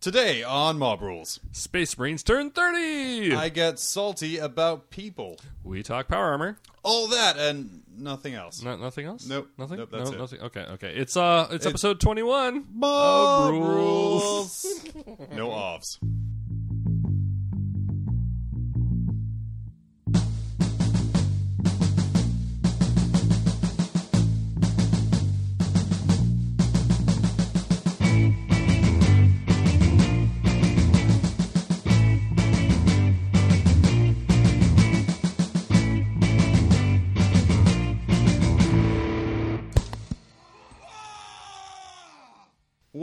Today on Mob Rules, Space Marines turn 30! I get salty about people. we talk power armor. All that and nothing else. No, nothing else? Nope. Nothing? Nope, that's no, it. nothing. Okay, okay. It's uh it's episode 21. Mob rules. rules. no offs.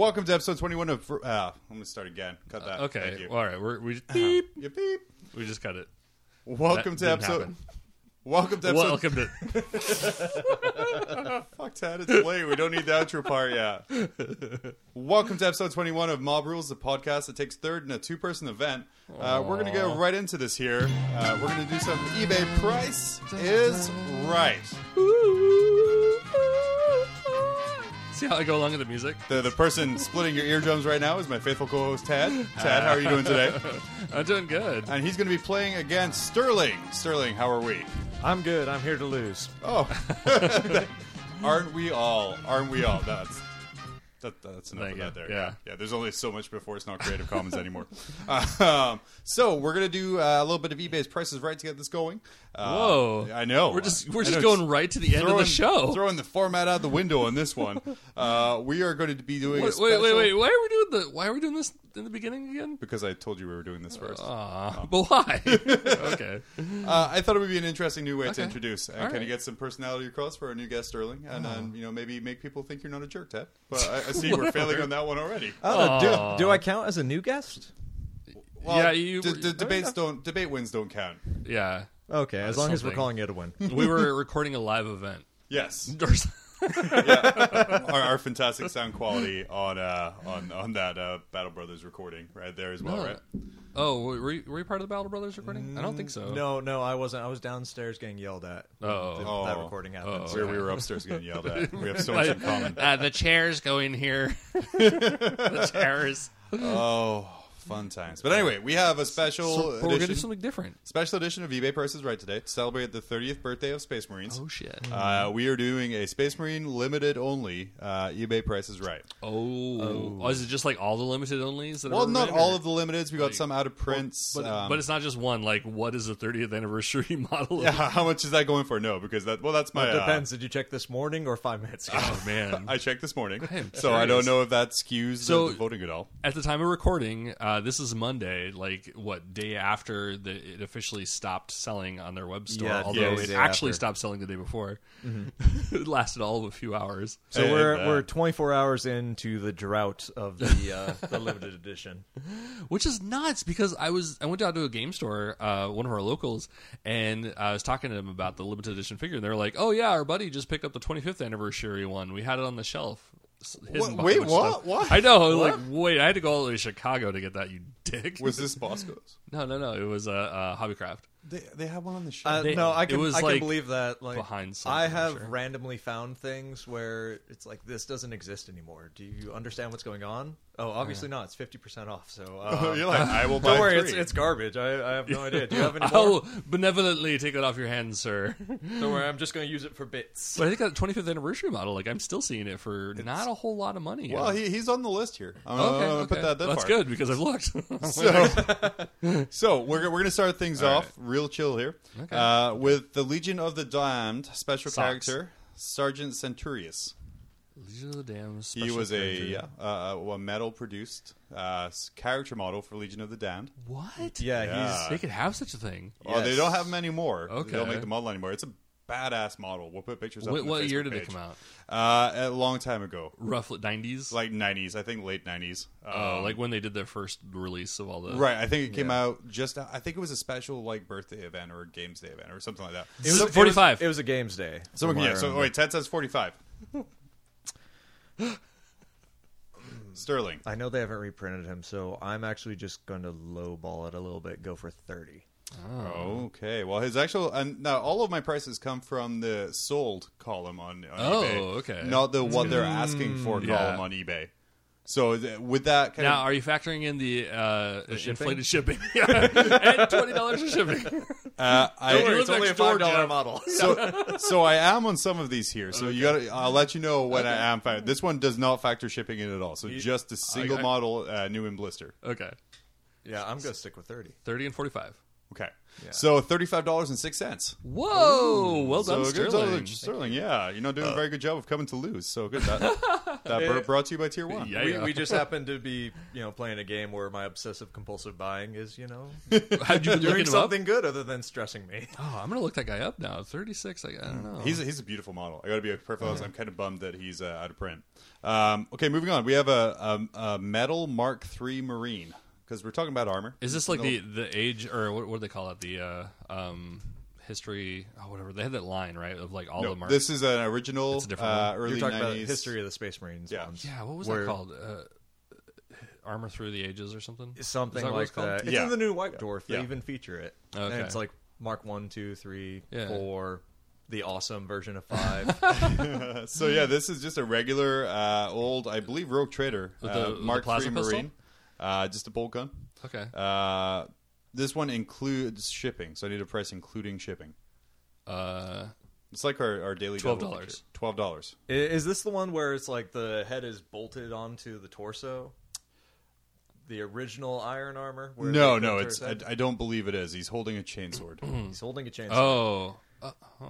Welcome to episode 21 of. Uh, I'm going to start again. Cut that. Okay. Thank you. All right. We're, we just beep. You beep. We just cut it. Welcome That to didn't episode. happen. Welcome to episode. Welcome to Fuck that, it's late. We don't need the outro part yet. Welcome to episode 21 of Mob Rules, the podcast that takes third in a two person event. Uh, we're going to go right into this here. Uh, we're going to do some eBay price is right. See how I go along with the music? The, the person splitting your eardrums right now is my faithful co host, Tad. Tad, how are you doing today? I'm doing good. And he's going to be playing against Sterling. Sterling, how are we? I'm good. I'm here to lose. Oh, aren't we all? Aren't we all? That's that, that's enough Thank of you. that there. Yeah. yeah. There's only so much before it's not Creative Commons anymore. um, so we're gonna do uh, a little bit of eBay's prices right to get this going. Uh, Whoa. I know. We're just we're I just know, going right to the end of the show. Throwing the format out the window on this one. Uh, we are going to be doing. a Wait, wait, wait, wait. Why are we doing the why are we doing this in the beginning again? Because I told you we were doing this first. Aw, but why? okay. Uh, I thought it would be an interesting new way to introduce and All kind of get some personality across for our new guest Sterling, and Oh. then you know maybe make people think you're not a jerk, Ted. But I, I see we're failing on that one already. Oh, Aw. do, do I count as a new guest? Well, Yeah, you- d- d- debates don't debate wins don't count. Yeah. Okay, as long as we're something. calling it a win. We were recording a live event. Yes, Or s- our, our fantastic sound quality on uh, on on that uh, Battle Brothers recording right there as well, No. right? Oh, were you, were you part of the Battle Brothers recording? I don't think so. No, no, I wasn't. I was downstairs getting yelled at. Oh. when Oh. that recording happened. Oh, so- Where we were upstairs getting yelled at. We have so much in common. Uh, the chairs go in here. the chairs. Oh, fun times. But anyway, we have a special So, but we're gonna edition, do something different. special edition of eBay Prices Right today to celebrate the 30th birthday of Space Marines. Oh shit. Uh, we are doing a Space Marine limited only uh, eBay Prices Right. Oh. oh, is it just like all the limited onlys? That Well, not all or- of the limiteds. We got like- some out of prints. But, um, but it's not just one. Like, what is the 30th anniversary model? yeah, Of, how much is that going for? No, because that well, that's my It uh, depends. Did you check this morning or five minutes ago? oh man. I checked this morning, am so I don't know if that skews So- the, the voting at all. At the time of recording, uh, this is Monday. Like what day after the, it officially stopped selling on their web store? Yeah, although it actually after. stopped selling the day before. it lasted all of a few hours. so And, we're uh, we're 24 hours into the drought of the uh, the limited edition. which is nuts because I was I went down to a game store, uh, one of our locals, and I was talking to them about the limited edition figure, and they're like, "Oh yeah, our buddy just picked up the 25th anniversary one. We had it on the shelf." S- hidden What- wait, what? stuff." What? I know. What? like, wait, I had to go all the way to Chicago to get that. You dick. Was this Bosco's? no, no, no. It was a uh, uh, Hobbycraft. They, they have one on the Uh. They- no, I it can was, I like, can believe that. Like behind something, I have sure. randomly found things where it's like this doesn't exist anymore. Do you understand what's going on? Oh, obviously not. It's 50 percent off. So uh, You're like, I will buy don't worry. three. It's it's garbage. I, I have no idea. Do you have any more? I'll benevolently take it off your hands, sir. Don't worry. I'm just going to use it for bits. but I think that 25th anniversary model, like I'm still seeing it for not a whole lot of money. well, he, he's on the list here. I'm okay, gonna okay. put that that That's far. good because I've looked. So, so we're, we're going to start things off real chill here Okay. uh, with the Legion of the Damned special Socks. character Sergeant Centurius. Legion of the Damned. He special was a yeah, uh, a metal produced uh, character model for Legion of the Damned. What? Yeah, Yeah. They could have such a thing. Well, they don't have them anymore. Okay, They don't make the model anymore. It's a badass model. We'll put pictures up. What, on the year Facebook did they page. come out? Uh, a long time ago, Roughly nineties. like '90s. I think late '90s. oh, Um, like when they did their first release of all the. Right, I think it came Yeah. out just. I think it was a special like birthday event or a games day event or something like that. It was, So- it 45. It was, a games day. So from what I yeah, so remember. wait, Ted says forty-five. Sterling. I know they haven't reprinted him, so I'm actually just going to lowball it a little bit. Go for 30. Oh. Okay, well, his actual and now all of my prices come from the sold column on, on Oh, eBay. okay. Not the what they're asking for Yeah. column on eBay. So th- with that kind Now, of are you factoring in the, uh, shipping? inflated shipping? and twenty dollars for shipping. uh, I, Don't worry, live it's only a next five dollar Jeff. model. so so I am on some of these here. So you got to I'll let you know when I am. Fa- this one does not factor shipping in at all. So just a single I- model, uh, new in blister. Okay, yeah, I'm gonna stick with thirty. thirty and forty-five. Okay. So thirty five dollars and six cents. Whoa! well done, So good Sterling. job, Sterling. Yeah, you're not doing a Uh, very good job of coming to lose. So good. That that br- brought to you by Tier One. Yeah, we, yeah. we just happen to be, you know, playing a game where my obsessive compulsive buying is, you know, How'd you been doing him up? something good other than stressing me. Oh, I'm gonna look that guy up now. Thirty-six. I, I don't know. He's a, he's a beautiful model. I got to be a perfect. honest, I'm kind of bummed that he's uh, out of print. Um, okay, moving on. We have a, a, a metal Mark III Marine because we're talking about armor. Is this like the the age or what, what do they call it? The uh, um, history, oh, whatever. They had that line right of like all No, the marks. this is an original It's a different uh, one. early You're talking 90s. about history of the Space Marines Yeah. ones. yeah, what was Where- that called? Uh, Armor through the ages or something? Something Is that it's like that. It's Yeah. in the new White Dwarf. They Yeah. even feature it. Okay. And it's like Mark one, two, three, Yeah. four, the awesome version of five. so yeah, this is just a regular uh, old, I believe, Rogue Trader With uh, the- with the Mark plasma III pistol? Marine. Uh, just a bolt gun. Okay. Uh, this one includes shipping, so I need a price including shipping. Uh, It's like our, our daily $12. Twelve dollars. Is this the one where it's like the head is bolted onto the torso? The original iron armor? where No, no, it's I. I don't believe it is. He's holding a chainsword. He's holding a chainsaw. oh. Uh, huh.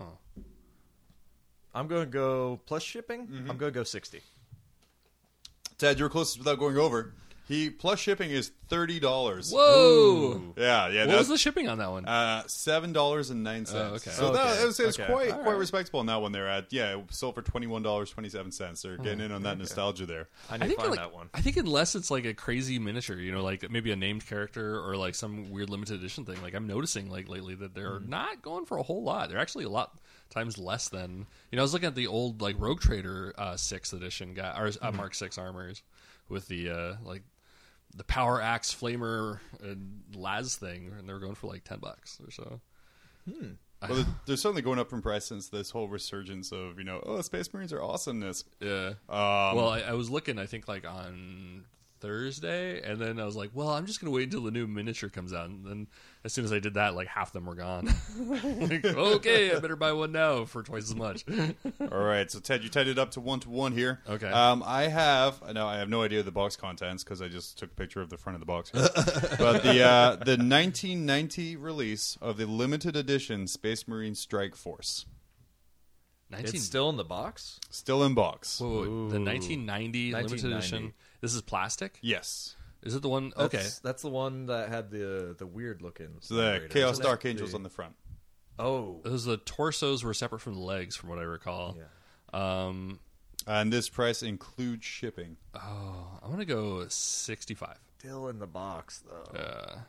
I'm going to go plus shipping. Mm-hmm. I'm going to go 60. Ted, you're closest without going over. He plus shipping is thirty dollars. Whoa! Yeah, yeah. What that's, was the shipping on that one? Uh, seven dollars and nine cents. Oh, okay. So that Okay. it was, it was Okay. quite All quite right. respectable on that one. There at yeah, it sold for twenty one dollars twenty seven cents. They're getting in on that nostalgia there. I need I to think find like, that one. I think unless it's like a crazy miniature, you know, like maybe a named character or like some weird limited edition thing. Like I'm noticing like lately that they're Hmm. not going for a whole lot. They're actually a lot times less than you know. I was looking at the old like Rogue Trader uh, sixth edition guy or uh, Hmm. Mark six armors with the uh, like the power axe flamer and las thing, and they're going for like ten bucks or so. Well, they're, they're certainly going up in price since this whole resurgence of you know oh Space Marines are awesomeness. Yeah. Um, well, I, I was looking, I think, like on Thursday, and then I was like, well, I'm just going to wait until the new miniature comes out. And then as soon as I did that, like half of them were gone. like, okay, I better buy one now for twice as much. All right, so Ted, you tied it up to one to one here. Okay. Um, I have now I have no idea the box contents because I just took a picture of the front of the box. but the uh, the 1990 release of the limited edition Space Marine Strike Force 19, It's still in the box? still in box. whoa, whoa, whoa. the 1990 limited edition. This is plastic. Yes. Is it the one? That's, okay. That's the one that had the the weird looking. So the generator, Chaos Dark it? Angels The- on the front. Oh. Those the torsos were separate from the legs, from what I recall. Yeah. Um, And this price includes shipping. oh, I'm gonna go 65. Still in the box, though. Uh,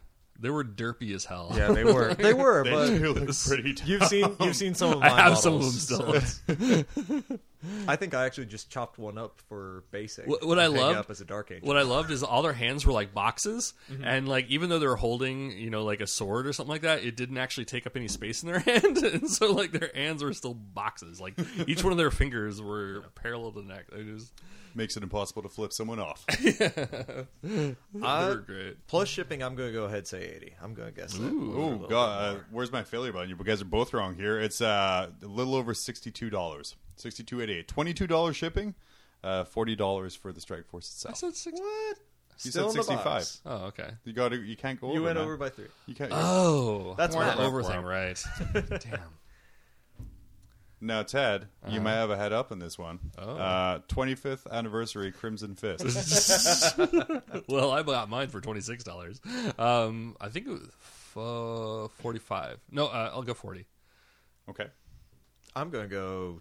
they were derpy as hell. Yeah, they were. They were, They but do look pretty. you've seen you've seen some of my I have some of them still. so- I think I actually just chopped one up for basic. What- what I hang loved- up as a dark angel. what I loved is all their hands were like boxes, Mm-hmm. and like even though they were holding, you know, like a sword or something like that, it didn't actually take up any space in their hand, and so like their hands were still boxes. Like each one of their fingers were parallel to the neck. It was Makes it impossible to flip someone off. they Uh, great. Plus shipping, I'm going to go ahead say 80. I'm going to guess that. Oh God! Uh, where's my failure button? You guys are both wrong here. It's uh, a little over sixty-two dollars, sixty-two eighty-eight, twenty-two dollars shipping, uh, forty dollars for the Strike Force I said six. What? You Still said in the 65. box. Oh, okay. You got to. You can't go. You over, went man. over by three. You can't. Oh, That's the math. over thing, right? Damn. now, Ted, Uh-huh. you might have a head up in this one. Oh. Uh, 25th anniversary Crimson Fist. well, I bought mine for twenty six dollars. Um, I think it was uh, forty five. No, uh, I'll go forty. okay. I'm going to go.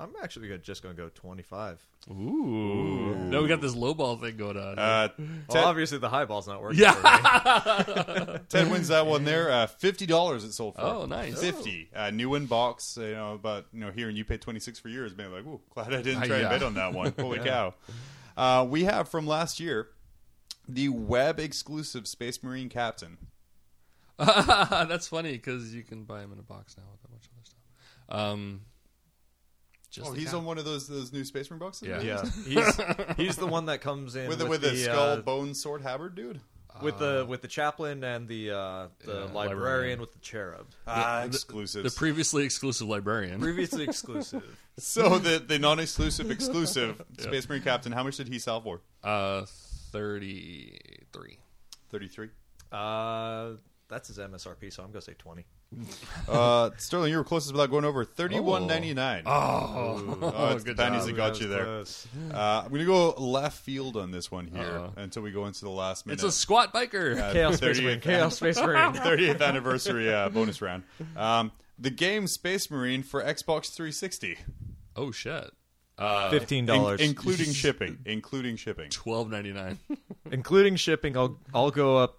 I'm actually gonna, just going to go 25. Ooh. No, we got this lowball thing going on. Uh, Well, Ted, obviously the highball's not working. Yeah. For me. Ted wins that one there. Uh, Fifty dollars it sold for. Oh, nice. Fifty. Uh, new in box. You know, but you know, here and you paid twenty six for yours. Man, like, ooh, glad I didn't Uh, try yeah. and bet on that one. Holy cow! Uh, we have from last year the web exclusive Space Marine Captain. That's funny because you can buy them in a box now with a bunch of other stuff. Um, Just Oh, he's cap. on one of those those new Space Marine boxes. Yeah. Yeah, he's he's the one that comes in with the with, with the, the skull uh, bone sword habard dude. with the with the chaplain and the uh, the Yeah, librarian, librarian. with the cherub. Ah, the- exclusives. the previously exclusive librarian. Previously exclusive. so the the non-exclusive exclusive Space Marine captain. How much did he sell for? Uh, thirty-three. Thirty three. Uh, that's his MSRP, so I'm gonna say twenty. Uh, Sterling, you were closest without going over thirty one ninety nine. Oh, Oh, it's the good pennies job. that got you there. Uh, I'm gonna go left field on this one here Uh-oh. until we go into the last minute. It's a squat biker. Uh, Chaos Space 30th Marine. Chaos Space Marine. 30th anniversary uh, bonus round. Um, the game Space Marine for Xbox 360, oh shit. Uh, Fifteen In- dollars, including shipping, including shipping. twelve ninety-nine. including shipping. I'll I'll go up.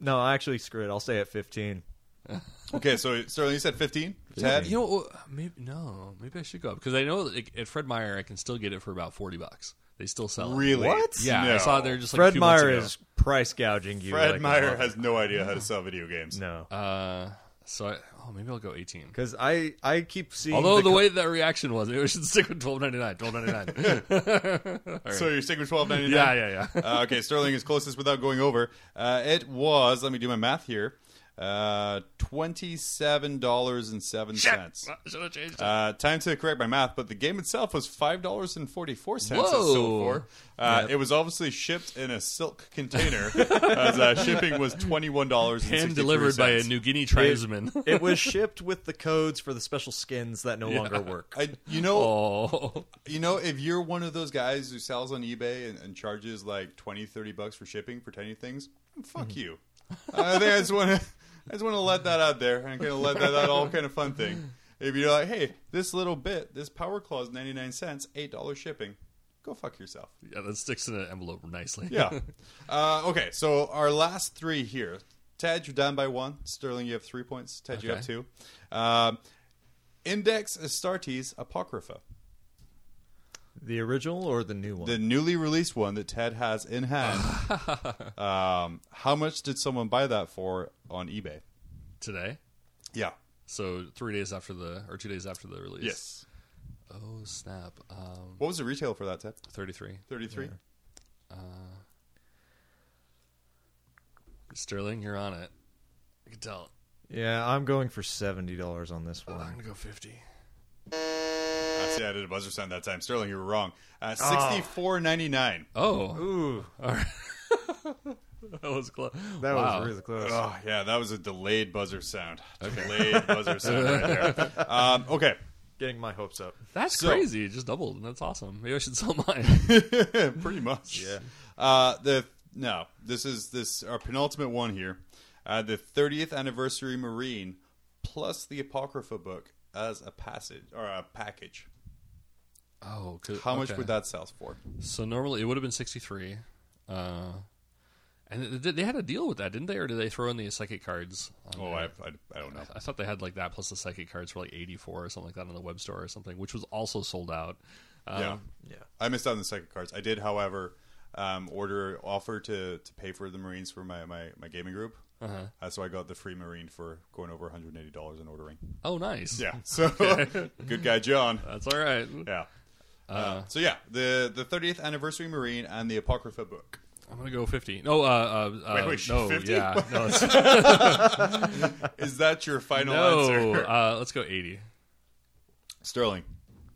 No, actually, screw it. I'll say at fifteen. Okay, so Sterling, you said 15. Ted, you know, maybe no, maybe I should go up because I know that at Fred Meyer I can still get it for about forty bucks. They still sell it. really? What? Yeah, No. I saw it there just like a Fred few months Meyer ago. is price gouging you. Fred like a Meyer mother- has no idea how to sell video games. no. Uh, so I, oh, maybe I'll go eighteen. Because I I keep seeing. Although the, co- way that reaction was, maybe we should stick with twelve ninety nine. Twelve ninety nine. So you're sticking with 12.99. Yeah, yeah, yeah. uh, okay, Sterling is closest without going over. Uh, it was. Let me do my math here. Uh, twenty-seven dollars and seven cents. Should have changed it. Uh, time to correct my math, but the game itself was five dollars and forty-four cents. Whoa. for. Uh, It was obviously shipped in a silk container, as uh, shipping was twenty-one dollars. Hand delivered by a New Guinea tribesman. it was shipped with the codes for the special skins that no longer work. I, you know, oh, you know, if you're one of those guys who sells on eBay and, and charges like 20, 30 bucks for shipping for tiny things, fuck Mm-hmm. you. I think I just want to, I just want to let that out there and kind of let that out all kind of fun thing. If you're like, hey, this little bit, this power claws, ninety nine cents, eight dollars shipping, go fuck yourself. yeah, that sticks in an envelope nicely. Yeah. uh, okay, so our last three here. Ted, you're down by one. Sterling, you have three points. Ted, you have two. Um, Index Astartes Apocrypha. The original or the new one? The newly released one that Ted has in hand. um, how much did someone buy that for on eBay? Today? Yeah. So three days after the, or two days after the release? Yes. Oh, snap. Um, what was the retail for that, Ted? 33. 33? Yeah. Uh, Sterling, you're on it. I can tell. Yeah, I'm going for $70 on this one. I'm going to go 50 uh, see, I did a buzzer sound that time. Sterling, you were wrong. Uh, ah. Sixty-four ninety-nine. Oh. Ooh. All right. that was close. That Wow. was really close. Oh yeah, that was a delayed buzzer sound. Delayed buzzer sound right there. Um, okay, Getting my hopes up. That's So- crazy. It just doubled, and that's awesome. Maybe I should sell mine. pretty much. Yeah. Uh, the no, this is this our penultimate one here. Uh, the thirtieth anniversary Marine plus the Apocrypha book as a passage or a package oh, 'cause- How much okay. would that sell for? So normally it would have been sixty-three, uh, and th- th- they had a deal with that, didn't they? Or did they throw in the psychic cards? on Oh. I, I, I don't know. I thought they had like that plus the psychic cards for like eighty-four or something like that on the web store or something, which was also sold out. Um, Yeah, Yeah. I missed out on the psychic cards. I did, however, um, order offer to to pay for the Marines for my my, my gaming group. Uh-huh. Uh, so I got the free Marine for going over 180 dollars in ordering. Oh, nice. Yeah, so good guy John. that's all right. Yeah. Uh, so yeah, the the 30th anniversary Marine and the Apocrypha book. I'm gonna go fifty. No, uh, uh, uh Wait, wait, no, 50? yeah, no, Is that your final no. answer? Uh, let's go eighty. Sterling.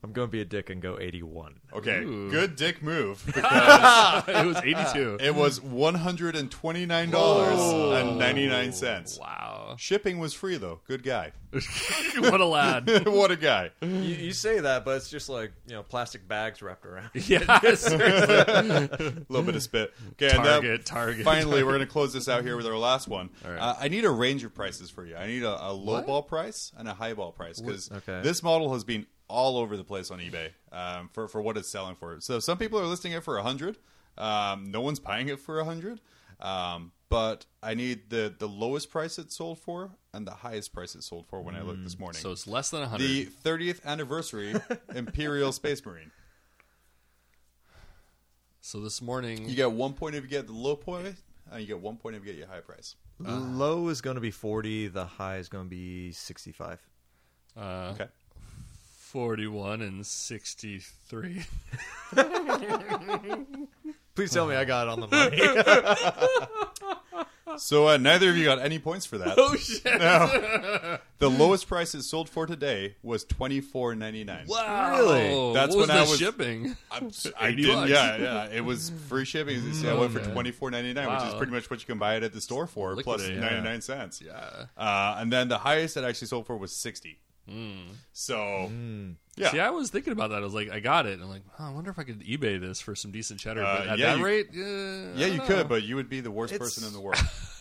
I'm going to be a dick and go 81. Okay, Ooh. good dick move. it was eighty-two. It was one hundred and twenty nine dollars and ninety nine cents. wow, Shipping was free though. Good guy. what a lad! what a guy. You, you say that, but it's just like, you know, plastic bags wrapped around. yeah. A little bit of spit. Okay, and that- Target, Target. Finally, we're going to close this out here with our last one. All right. Uh, I need a range of prices for you. I need a, a low ball price and a high ball price because Okay. this model has been all over the place on eBay um, for for what it's selling for. So some people are listing it for a hundred. Um, no one's buying it for a hundred. Um, but I need the the lowest price it sold for and the highest price it sold for when I looked this morning. So it's less than a hundred. the 30th anniversary Imperial Space Marine. So this morning, You get one point if you get the low point, and you get one point if you get your high price. The low is going to be 40. The high is going to be 65. uh, Okay. 41 and 63. Please tell me I got it on the money. So uh, neither of you got any points for that. oh, shit. The lowest price it sold for today was twenty four ninety nine. Wow. Really? That's what was I the was- shipping? I 80 didn't. Yeah, yeah. It was free shipping. So I went for Okay. twenty four ninety nine, which is pretty much what you can buy it at the store for, plus Liquidate, ninety nine cents. Yeah. Uh, and then the highest it actually sold for was sixty. So yeah, See, I was thinking about that. I was like, I got it. I'm like, oh, I wonder if I could eBay this for some decent cheddar. Uh, but at yeah, that you- rate, yeah, yeah, you don't could, but you would be the worst It's- person in the world.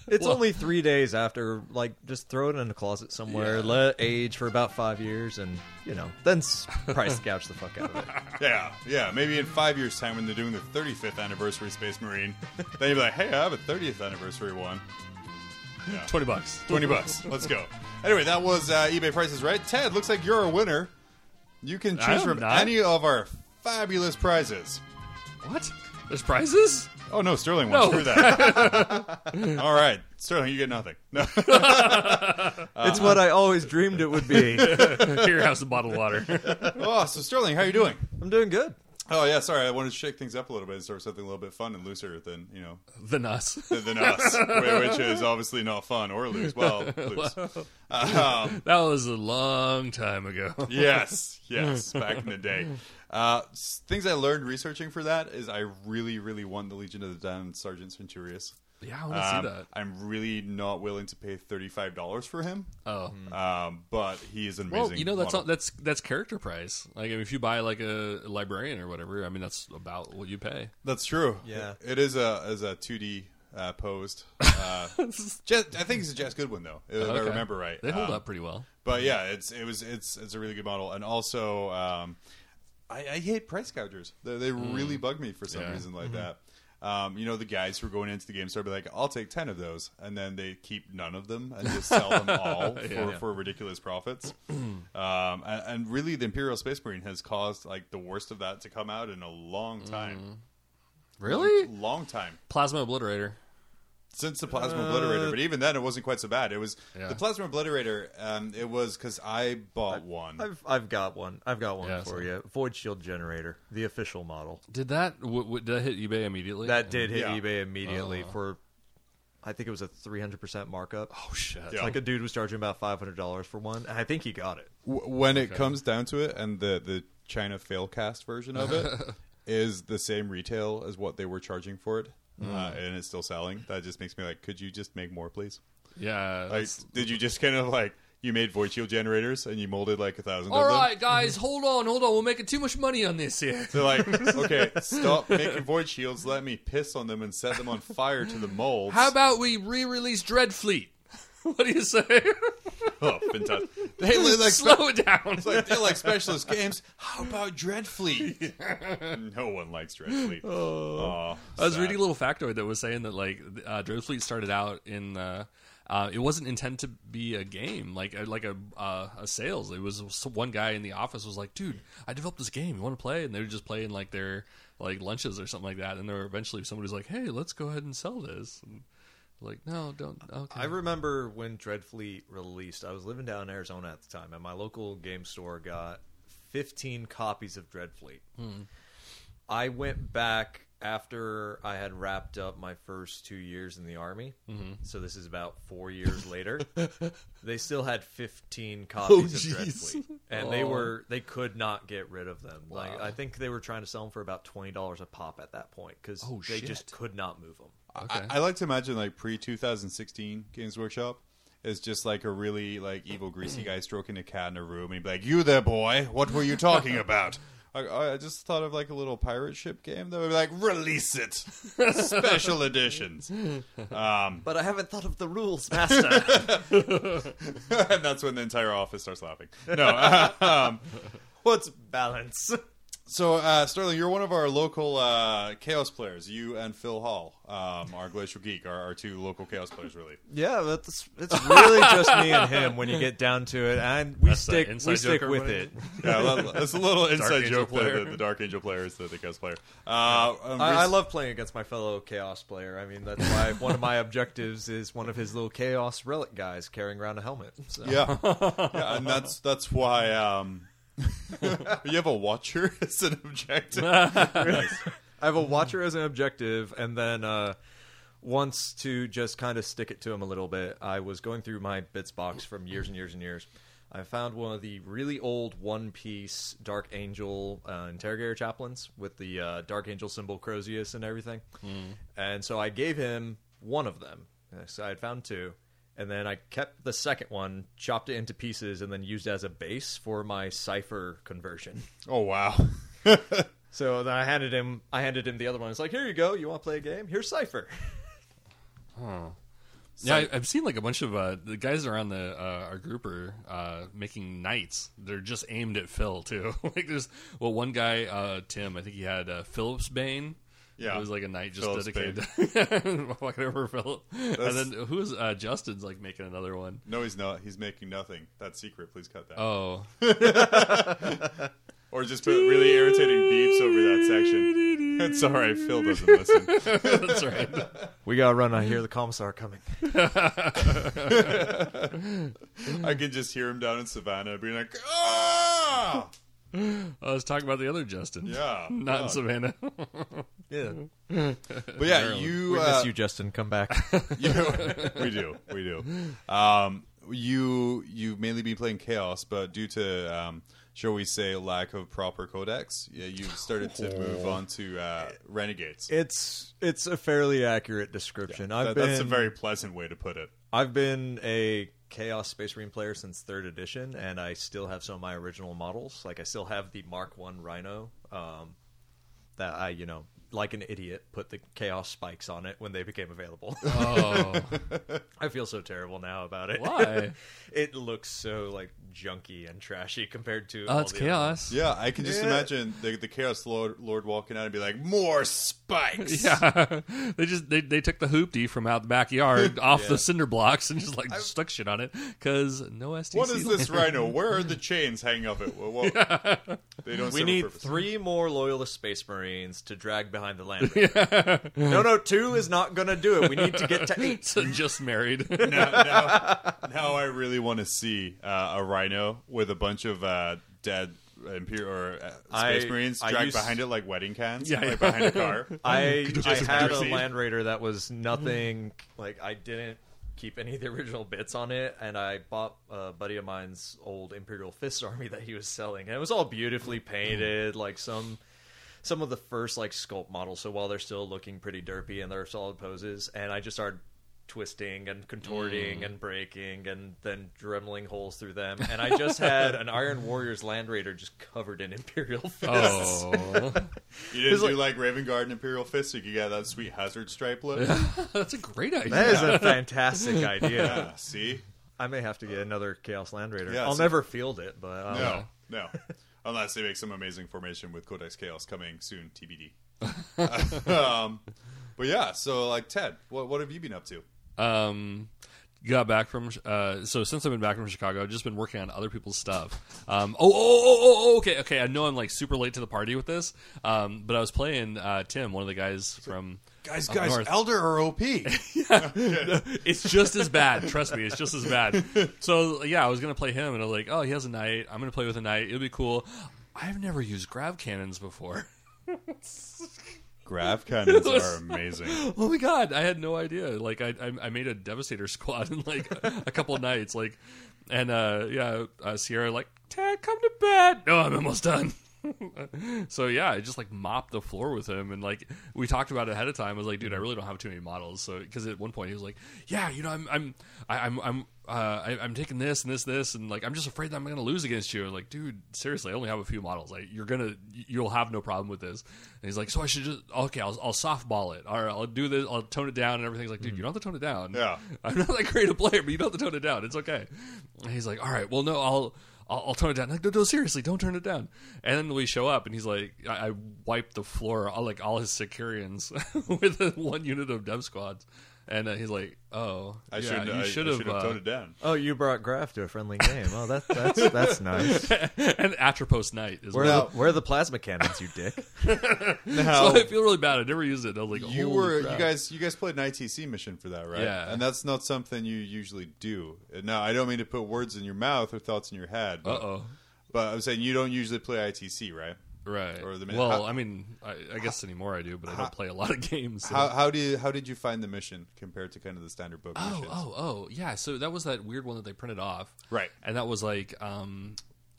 It's Well- only three days after, like, just throw it in a closet somewhere, Yeah. let it age for about five years, and, you know, then price gouge the fuck out of it. yeah, yeah. Maybe in five years' time, when they're doing the thirty fifth anniversary Space Marine, then you'd be like, "Hey, I have a thirtieth anniversary one." Yeah. 20 bucks. 20 bucks. Let's go. Anyway, that was uh, eBay prices right. Ted, looks like you're a winner. You can I choose am from not. any of our fabulous prizes. What? There's prizes? Oh no, Sterling won. No. Screw that. All right, Sterling, you get nothing. No. it's what I always dreamed it would be. Here, have some bottled water. oh, so Sterling, how are you doing? I'm doing good. Oh yeah, sorry. I wanted to shake things up a little bit and start with something a little bit fun and looser than you know than us. than, than us, which is obviously not fun or loose. Well, loose. Um, That was a long time ago. yes, yes, back in the day. Uh, things I learned researching for that is I really, really want the Legion of the Damned Sergeant Centurius. Yeah, I want to Um, see that. I'm really not willing to pay thirty-five dollars for him, Oh. um, but he is an amazing. Well, you know that's all, that's that's character price. Like I mean, if you buy like a librarian or whatever, I mean that's about what you pay. that's true. Yeah. it is a as a two D uh, posed. Uh, Jes, I think it's a Jes Goodwin though, if I remember right. They hold Um, up pretty well. But yeah, it's it was it's it's a really good model, and also um, I, I hate price gougers. They, they really bug me for some Yeah. reason like that. Um, you know, the guys who are going into the game store be like, "I'll take ten of those," and then they keep none of them and just sell them all for, Yeah. for ridiculous profits. um, and, and really, the Imperial Space Marine has caused like the worst of that to come out in a long time. Really? Long, long time Plasma obliterator. Since the plasma obliterator but even then it wasn't quite so bad it was Yeah. the plasma obliterator um, it was because i bought one I've I've got one. I've got one Yeah, for so- you. Void Shield Generator, the official model. Did that w- w- did that hit eBay immediately? That did hit Yeah. eBay immediately Oh. for, I think it was a 300% markup. Oh shit. Yeah. Like a dude was charging about $500 for one, and I think he got it. W- when it comes down to it and the the china failcast version of it is the same retail as what they were charging for it uh, and it's still selling that just makes me like could you just make more please Yeah. like did you just kind of like you made void shield generators and you molded like a thousand All of them guys, hold on, hold on. We're making too much money on this here. They're like, okay, stop making void shields. Let me piss on them and set them on fire to the molds. How about we re-release Dreadfleet? what do you say? Oh, fantastic. They look like Slow it down. It's like they like specialist games. How about Dreadfleet? no one likes Dreadfleet. Oh, I was sad. reading a little factoid that was saying that like uh, Dreadfleet started out in. Uh, uh, it wasn't intended to be a game, like a, like a uh, a sales. It was one guy in the office was like, "Dude, I developed this game. You want to play?" And they were just playing like their like lunches or something like that. And there were eventually somebody was like, "Hey, let's go ahead and sell this." And like, no, don't. Okay. I remember when Dreadfleet released. I was living down in Arizona at the time, and my local game store got 15 copies of Dreadfleet. Hmm. I went back after I had wrapped up my first two years in the army. Mm-hmm. So this is about four years later. they still had 15 copies of. Dreadfleet, and they Oh. were they could not get rid of them. Like I think they were trying to sell them for about twenty dollars a pop at that point because Oh, they shit. just could not move them. Okay. I, I like to imagine like pre 2016 Games Workshop is just like a really like evil greasy guy stroking a cat in a room and he'd be like, "You there, boy? What were you talking about?" I, I just thought of like a little pirate ship game that would be like, "Release it, special editions." Um, But I haven't thought of the rules, Master. and that's when the entire office starts laughing. No, um, What's balance? So, uh, Sterling, you're one of our local uh, Chaos players. You and Phil Hall, um, our Glacial Geek, are our two local Chaos players, really. Yeah, but it's, it's really just me and him when you get down to it, and we That's stick we stick with everybody? it. Yeah, that- that's a little inside Angel joke. The, player. the, the Dark Angel player is the, the Chaos player. Uh, um, I, I love playing against my fellow Chaos player. I mean, that's why one of my objectives is one of his little Chaos relic guys carrying around a helmet. So. Yeah, yeah, and that's that's why um, you have a watcher as an objective. I have a watcher as an objective, and then uh, once to just kind of stick it to him a little bit. I was going through my bits box from years and years and years. I found one of the really old one piece Dark Angel uh, interrogator chaplains with the uh, Dark Angel symbol Crozius and everything. And so I gave him one of them. So I had found two. And then I kept the second one, chopped it into pieces, and then used it as a base for my Cypher conversion. Oh wow. So then I handed him, I handed him the other one. It's like, here you go. You want to play a game? Here's Cypher. Yeah, I, I've seen like a bunch of uh, the guys around the uh, our group are uh, making knights. They're just aimed at Phil too. like there's well, one guy, uh, Tim, I think he had uh, Phillips Bane. Yeah. it was like a knight just Phillips dedicated walking over Phil. And then who is uh, Justin's like making another one? No, he's not. He's making nothing. That's secret. Please cut that. Oh, or just put really irritating beeps over that section. It's all right. Phil doesn't listen. that's right. We got to run. I hear the commissar coming. I can just hear him down in Savannah being like, "Ah!" I was talking about the other Justin. Yeah, not in. Savannah. Yeah. But yeah, you. We uh, miss you, Justin. Come back. you we do, we do. Um, you you've mainly been playing Chaos, but due to um, shall we say lack of proper codex, yeah, you've started to move on to uh, Renegades. it's it's a fairly accurate description. I've That- been that's a very pleasant way to put it. I've been a Chaos Space Marine player since third edition, and I still have some of my original models. Like I still have the Mark One Rhino um, that I, you know, like an idiot, put the Chaos spikes on it when they became available. Oh, I feel so terrible now about it. Why? it looks so like junky and trashy compared to. oh, all it's the other chaos. Yeah, I can just Yeah. imagine the, the Chaos Lord, Lord walking out and be like, "More spikes." Yeah, they just they, they took the hoopty from out the backyard off the cinder blocks and just like stuck shit on it because no STC. What is this rhino? Where are the chains hanging off it? Well, well, They don't. We need purpose. three more loyalist space marines to drag behind the land. no, no, two is not going to do it. We need to get to eight. So just married. now, now, now I really want to see uh, a rhino with a bunch of uh, dead imperial or uh, space I- marines I dragged used- behind it like wedding cans, Yeah, like yeah. behind a car. I, I had a. Land Raider that was nothing like I didn't keep any of the original bits on it, and I bought a buddy of mine's old Imperial Fist army that he was selling, and it was all beautifully painted, like some some of the first like sculpt models. So while they're still looking pretty derpy and they're solid poses, and I just started twisting and contorting and breaking and then dremeling holes through them and i just had an iron warriors land raider just covered in imperial fists Oh, You didn't It's do like- like Raven Guard and Imperial Fist, so you could get that sweet hazard stripe look. that's a great idea. that is a fantastic idea Yeah, see? I may have to get another Chaos Land Raider. Yeah, I'll so- never field it, but uh, No, no. Unless they make some amazing formation with Codex Chaos coming soon, TBD. um, but yeah, so like Ted, what what have you been up to? um got back from uh so since i've been back from chicago i've just been working on other people's stuff um oh oh oh, oh, oh okay okay i know i'm like super late to the party with this um but i was playing uh tim one of the guys from Guys, guys, north. Eldar or OP? yeah. it's just as bad trust me it's just as bad so yeah i was gonna play him and i was like oh he has a knight i'm gonna play with a knight it'll be cool i've never used grav cannons before Grav cannons are amazing. Oh my god, I had no idea. Like I I, I made a devastator squad in like a couple nights. Like and uh yeah, uh, Sierra like, Ted, come to bed. No, I'm almost done. so yeah, I just like mopped the floor with him, and like we talked about it ahead of time. I was like, dude, I really don't have too many models. So because at one point he was like, yeah, you know, I'm I'm I, I'm I'm uh, I, I'm taking this and this this, and like I'm just afraid that I'm gonna lose against you. I was like, dude, seriously, I only have a few models. Like you're gonna you'll have no problem with this. And he's like, so I should just okay, I'll, I'll softball it, or I'll do this, I'll tone it down, and everything's like, dude, you don't have to tone it down. Yeah. I'm not that great a player, but you don't have to tone it down. It's okay. And he's like, all right, well, no, I'll. I'll, I'll it down. I'm like, no, no, seriously, don't turn it down. And then we show up, and he's like, I, I wiped the floor, all, like all his Sicarians with one unit of dev squads. And uh, he's like, "Oh, I yeah, should you should have." should have uh, toned it down. Oh, you brought Grav to a friendly game. Oh, that, that's that's nice. and Atrapos Knight is Where, well. are the, where are the plasma cannons, you dick? Now, So I feel really bad. I never used it. I was like, you "Holy were crap." you guys you guys played an ITC mission for that, right? Yeah. And that's not something you usually do. Now, I don't mean to put words in your mouth or thoughts in your head. Uh oh. But I'm saying you don't usually play ITC, right? Right. Or the mi- well, how- I mean, I, I guess anymore I do, but I don't play a lot of games. so- How how do you, how did you find the mission compared to kind of the standard book Oh, missions? oh, oh, yeah. So that was that weird one that they printed off, Right. And that was like, um,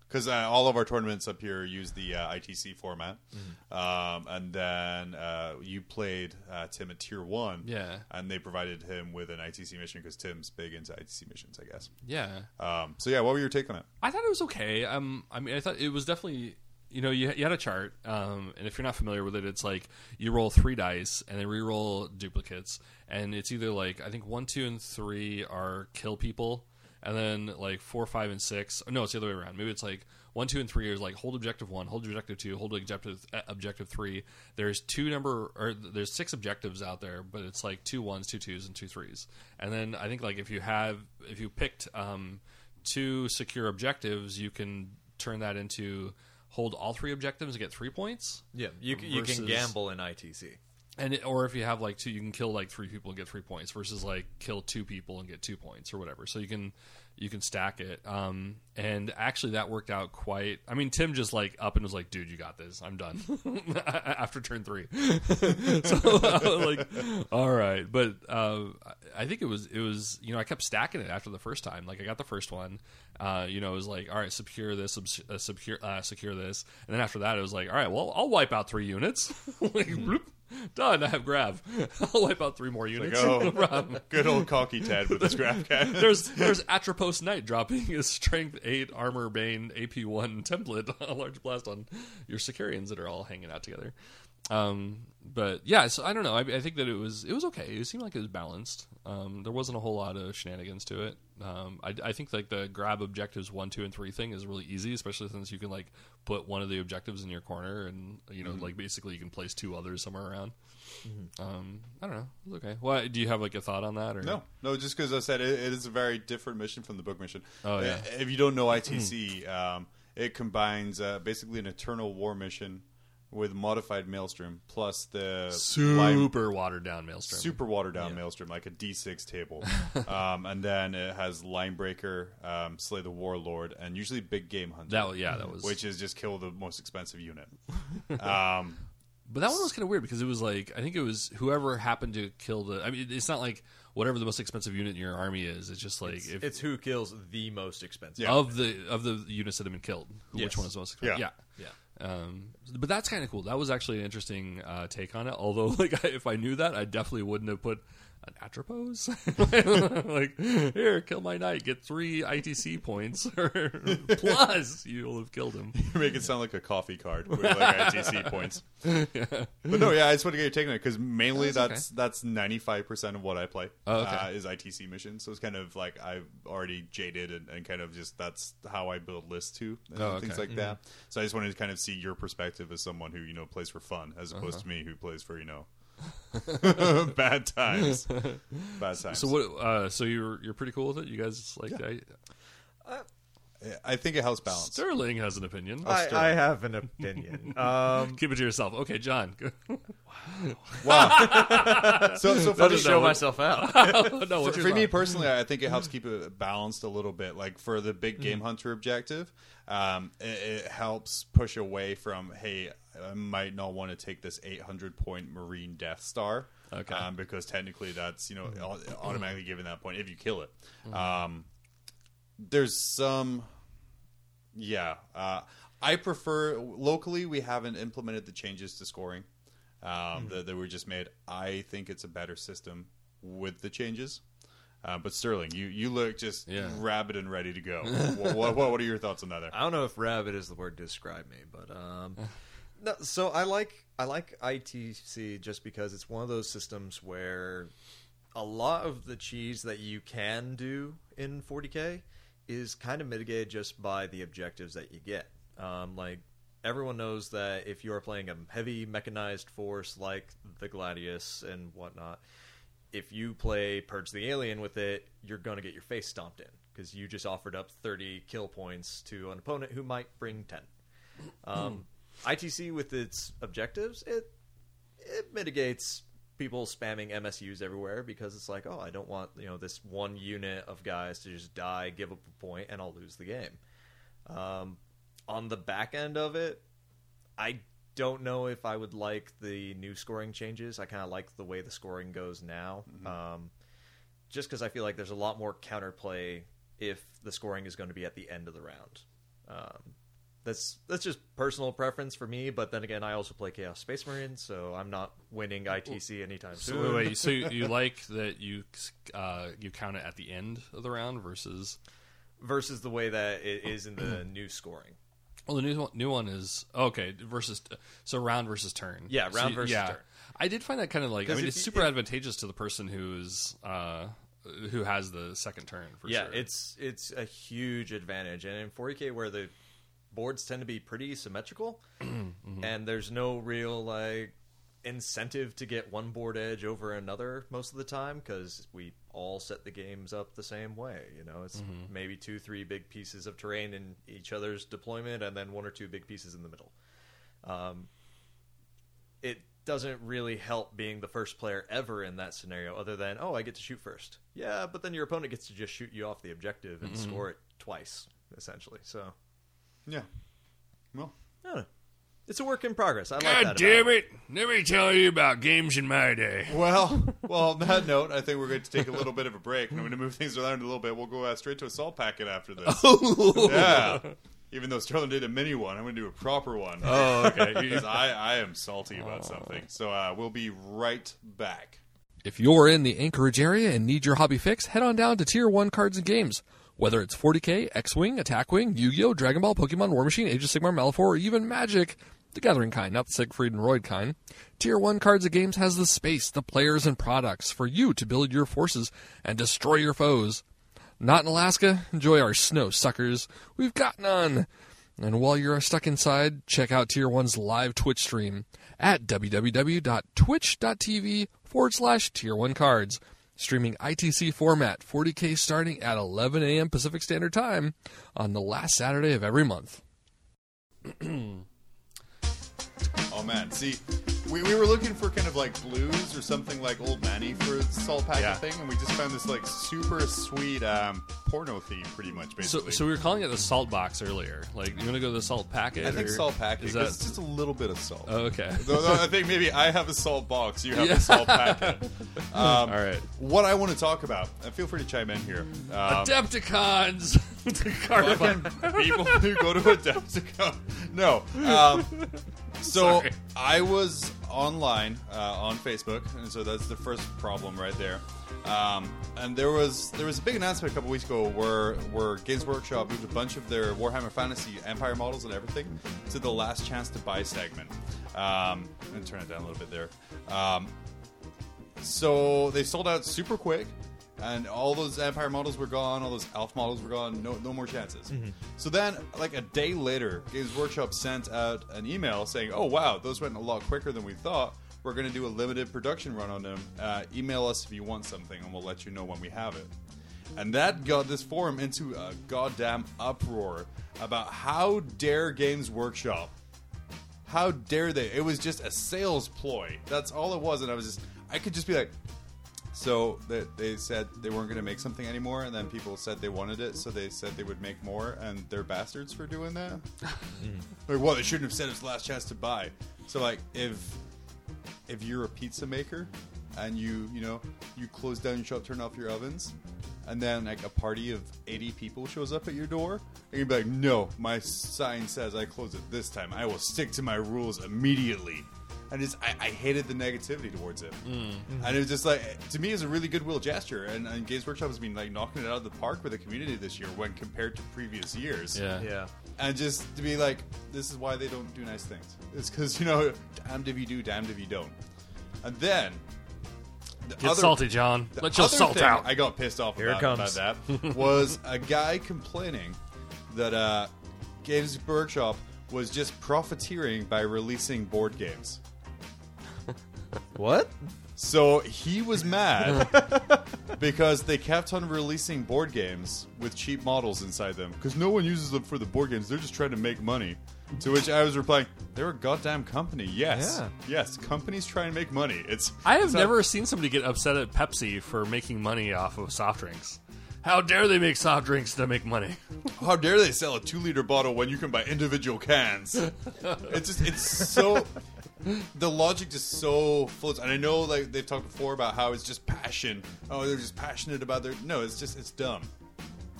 Because uh, all of our tournaments up here use the uh, ITC format, Mm-hmm. um, and then uh, you played uh, Tim at Tier One, Yeah. and they provided him with an ITC mission because Tim's big into ITC missions, I guess. yeah. Um, so yeah, what were your take on it? I thought it was okay. Um, I mean, I thought it was definitely. You know, you, you had a chart, um, and if you're not familiar with it, it's like you roll three dice and then re-roll duplicates, and it's either like I think one, two, and three are kill people, and then like four, five, and six. No, it's the other way around. Maybe it's like one, two, and three is like hold objective one, hold objective two, hold objective uh, objective three. There's two number or there's six objectives out there, but it's like two ones, two twos, and two threes. And then I think like if you have if you picked um, two secure objectives, you can turn that into hold all three objectives and get three points. Yeah, you can, you Versus- can gamble in ITC. And it, or if you have like two, you can kill like three people and get three points versus like kill two people and get two points or whatever. So you can you can stack it. Um, and actually, that worked out quite. I mean, Tim just like up and was like, "Dude, you got this. I'm done." After turn three, so like, "All right." But uh, I think it was it was you know I kept stacking it after the first time. Like I got the first one. Uh, you know, it was like, all right, secure this, uh, secure, uh, secure this, and then after that, it was like, all right, well, I'll wipe out three units. like, done. I have grab. I'll wipe out three more units. oh. No. Good old cocky Ted with his grav cannon. There's there's Atrapos Knight dropping his Strength Eight Armor Bane AP One template, a large blast on your Sicarians that are all hanging out together. Um, but yeah, so I don't know. I, I think that it was it was okay. It seemed like it was balanced. Um, there wasn't a whole lot of shenanigans to it. Um, I, I think like the grab objectives one, two, and three thing is really easy, especially since you can like put one of the objectives in your corner, and you know like basically you can place two others somewhere around. Um, I don't know. It was okay. Well, do you have like a thought on that or No, no, just because I said it, it is a very different mission from the book mission. Oh, yeah. Uh, If you don't know ITC, um, it combines uh, basically an Eternal War mission with modified Maelstrom plus the Lime- super watered down maelstrom. super watered down Maelstrom, like a D6 table. um, and then it has Linebreaker, um, Slay the Warlord, and usually Big Game Hunter. That yeah, that was- Which is just kill the most expensive unit. um, But that one was kind of weird because it was like I think it was whoever happened to kill the. I mean, it's not like whatever the most expensive unit in your army is. It's just like if It's who kills the most expensive. Yeah. of the of the units that have been killed, who- which one is the most expensive? Yeah. yeah. Yeah. Um, but that's kind of cool. That was actually an interesting uh, take on it. Although, like, if I knew that, I definitely wouldn't have put an Atrapos. like, here, kill my knight, get three ITC points, plus you'll have killed him. you make it sound like a coffee card with like ITC points. But no, yeah, I just want to get your take on it because mainly That's that's that's ninety five percent of what I play. Oh, okay. uh, is ITC missions, so it's kind of like I've already jaded and, and kind of just that's how I build lists too, and Oh, things okay. like that. So I just wanted to kind of see your perspective as someone who you know plays for fun, as opposed Uh-huh. to me who plays for you know bad times. Bad times. So what? Uh, so you're you're pretty cool with it. You guys like? I, I think it helps balance. Sterling has an opinion. I, I have an opinion. um, Keep it to yourself. Okay, John. Wow. so so I'll funny. just show myself out. no, for, for me personally, I think it helps keep it balanced a little bit. Like for the big game Mm-hmm. hunter objective, um, it, it helps push away from hey, I might not want to take this 800 point Marine Death Star, Okay. um, because technically that's you know Mm-hmm. automatically given that point if you kill it. Um, there's some, yeah. Uh, I prefer locally. We haven't implemented the changes to scoring um, that, that were just made. I think it's a better system with the changes. Uh, but Sterling, you, you look just Yeah. rabid and ready to go. what, what, what are your thoughts on that? There? I don't know if rabbit is the word to describe me, but um, no. So I like I like ITC just because it's one of those systems where a lot of the cheese that you can do in 40k is kind of mitigated just by the objectives that you get. Um, like everyone knows that if you are playing a heavy mechanized force like the Gladius and whatnot, if you play Purge the Alien with it, you're going to get your face stomped in because you just offered up 30 kill points to an opponent who might bring 10. Um, ITC with its objectives, it it mitigates people spamming MSUs everywhere because it's like, oh, I don't want you know this one unit of guys to just die, give up a point, and I'll lose the game. Um, on the back end of it, I don't know if I would like the new scoring changes. I kind of like the way the scoring goes now, um, just because I feel like there's a lot more counterplay if the scoring is going to be at the end of the round. Um, that's that's just personal preference for me. But then again, I also play Chaos Space Marine, so I'm not winning ITC anytime So soon. wait, wait, so you, you like that you uh, you count it at the end of the round versus Versus the way that it is in the new scoring. well the new one, new one is okay versus so round versus turn Yeah, So round you- versus yeah. turn. I did find that kind of like I mean it's super advantageous to the person who's uh, who has the second turn for yeah, sure. it's it's a huge advantage, and in 40k where the boards tend to be pretty symmetrical, Mm-hmm. and there's no real like incentive to get one board edge over another most of the time because we all set the games up the same way. You know, it's Mm-hmm. maybe two, three big pieces of terrain in each other's deployment, and then one or two big pieces in the middle. Um, it doesn't really help being the first player ever in that scenario, other than oh, I get to shoot first. Yeah, but then your opponent gets to just shoot you off the objective and score it twice, essentially. So, Yeah. Well, I don't know. it's a work in progress. I like God that. damn about it! Let me tell you about games in my day. well, well. On that note, I think we're going to take a little bit of a break, and I'm going to move things around a little bit. We'll go uh, straight to a salt packet after this. yeah. Even though Sterling did a mini one, I'm going to do a proper one. Oh, okay. because I, I am salty about something. So uh, we'll be right back. If you're in the Anchorage area and need your hobby fix, head on down to Tier 1 Cards and Games. Whether it's 40k, X-Wing, Attack Wing, Yu-Gi-Oh!, Dragon Ball, Pokemon, War Machine, Age of Sigmar, Malifaux, or even Magic, the Gathering kind, not the Siegfried and Roy kind, Tier 1 Cards of Games has the space, the players, and products for you to build your forces and destroy your foes. Not in Alaska? Enjoy our snow suckers. We've got none. And while you're stuck inside, check out Tier 1's live Twitch stream at www.twitch.tv forward slash Tier 1 cards. Streaming ITC format, 40k starting at 11 a.m. Pacific Standard Time on the last Saturday of every month. Oh man, see, we, we were looking for kind of like blues or something like Old Manny for the salt packet Yeah. thing, and we just found this like super sweet um, porno theme, pretty much. So, Basically, so we were calling it the salt box earlier. Like, you want to go to the salt packet? I think or- salt packet Is that? it's just a little bit of salt. Oh, okay. Though- though I think maybe I have a salt box, you have Yeah. a salt packet. Um, All right. What I want to talk about, and feel free to chime in here. Um, Adepticons. the fucking people who go to Adepticon. No. Um, so Sorry. I was online uh, on Facebook, and so that's the first problem right there. Um, and there was there was a big announcement a couple weeks ago where where Games Workshop moved a bunch of their Warhammer Fantasy Empire models and everything to the last chance to buy segment. Um, and turn it down a little bit there. Um, so they sold out super quick, and all those Empire models were gone. All those Elf models were gone. No, no more chances. So then, like a day later, Games Workshop sent out an email saying, "Oh wow, those went a lot quicker than we thought. We're going to do a limited production run on them. Uh, email us if you want something, and we'll let you know when we have it." And that got this forum into a goddamn uproar about how dare Games Workshop how dare they? It was just a sales ploy. That's all it was. And I was just, I could just be like, so they, they said they weren't going to make something anymore, and then people said they wanted it, so they said they would make more, and they're bastards for doing that. Mm. like, well, they shouldn't have said it's last chance to buy. So, like, if if you're a pizza maker and you you know you close down your shop, turn off your ovens, and then like a party of 80 people shows up at your door, and you'd be like, no, my sign says I close it this time. I will stick to my rules immediately. And just I, I hated the negativity towards it, and it was just like to me, it's a really goodwill gesture. And, and Games Workshop has been like knocking it out of the park with the community this year when compared to previous years Yeah. Yeah. and just to be like, this is why they don't do nice things. It's because you know, damned if you do, damned if you don't. And then the Get other- salty, John. Let your other salt thing out. I got pissed off Here it about, comes. about that was a guy complaining that uh, Games Workshop was just profiteering by releasing board games. What? So he was mad because they kept on releasing board games with cheap models inside them because no one uses them for the board games. They're just trying to make money. To which I was replying, "They're a goddamn company. Yes, Yeah. yes, companies try and make money. It's I have it's not- never seen somebody get upset at Pepsi for making money off of soft drinks. How dare they make soft drinks to make money? How dare they sell a two liter bottle when you can buy individual cans? it's just it's so the logic just so floats. And I know like they've talked before about how it's just passion. Oh, they're just passionate about their no. It's just it's dumb.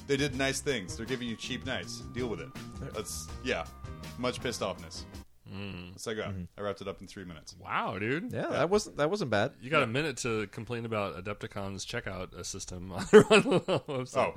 They did nice things. They're giving you cheap nights. Deal with it. That's yeah. Much pissed offness. That's I got. I wrapped it up in three minutes. Wow, dude. Yeah, that wasn't that wasn't bad. You got a minute to complain about Adepticon's checkout uh, system on the website.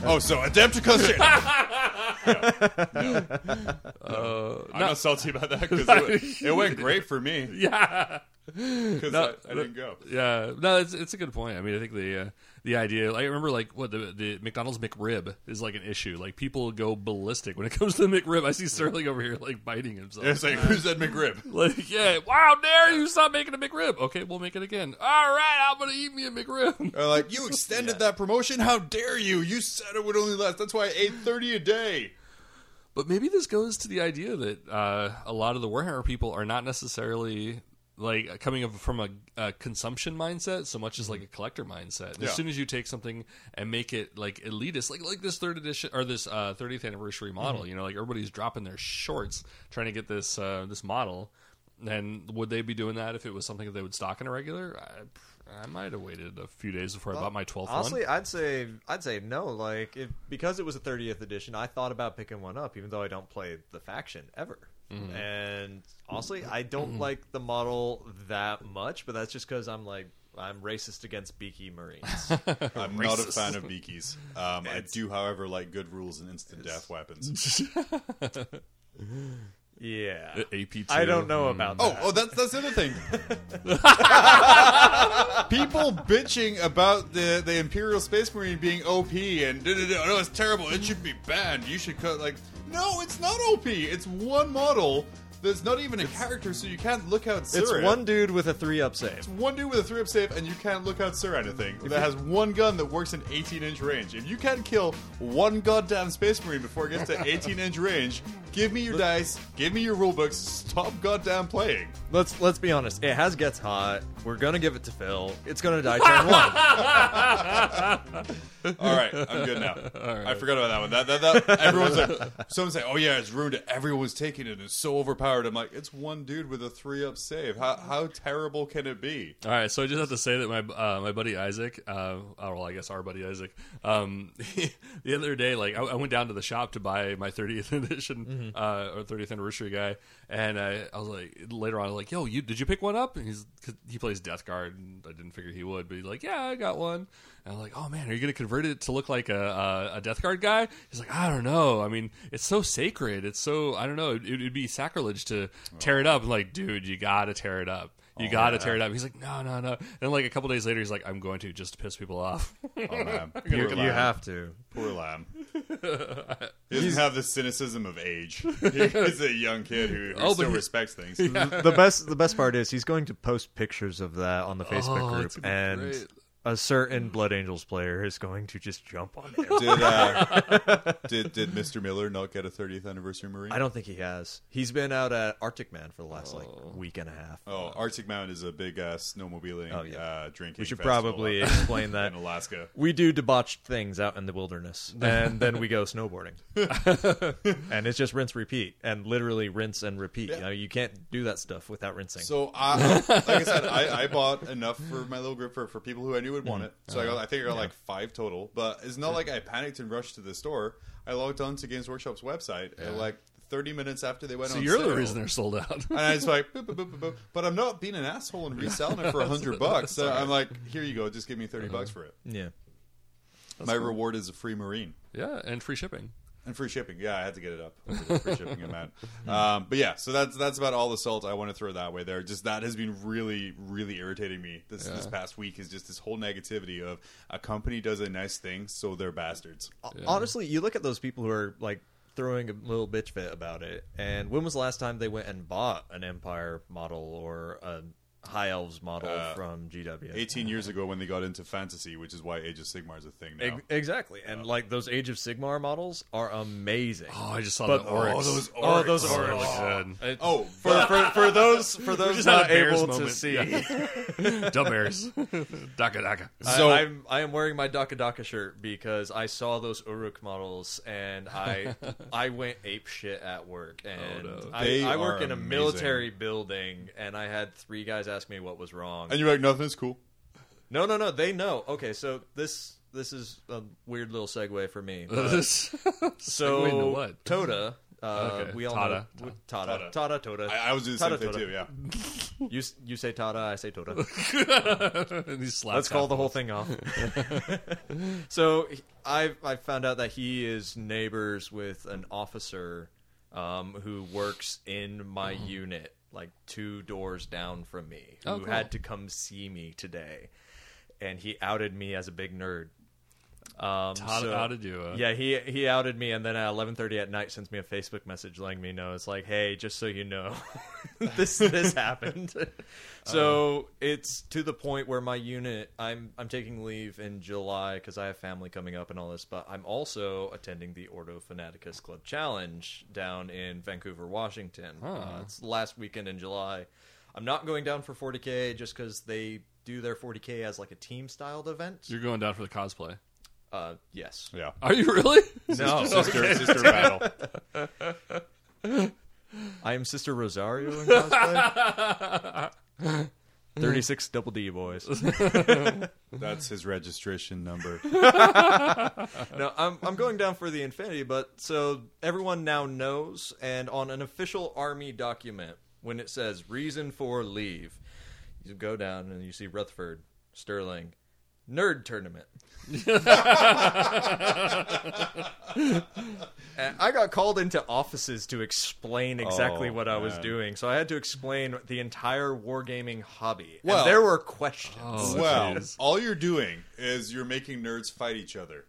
Oh, so Adepticon shit. I'm not salty about that because it, it went great for me yeah. because No, I, I didn't go. Yeah, no, it's it's a good point. I mean, I think the uh, the idea, I remember, like, what the the McDonald's McRib is like an issue. Like, people go ballistic when it comes to the McRib. I see Sterling over here like biting himself. It's like who's that McRib? Like, yeah, wow, dare you stop making a McRib? Okay, we'll make it again. All right, I'm gonna eat me a McRib. Or like you extended that promotion? How dare you? You said it would only last. That's why I ate thirty a day. But maybe this goes to the idea that uh, a lot of the Warhammer people are not necessarily like coming up from a, a consumption mindset so much as like a collector mindset. Yeah. As soon as you take something and make it like elitist, like like this third edition or this uh, 30th anniversary model, you know, like everybody's dropping their shorts trying to get this uh, this model. And would they be doing that if it was something that they would stock in a regular? I, I might have waited a few days before I bought my 12th Honestly, one. I'd say I'd say no. Like if because it was a 30th edition, I thought about picking one up, even though I don't play the faction ever. Mm-hmm. And honestly, I don't like the model that much, but that's just because I'm like I'm racist against beaky marines. I'm not a fan of beakies. Um, I do, however, like good rules and instant death weapons. yeah, AP2. I don't know about Oh, that. oh, that's that's the other thing. People bitching about the the Imperial Space Marine being OP and da, da, da, no, it's terrible. It should be banned. You should cut like no, it's not OP. It's one model that's not even a character, so you can't look out. Sir it's one dude with a three up save. It's one dude with a three up save, and you can't look out Sir anything. That has one gun that works in 18 inch range. If you can't kill one goddamn Space Marine before it gets to 18 inch range, give me your dice, give me your rulebooks, stop goddamn playing. Let's let's be honest. It has gets hot. We're gonna give it to Phil. It's gonna die turn one. All right, I'm good now. I forgot about that one. That, that, that everyone's like, someone's like, oh yeah, it's ruined it. Everyone's taking it. It's so overpowered. I'm like, it's one dude with a three up save. How how terrible can it be? All right, so I just have to say that my uh, my buddy Isaac, uh, oh, well, I guess our buddy Isaac, um, the other day, like I, I went down to the shop to buy my 30th edition uh, or 30th anniversary guy, and I, I was like, later on, I was like, yo, you did you pick one up? And he's 'cause he plays Death Guard, and I didn't figure he would, but he's like, yeah, I got one. And I'm like, oh man, are you gonna convert it to look like a, a, a Death Guard guy? He's like, I don't know. I mean, it's so sacred. It's so I don't know. It, it'd be sacrilege to tear it up. I'm like, dude, you gotta tear it up. You Oh, gotta yeah. tear it up. He's like, no, no, no. And like a couple days later, he's like, I'm going to just to piss people off. Oh man, you, you have to. Poor lamb. He doesn't have the cynicism of age. He's a young kid who, who Oh, still he- respects things. the best the best part is he's going to post pictures of that on the Facebook Oh, group, it's gonna be and great. A certain Blood Angels player is going to just jump on him. Did, uh, did did Mr. Miller not get a 30th anniversary Marine? I don't think he has. He's been out at Arctic Man for the last like week and a half. Oh, Arctic Mountain is a big uh, snowmobiling, Oh, yeah. uh, drinking. we should festival probably explain that. in Alaska. We do debauched things out in the wilderness, and then we go snowboarding, and it's just rinse repeat, and literally rinse and repeat. You know, you can't do that stuff without rinsing. So, I, like I said, I, I bought enough for my little group for, for people who I knew would want it. So I, got, I think I got like five total. But it's not like I panicked and rushed to the store. I logged on to Games Workshop's website and like 30 minutes after they went so on you're sale. the reason they're sold out. And I was like, boop, boop, boop, boop, boop. but I'm not being an asshole and reselling it for a hundred bucks. So I'm like, here you go, just give me 30 Uh-huh. bucks for it. yeah, My reward is a free marine. yeah, and free shipping. And free shipping. Yeah, I had to get it up. free shipping amount. Um, but yeah, so that's that's about all the salt I want to throw that way there. Just that has been really, really irritating me this this past week is just this whole negativity of a company does a nice thing, so they're bastards. honestly, you look at those people who are like throwing a little bitch fit about it, and when was the last time they went and bought an Empire model or a High Elves model Uh, from GW. 18 years ago when they got into fantasy, which is why Age of Sigmar is a thing now. Ex- exactly, and like those Age of Sigmar models are amazing. Oh, I just saw But- the Orruks. Oh, those Oh, those Orruks. are really oh. good. Oh, for, for for those for those just had a not Bears able to see, Yeah. Dumb bears. Dakka dakka. I- So- I'm I am wearing my Dakka Dakka shirt because I saw those Orruk models and I I went ape shit at work and Oh, no. I, I work in a amazing. military building and I had three guys ask me what was wrong. and you're like, nothing's cool. No, no, no, they know. Okay, so this this is a weird little segue for me. but- so Segue into what? Toda, uh, Okay, we all Tada. know Tada, Tada, Toda. I, I was doing the same Tada, thing Toda. too, yeah. You s- you say Tada, I say Toda. and he slaps Let's call the whole thing off. so I I found out that he is neighbors with an officer um, who works in my unit, like two doors down from me, oh, who Oh, cool. had to come see me today, and he outed me as a big nerd. Um, Todd so- outed you, uh. Yeah, he he outed me, and then at eleven thirty at night sends me a Facebook message letting me know it's like, hey, just so you know, this this happened. so it's to the point where my unit, I'm I'm taking leave in July because I have family coming up and all this, but I'm also attending the Ordo Fanaticus Club Challenge down in Vancouver, Washington. Uh, it's the last weekend in July. I'm not going down for 40k just because they do their 40k as like a team styled event. You're going down for the cosplay. Uh, yes. Yeah. Are you really? No. Sister, sister battle. I am Sister Rosario in cosplay. 36 double D boys. That's his registration number. no, I'm I'm going down for the Infinity, but so everyone now knows and on an official army document when it says reason for leave, you go down and you see Rutherford, Sterling, nerd tournament. And I got called into offices to explain exactly Oh, what I was man. doing. So I had to explain the entire wargaming hobby. Well- and there were questions. Oh, well, jeez. all you're doing is you're making nerds fight each other.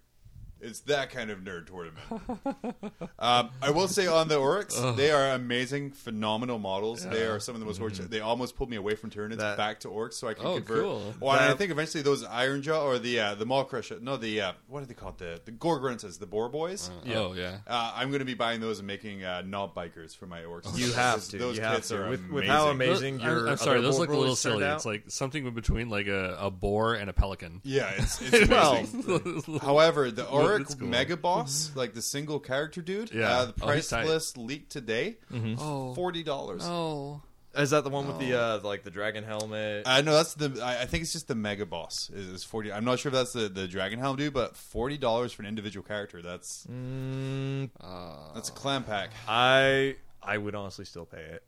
It's that kind of nerd tournament. um, I will say on the Orruks, they are amazing, phenomenal models. They are some of the most Mm-hmm. mm They almost pulled me away from Tyranids That- back to Orcs so I can Oh, convert. cool. Well, and I That- think eventually those Iron Jaw or the uh, the Maw-krusha, no, the uh, what are they called? The the Gore-gruntas, the Boar Boys. Oh yeah. Uh, I'm going to be buying those and making uh, Nob bikers for my orcs. You have to. Those you have kits to. are With, with how amazing. amazing Those- your I'm, I'm sorry, other those look a little Warlords turned silly. out. It's like something in between like a, a boar and a pelican. Yeah, it's, it's amazing. well, However, the Well, cool. Mega Boss, like the single character dude, Yeah. uh, the Oh, price he's tight. list leaked today, Oh. forty dollars. Oh. is that the one with the uh, like the dragon helmet? Uh, know that's the. I, I think it's just the Mega Boss is, is forty. I'm not sure if that's the the Dragon Helm dude, but forty dollars for an individual character. That's Mm, that's a clam pack. I I would honestly still pay it.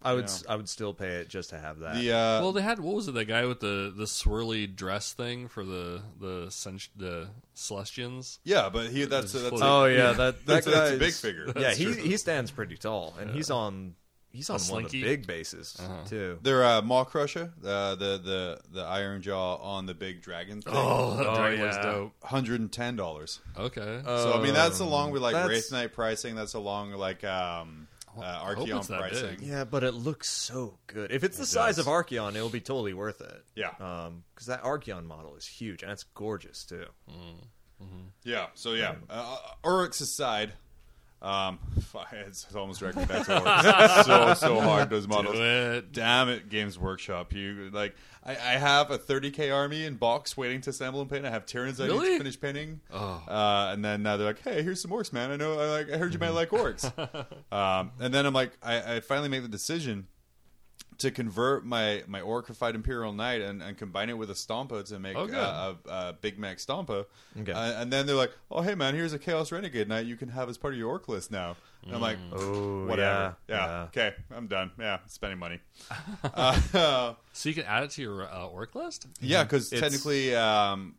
I would Yeah. s I would still pay it just to have that. The uh, Well, they had what was it? That guy with the, the swirly dress thing for the the Cen- the Celestians. yeah, but he that's Just that's floating. oh yeah, that that That's a- that's a big figure. Yeah, he true. he stands pretty tall, and he's on he's on one of the big bases too. Their uh, Maw-krusha, uh, the the the Iron Jaw on the big dragon thing, Oh, that Oh, dragon was yeah. dope. hundred and ten dollars. Okay. So I mean, that's along with like that's- Wraith Knight pricing. That's along like um, uh, Archaon pricing. big. Yeah, but it looks so good. If it's the size does. of Archaon, it'll be totally worth it. Yeah. Um, because that Archaon model is huge and it's gorgeous too. Yeah. So yeah, uh, Orruks aside, um, fuck, it's, it's almost directly back to Orruks. so so hard those models. Do it. Damn it, Games Workshop! You like, I, I have a 30k army in box waiting to assemble and paint. I have Tyranids I need Really? to finish painting. Oh. Uh, and then uh, they're like, "Hey, here's some orcs, man. I know. I like. I heard you might like orcs." um, and then I'm like, I, I finally make the decision to convert my my orcified Imperial Knight and, and combine it with a Stompa to make Oh, uh, a, a Big Mac Stompa. Okay. Uh, and then they're like, "Oh, hey man, here's a Chaos Renegade Knight you can have as part of your orc list now." And I'm like, Oh, "Whatever, yeah, yeah, yeah. okay, I'm done. Yeah, spending money." uh, So you can add it to your uh, orc list. yeah, because It's- technically, um,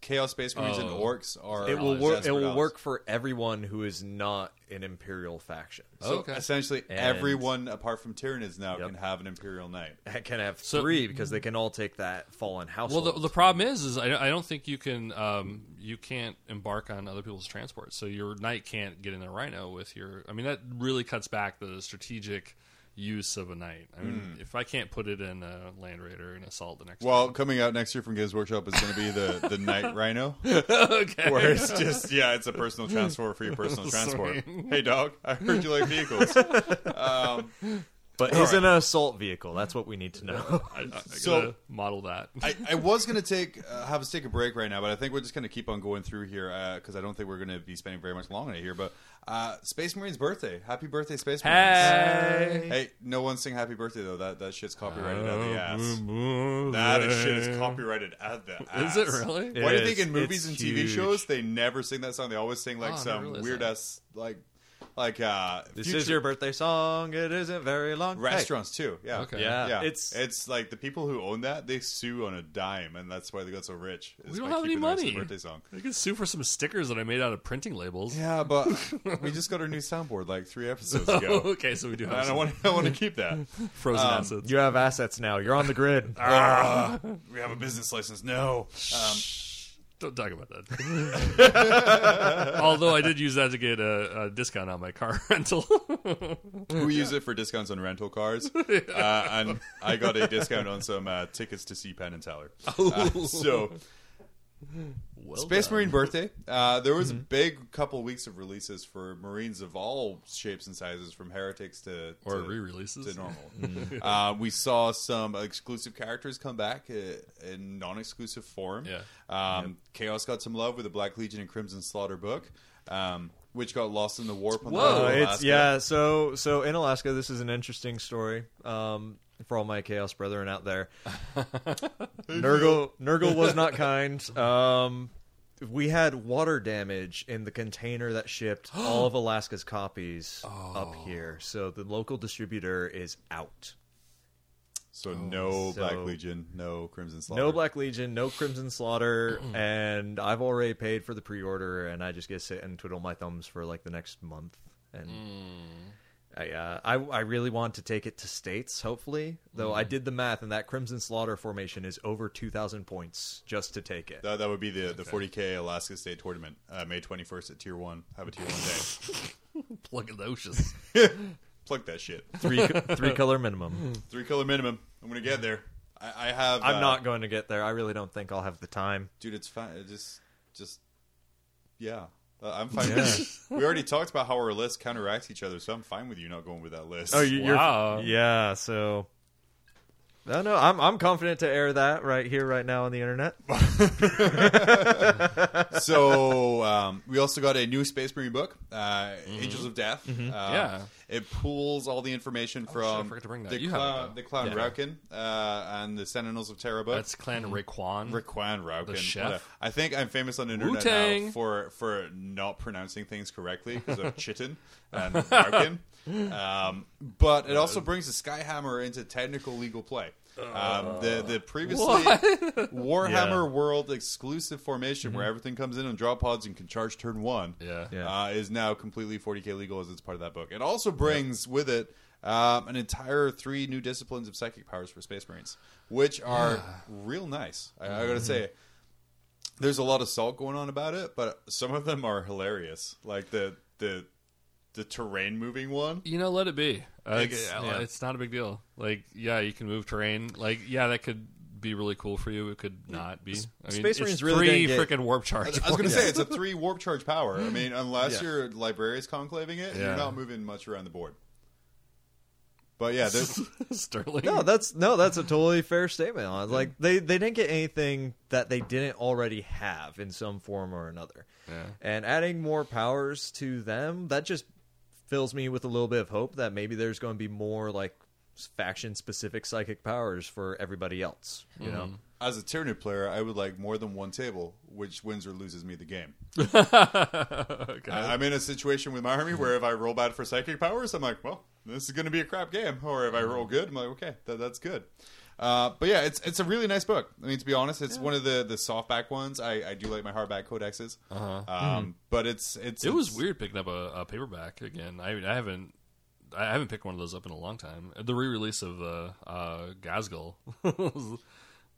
Chaos Space Marines and Oh. orcs are It will work. It will allies. work for everyone who is not an Imperial faction. So Okay. essentially, And- everyone apart from Tyranids now Yep. can have an Imperial Knight. I can have So- three because they can all take that fallen house. Well, household. the, the problem is, is I, I don't think you can um, you can't embark on other people's transports. So your knight can't get in a rhino with your. I mean, that really cuts back the strategic use of a knight. I mean, if I can't put it in a Land Raider and Assault the next Well, coming out next year from Games Workshop is going to be the the Knight Rhino, okay. where it's just yeah, it's a personal transport for your personal transport. Hey, dog, I heard you like vehicles. Um, But All is right. an assault vehicle? That's what we need to know. I, I, I So- gotta model that. I, I was going to take uh, have us take a break right now, but I think we're just going to keep on going through here because I don't think we're going to be spending very much long on it here. But uh, Space Marine's birthday, happy birthday, Space Marines! Hey. Hey, no one sing happy birthday though. That that shit's copyrighted out the ass. That is shit is copyrighted at the ass. Is it really? It Why do you is. think in movies It's and TV huge. shows they never sing that song? They always sing like Oh, I never some realized weird that. ass like like uh This future- is your birthday song. It isn't very long. Hey. restaurants too. Yeah. Okay. Yeah, Yeah, it's it's like the people who own that they sue on a dime, and that's why they got so rich. is We don't have any keeping the rest of money. Birthday song. I can sue for some stickers that I made out of printing labels. Yeah, but we just got our new soundboard like three episodes ago. okay, so we do and have I want I want to keep that. frozen um, assets. you have assets now. You're on the grid. Ah, we have a business license. No. Um, Don't talk about that. Although I did use that to get a, a discount on my car rental. we use it for discounts on rental cars, uh, and I got a discount on some uh, tickets to see Penn and Teller. Uh, so well Space done. Marine birthday. Uh, there was a big couple weeks of releases for Marines of all shapes and sizes, from heretics to or to, re-releases. to normal. uh, we saw some exclusive characters come back uh, in non-exclusive form. Yeah. Um, Chaos got some love with the Black Legion and Crimson Slaughter book, um, which got lost in the warp on the Whoa. island it's Alaska. yeah. So so in Alaska, this is an interesting story. Um, for all my chaos brethren out there, Nurgle Nurgle was not kind. Um, we had water damage in the container that shipped all of Alaska's copies up here. So the local distributor is out. So no So- Black Legion, no Crimson Slaughter. No Black Legion, no Crimson Slaughter, and I've already paid for the pre-order, and I just get to sit and twiddle my thumbs for like the next month. And I, uh, I, I really want to take it to states, hopefully. Though I did the math, and that Crimson Slaughter formation is over two thousand points just to take it. That, that would be the the 40k Alaska State Tournament, uh, May 21st at Tier One. Have a Tier One day. Plug those. day. Plug that shit. Three three color minimum. Three color minimum. I'm gonna get there. I, I have. I'm uh, not going to get there. I really don't think I'll have the time. dude. It's fine. It just, just, yeah. Uh, I'm fine. with it. We already talked about how our lists counteracts each other, so I'm fine with you not going with that list. Oh, you, you're Wow. yeah. So. No, no, I'm I'm confident to air that right here, right now on the internet. so um, we also got a new Space Marine book, uh, Mm-hmm. Angels of Death. Uh, Yeah. it pulls all the information shit, I from forgot to bring that. the You have it, clown, though. the clown Yeah. Raukin, uh, and the Sentinels of Terra book. That's Clan Raekwon. Raquan Raukin. The chef? Whatever. I think I'm famous on the internet Wu-Tang. now for for not pronouncing things correctly because of Chitin and Raukin. Um, but it also brings the Skyhammer into technical legal play. Um, the the previously Warhammer Yeah. World exclusive formation where everything comes in on drop pods and can charge turn one Yeah. Yeah. uh, is now completely 40k legal as it's part of that book. It also brings with it um, an entire three new disciplines of psychic powers for Space Marines, which are real nice. I, I gotta say, there's a lot of salt going on about it, but some of them are hilarious. Like the the the terrain moving one. You know, let it be. Like, It's- uh, yeah. it's not a big deal. Like, yeah, you can move terrain. Like, yeah, that could be really cool for you. It could not be. I mean, Space it's Marines really three freaking warp charge. I was gonna say it's a three warp charge power. I mean, unless Yeah. your librarian's conclaving it, Yeah. you're not moving much around the board. But yeah, there's Sterling. No, that's no, that's a totally fair statement. On like they they didn't get anything that they didn't already have in some form or another. Yeah. And adding more powers to them that just fills me with a little bit of hope that maybe there's going to be more like faction specific psychic powers for everybody else. You know, mm-hmm. as a Tyranid player, I would like more than one table, which wins or loses me the game. okay. I- I'm in a situation with my army where if I roll bad for psychic powers, I'm like, well, this is going to be a crap game. Or if I roll good, I'm like, okay, that, that's good. Uh, but yeah, it's it's a really nice book. I mean, to be honest, it's one of the the softback ones. I, I do like my hardback codexes, Uh-huh. um, but it's it's It was weird picking up a, a paperback again. I, I haven't. I haven't picked one of those up in a long time. The re-release of uh, uh, Ghazghkull was,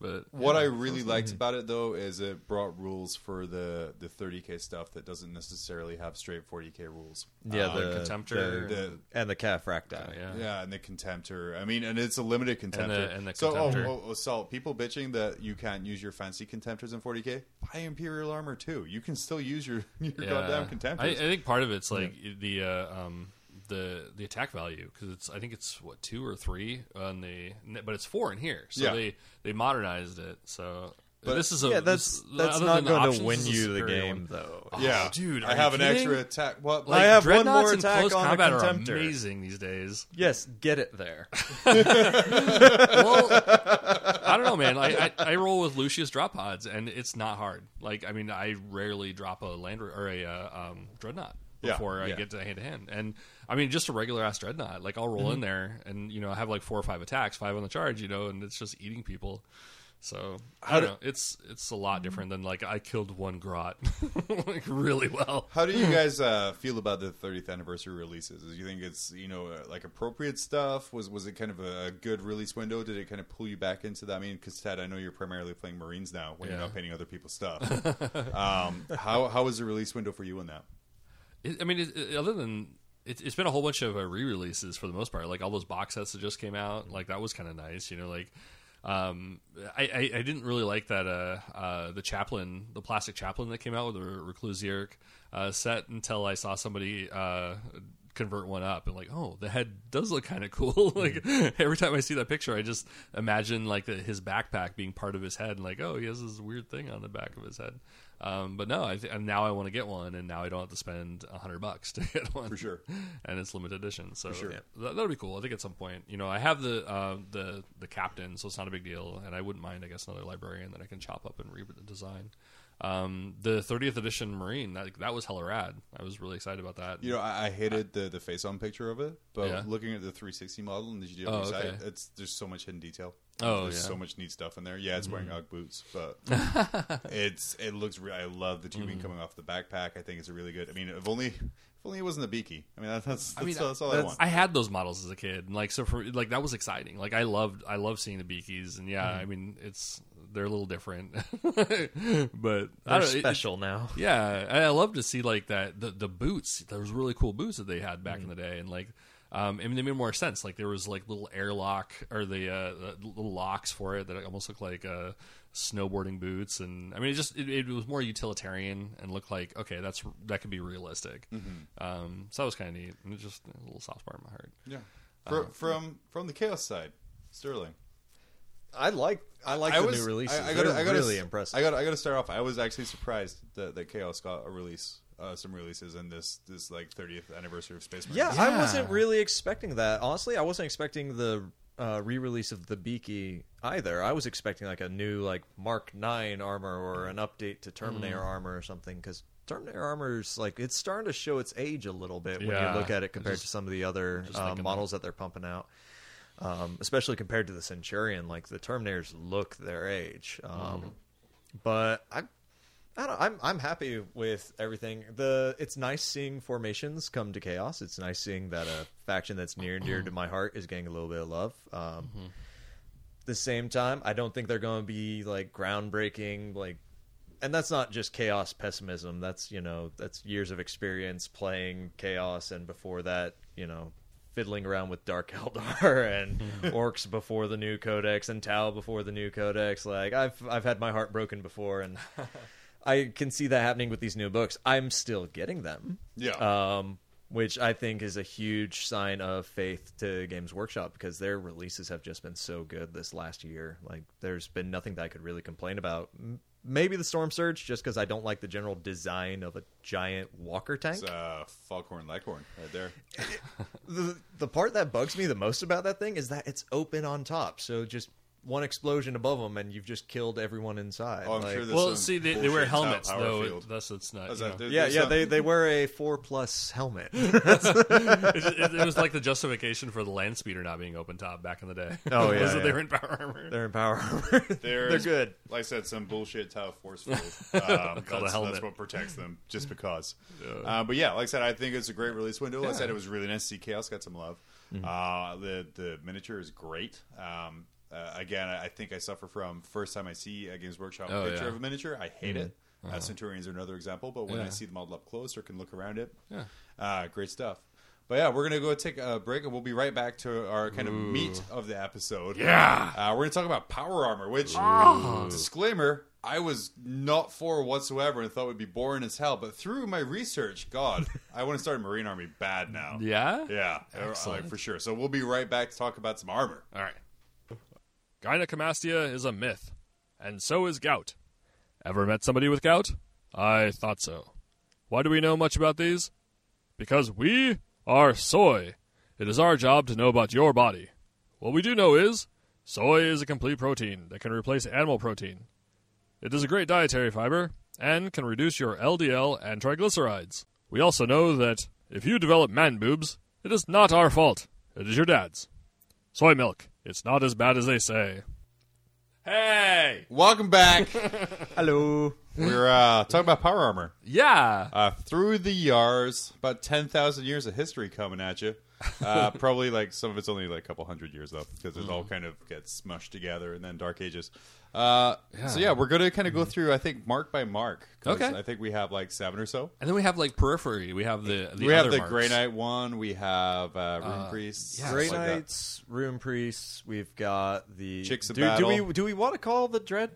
But What I really liked about it though is it brought rules for the the 30k stuff that doesn't necessarily have straight 40k rules. Yeah, Um, the Contemptor. the, The- and the Cataphractii. yeah. Yeah, and the contemptor. I mean, and it's a limited contemptor. and the so, oh, contemptor. oh, oh, so people bitching that you can't use your fancy contemptors in 40k. Buy Imperial armor too. You can still use your your goddamn contemptors. I, I think part of it's like the uh, um, the the attack value because it's I think it's what two or three on the but it's four in here. So Yeah. they they modernized it. So But- this is a Yeah, that's this- that's not than the going to win you the game one. though. yeah, dude, I have you an extra attack. What? Like, I have one more attack close on a combat are contemptor. amazing these days. Yes, get it there. well, I don't know, man. I, I I roll with Lucius drop pods, and it's not hard. Like, I mean, I rarely drop a land or a uh, um, dreadnought Yeah, before I yeah. get to hand to hand. And I mean, just a regular ass dreadnought. Like, I'll roll in Mm-hmm. there, and you know, I have like four or five attacks, five on the charge, you know, and it's just eating people. So I don't do- know. It's it's a lot different than like I killed one grot like really well. How do you guys uh, feel about the 30th anniversary releases? Do you think it's you know uh, like appropriate stuff? Was was it kind of a, good release window? Did it kind of pull you back into that? I mean, because Ted, I know you're primarily playing Marines now when you're not painting other people's stuff. um, how how was the release window for you in that? I mean, it, other than it, it's been a whole bunch of uh, re-releases for the most part. Like all those box sets that just came out, like that was kind of nice. You know, like um, I, I, I didn't really like that uh, uh, the chaplain, the plastic chaplain that came out with the Reclusiarch uh, set until I saw somebody. Uh, convert one up and like oh the head does look kind of cool like every time i see that picture i just imagine like the, his backpack being part of his head and like oh he has this weird thing on the back of his head um, but no I th- and now i want to get one and now i don't have to spend a hundred bucks to get one For sure. and it's limited edition so sure. that, that'll be cool i think at some point you know i have the uh, the the captain so it's not a big deal and i wouldn't mind i guess another librarian that i can chop up and redesign um, the 30th edition marine that, that was hella rad i was really excited about that You know, I, I hated the the face on picture of it, but Yeah. looking at the 360 model and the GW Oh, site, okay. it's there's so much hidden detail. Oh, there's yeah. So much neat stuff in there. Yeah, it's wearing UGG boots, but it's it looks. Re- I love the tubing Mm-hmm. coming off the backpack. I think it's a really good. I mean, if only if only it wasn't a beaky. I mean, that, that's I mean, all, that's all I want. I had those models as a kid, and like so for like that was exciting. Like I loved I love seeing the beakies, and yeah, I mean it's they're a little different, but They're don't know, it- special now. yeah, and I love to see like that the the boots. There was really cool boots that they had back in the day, and like. Um, I mean, they made more sense. Like there was like little airlock or the, uh, the little locks for it that almost looked like uh, snowboarding boots, and I mean, it just it, it was more utilitarian and looked like okay, that's that could be realistic. Um, so that was kind of neat, and it's just a little soft spot in my heart. yeah, Uh-huh. From from the chaos side, Sterling. I like I like I the was new releases. I, I They're gotta, I gotta, really s- impressive. I got. I got to start off. I was actually surprised that, that Chaos got a release, uh, some releases in this this like 30th anniversary of Space Marines. Yeah, I wasn't really expecting that. Honestly, I wasn't expecting the uh, re-release of the Beaky either. I was expecting like a new like Mark Nine armor or an update to Terminator Mm. armor or something because Terminator armor's like it's starting to show its age a little bit when Yeah. you look at it compared just- to some of the other just uh, thinking models that they're pumping out. Um, especially compared to the Centurion, like the Terminators look their age. Um, Mm-hmm. But I I don't. I'm I'm happy with everything. The it's nice seeing formations come to chaos. It's nice seeing that a faction that's near and dear to my heart is getting a little bit of love. Um, The same time, I don't think they're going to be like groundbreaking. Like, and that's not just chaos pessimism. That's you know that's years of experience playing chaos, and before that, you know. Fiddling around with Dark Eldar and orcs before the new codex and Tau before the new codex, like I've I've had my heart broken before, and I can see that happening with these new books. I'm still getting them. Yeah. Um, which I think is a huge sign of faith to Games Workshop because their releases have just been so good this last year. Like, there's been nothing that I could really complain about. Maybe the Storm Surge, just because I don't like the general design of a giant walker tank. It's uh, Foghorn Leghorn right there. the the part that bugs me the most about that thing is that it's open on top. So just one explosion above them, and you've just killed everyone inside. Oh, I'm Like- sure there's Well, some see, they, they wear helmets power though. field. That's it's not. Is you that- know. there- yeah, yeah, some- they they wear a four plus helmet. it, it- it was like the justification for the land speeder not being open top back in the day. Oh, yeah, yeah. they were in power armor. They're in power armor. They're There's- good. Like I said, some bullshit Tau force field. Um, Called a that's, helmet. that's what protects them, just because. Uh, but yeah, like I said, I think it's a great release window. I said it was really nice to see Chaos got some love. Mm-hmm. Uh, the the miniature is great. Um, Uh, again, I think I suffer from first time I see a Games Workshop Oh, picture yeah. of a miniature, I hate it. Uh-huh. Uh, Centurions are another example, but when I see the model up close or can look around it, Yeah. uh, great stuff. But yeah, we're gonna go take a break, and we'll be right back to our kind of meat of the episode. Yeah. uh, we're gonna talk about power armor. Which disclaimer, I was not for whatsoever, and thought would be boring as hell. But through my research, God, I want to start a Marine Army bad now. Yeah. Yeah, uh, Excellent. like for sure. So we'll be right back to talk about some armor. All right. Gynecomastia is a myth, and so is gout. Ever met somebody with gout? I thought so. Why do we know much about these? Because we are soy. It is our job to know about your body. What we do know is soy is a complete protein that can replace animal protein. It is a great dietary fiber and can reduce your LDL and triglycerides. We also know that if you develop man boobs, it is not our fault. It is your dad's. Soy milk. It's not as bad as they say. Hey. Welcome back. Hello. We're uh, talking about power armor. Yeah. Uh, through the years, about 10,000 years of history coming at you. Uh, probably like some of it's only like a couple hundred years though, because it all kind of gets smushed together and then Dark Ages. Uh, So yeah, we're going to kind of go through, I think, mark by mark. 'cause Okay. I think we have like seven or so. And then we have like periphery. We have the, the we have other the marks. Grey Knight one. We have uh, Rune Priests. yeah, stuff Grey like that. Knights, Rune Priests. We've got the Chicks of do, do Battle. we do we want to call the Dread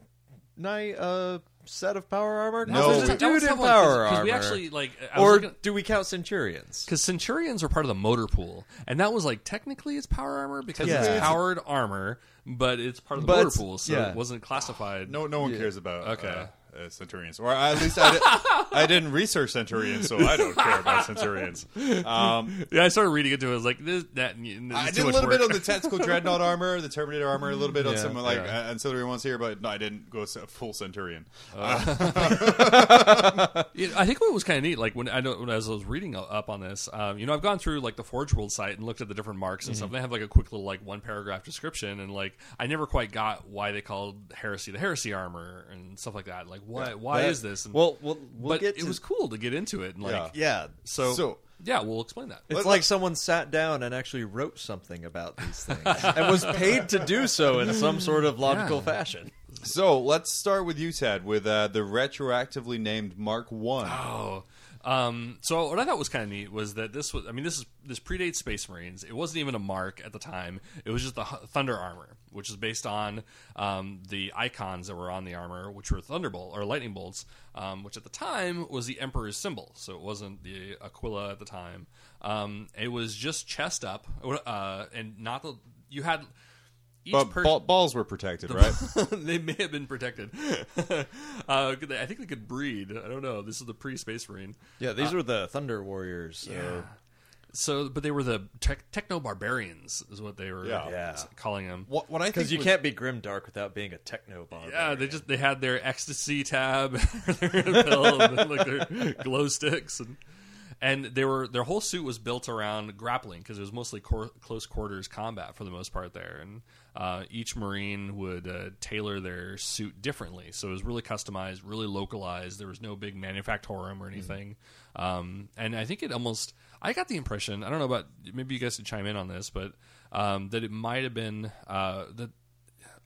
Knight a set of power armor? 'Cause No, there's we- a dude in tough one, power 'cause armor. we actually like I was or looking- do we count Centurions? because Centurions are part of the motor pool, and that was like technically it's power armor because Yeah. it's powered armor, but it's part of the But motor it's- pool, so yeah. it wasn't classified. No, no one cares about Okay. uh, uh, Centurions, or at least I, did, I didn't research Centurions, so I don't care about Centurions. Um, Yeah, I started reading into it. I was like, this, that, this I did too a little work. bit on the tactical dreadnought armor, the Terminator armor, a little bit on Yeah, some like yeah. uh, ancillary ones here, but no, I didn't go full Centurion. Yeah, I think what was kind of neat, like when I know when I was, I was reading up on this, um, you know, I've gone through like the Forge World site and looked at the different marks and Mm-hmm. stuff. They have like a quick little like one paragraph description, and like I never quite got why they called heresy the heresy armor and stuff like that. Like, why why That- is this? And, Well, we'll, we'll but get it to, was cool to get into it and like Yeah. yeah. so, So- yeah, we'll explain that. It's Let- like someone sat down and actually wrote something about these things and was paid to do so in some sort of logical Yeah. fashion. So let's start with you, Ted, with uh, the retroactively named Mark One. Oh, um, so what I thought was kind of neat was that this was. I mean, this is this predates Space Marines. It wasn't even a mark at the time. It was just the Hu- Thunder armor, which is based on um, the icons that were on the armor, which were thunderbolt or lightning bolts, um, which at the time was the Emperor's symbol. So it wasn't the Aquila at the time. Um, it was just chest up, uh, and not the. You had each but person. ball- balls were protected, right? they may have been protected. uh, I think they could breed. I don't know. This is the pre-space marine. Yeah, these were the Thunder Warriors. So So, but they were the tech techno barbarians, is what they were Yeah. Yeah. calling them. what, what I think because you was- can't be grim dark without being a techno barbarian. Yeah, they just they had their ecstasy tab, their pill, and like their glow sticks, and and they were their whole suit was built around grappling because it was mostly cor- close quarters combat for the most part there, and uh, each marine would uh, tailor their suit differently, so it was really customized, really localized. There was no big manufactorum or anything, um, and I think it almost I got the impression I don't know about maybe you guys could chime in on this, but um, that it might have been uh, that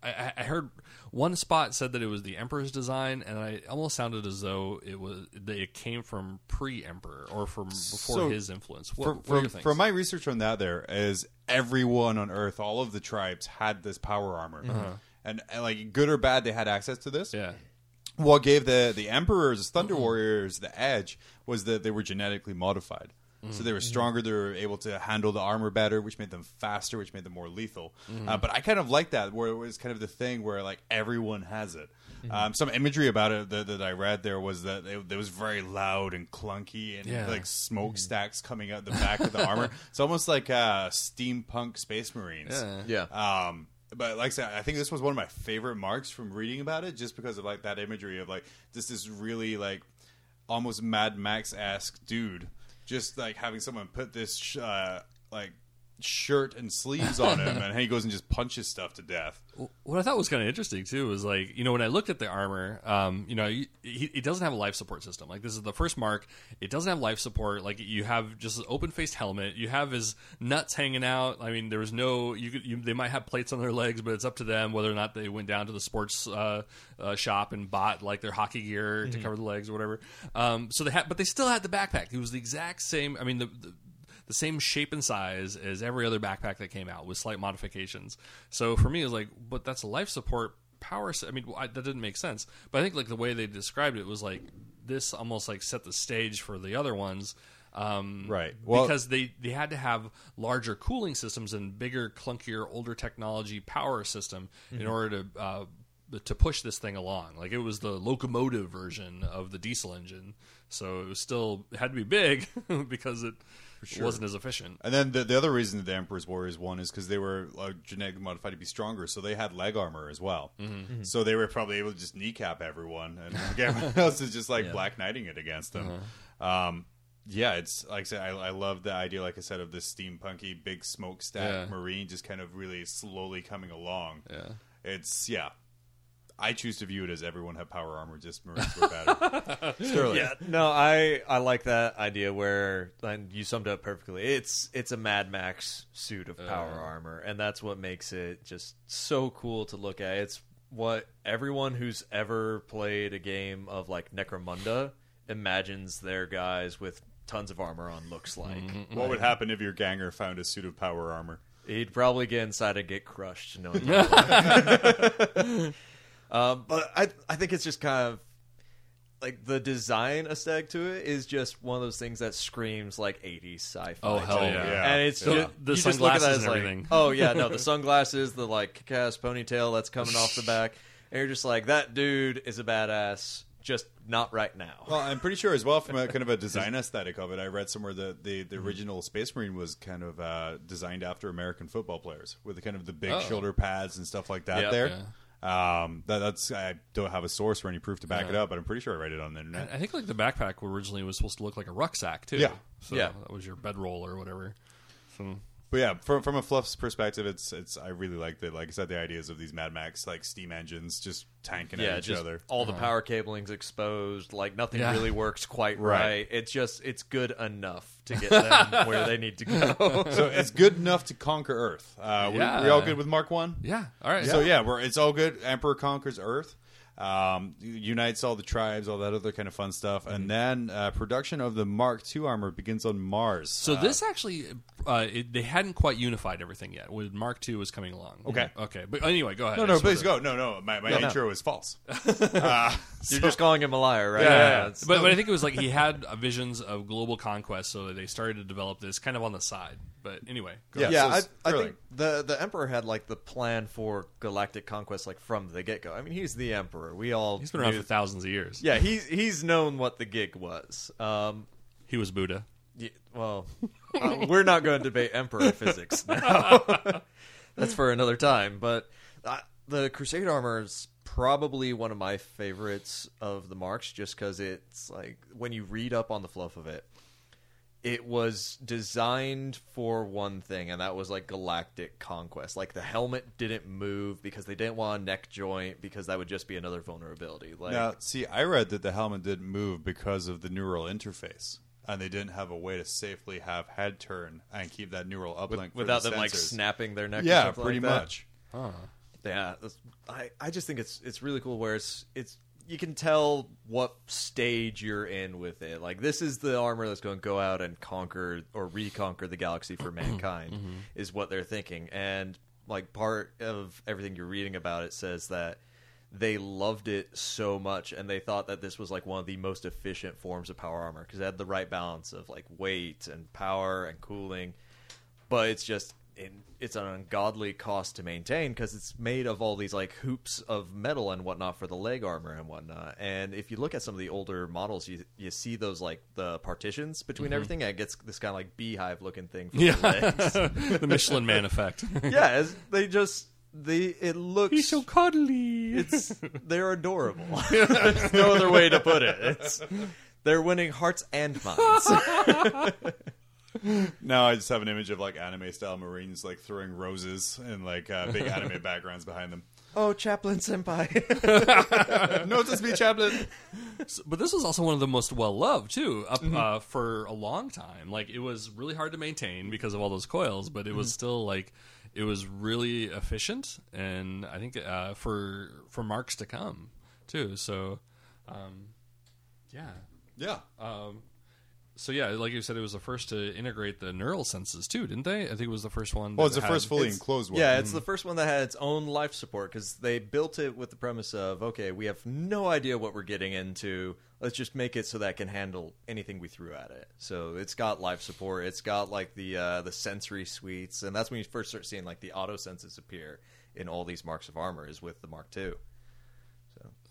I, I heard one spot said that it was the emperor's design, and I almost sounded as though it was that it came from pre-emperor or from before So, his influence. What, from, what from, from my research on that, there is everyone on Earth, all of the tribes had this power armor, uh-huh. mm-hmm. and, and like good or bad, they had access to this. yeah, What gave the the emperors, Thunder Warriors, the edge was that they were genetically modified. So they were stronger. They were able to handle the armor better, which made them faster, which made them more lethal. Uh, but I kind of like that, where it was kind of the thing where like everyone has it. Um, some imagery about it that, that I read there was that it, it was very loud and clunky, and Yeah. like smokestacks coming out the back of the armor. It's almost like uh, steampunk Space Marines. yeah. yeah. Um, but like I said, I think this was one of my favorite marks from reading about it, just because of like that imagery of like this is really like almost Mad Max esque dude, just like having someone put this uh, like shirt and sleeves on him, and he goes and just punches stuff to death. What I thought was kind of interesting too was like you know when I looked at the armor, um, you know, he, it doesn't have a life support system. Like this is the first mark. It doesn't have life support. Like you have just an open faced helmet. You have his nuts hanging out. I mean, there was no. You could. You, they might have plates on their legs, but it's up to them whether or not they went down to the sports uh, uh, shop and bought like their hockey gear to cover the legs or whatever. Um, so they had, but they still had the backpack. It was the exact same. I mean, the, the the same shape and size as every other backpack that came out with slight modifications. So for me, it was like, but that's a life support power. I mean, I, that didn't make sense. But I think like the way they described it was like this almost like set the stage for the other ones. Um, Right. Well- because they, they had to have larger cooling systems and bigger, clunkier, older technology power system in order to uh, to push this thing along. Like it was the locomotive version of the diesel engine, so it was still it had to be big because it wasn't as efficient. And then the, the other reason that the Emperor's Warriors won is because they were uh, genetically modified to be stronger, so they had leg armor as well. Mm-hmm. So they were probably able to just kneecap everyone, and everyone else is just like black knighting it against them. Uh-huh. Um, yeah, it's like I said, I, I love the idea, like I said, of this steampunky big smokestack Yeah. marine just kind of really slowly coming along. Yeah. It's yeah. I choose to view it as everyone had power armor, just Marines were better. Sterling. Yeah, no, I I like that idea where and you summed it up perfectly. It's it's a Mad Max suit of power uh. armor, and that's what makes it just so cool to look at. It's what everyone who's ever played a game of like Necromunda imagines their guys with tons of armor on looks like. Mm-hmm, what mm-hmm. would happen if your ganger found a suit of power armor? He'd probably get inside and get crushed. Knowing that. um, but I I think it's just kind of like the design aesthetic to it is just one of those things that screams like 80s sci-fi. Oh, hell yeah. Yeah. And it's The- just, the you just look at that sunglasses as and like, oh yeah, no, the sunglasses, the like kick-ass ponytail that's coming off the back, and you're just like that dude is a badass, just not right now. Well, I'm pretty sure as well from a kind of a design aesthetic of it. I read somewhere that the, the original Space Marine was kind of uh, designed after American football players with the kind of the big Oh. shoulder pads and stuff like that. Yep. there, um, that, that's I don't have a source or any proof to back it up, but I'm pretty sure I read it on the internet. I think like the backpack originally was supposed to look like a rucksack too. Yeah. So Yeah. that was your bedroll or whatever. So But yeah, from from a fluff's perspective, it's it's I really like the like I said the ideas of these Mad Max like steam engines just tanking yeah, at each just other. all the power cabling's exposed. Like nothing Yeah. really works quite Right. right. It's just it's good enough to get them where they need to go. So it's good enough to conquer Earth. Uh, we, Yeah. we all good with Mark One? yeah, all right. So yeah, we're it's all good. Emperor conquers Earth, um, unites all the tribes, all that other kind of fun stuff, Mm-hmm. and then uh, production of the Mark II armor begins on Mars. So Uh, this actually, uh, it, they hadn't quite unified everything yet. When Mark II was coming along. Okay. Okay. But anyway, go ahead. no, no, please wanted go. No, no, my, my No, no. intro is false. uh, You're just calling him a liar, right? to- Yeah, it's- but, but I think it was like he had uh, visions of global conquest, so they started to develop this kind of on the side. But anyway, go Yeah, yeah, so I, I think the the emperor had like the plan for galactic conquest like from the get go. I mean, he's the emperor. We all he's been around knew- for thousands of years. yeah, he's he's known what the gig was. Um, He was Buddha. Yeah, well, uh, we're not going to debate emperor physics now. That's for another time. But uh, the Crusade armor is probably one of my favorites of the marks, just because it's like when you read up on the fluff of it, it was designed for one thing, and that was like galactic conquest. Like the helmet didn't move because they didn't want a neck joint because that would just be another vulnerability. Like now, see, I read that the helmet didn't move because of the neural interface. And they didn't have a way to safely have head turn and keep that neural uplink for without the them like snapping their neck. or Yeah, pretty like that. much. Yeah, I I just think it's it's really cool where it's it's you can tell what stage you're in with it. Like this is the armor that's going to go out and conquer or reconquer the galaxy for mankind mm-hmm. is what they're thinking. And like part of everything you're reading about it says that they loved it so much and they thought that this was like one of the most efficient forms of power armor because it had the right balance of like weight and power and cooling but it's just it's an ungodly cost to maintain because it's made of all these like hoops of metal and whatnot for the leg armor and whatnot. And if you look at some of the older models, you you see those like the partitions between mm-hmm. everything, and it gets this kind of like beehive looking thing for Yeah. the legs. the Michelin Man effect. yeah, they just they it looks so cuddly. it's they're adorable. There's no other way to put it. It's they're winning hearts and minds. now I just have an image of like anime style Marines like throwing roses and like uh, big anime backgrounds behind them. Oh, Chaplain Senpai. Notice me, Chaplain. So- but this was also one of the most well loved too, up uh, for a long time. Like it was really hard to maintain because of all those coils, but it was still like it was really efficient, and I think uh, for for marks to come too. So, um, yeah. Yeah. Um, so yeah, like you said, it was the first to integrate the neural senses too, didn't they? I think it was the first one. Well, it's the had- first fully enclosed one. Yeah, it's the first one that had its own life support because they built it with the premise of okay, we have no idea what we're getting into. Let's just make it so that it can handle anything we threw at it. So it's got life support. It's got like the uh, the sensory suites, and that's when you first start seeing like the auto senses appear in all these marks of armor is with the Mark II.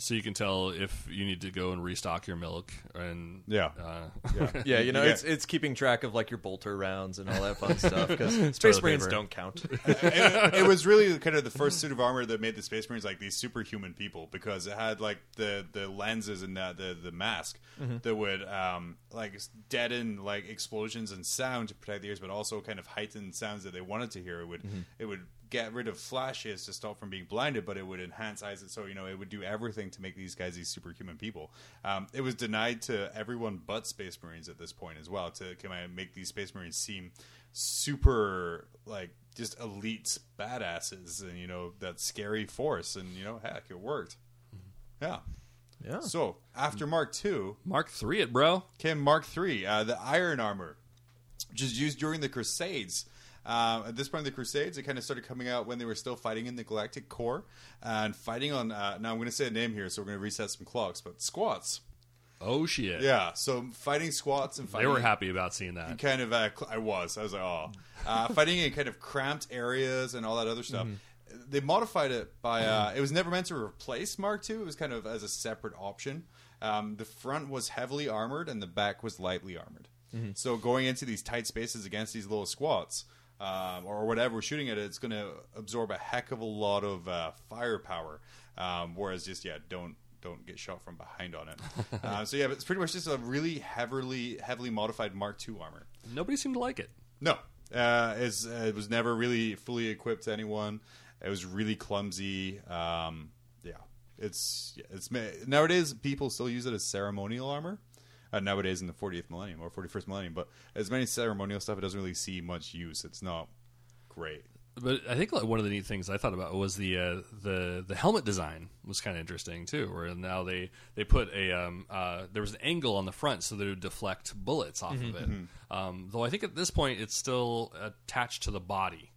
So you can tell if you need to go and restock your milk, and Yeah. uh, Yeah. Yeah, you know, Yeah. it's it's keeping track of like your bolter rounds and all that fun stuff because Space Marines paper. don't count. it, it was really kind of the first suit of armor that made the Space Marines like these superhuman people because it had like the the lenses and the the, the mask that would um, like deaden like explosions and sound to protect the ears, but also kind of heighten sounds that they wanted to hear. It would it would get rid of flashes to stop from being blinded, but it would enhance eyes. So you know it would do everything to make these guys these superhuman people. Um, it was denied to everyone but Space Marines at this point as well to kind of make these Space Marines seem super like just elite badasses and you know that scary force and you know heck it worked yeah Yeah. so after mark ii Mark three it, bro. came mark iii uh, the iron armor which is used during the crusades uh, at this point in the crusades it kind of started coming out when they were still fighting in the galactic core and fighting on uh, now i'm going to say a name here so we're going to reset some clocks but squats Oh shit! yeah so fighting squats and fighting. they were happy about seeing that. kind of uh, I was. I was like, oh, uh, fighting in kind of cramped areas and all that other stuff. They modified it by. Uh, it was never meant to replace Mark II. It was kind of as a separate option. Um, the front was heavily armored and the back was lightly armored. So going into these tight spaces against these little squats. Um, or whatever we're shooting at it, it's going to absorb a heck of a lot of uh, firepower. Um, whereas just yeah, don't don't get shot from behind on it. uh, so yeah, but it's pretty much just a really heavily heavily modified Mark II armor. Nobody seemed to like it. No, uh, it's, uh, it was never really fully equipped to anyone. It was really clumsy. Um, yeah, it's it's nowadays people still use it as ceremonial armor. Uh, nowadays in the 40th millennium or 41st millennium, but as many ceremonial stuff, it doesn't really see much use. It's not great. But I think like one of the neat things I thought about was the uh, the the helmet design was kind of interesting too. Where now they they put a um, uh, there was an angle on the front so that it would deflect bullets off of it. Um, though I think at this point it's still attached to the body.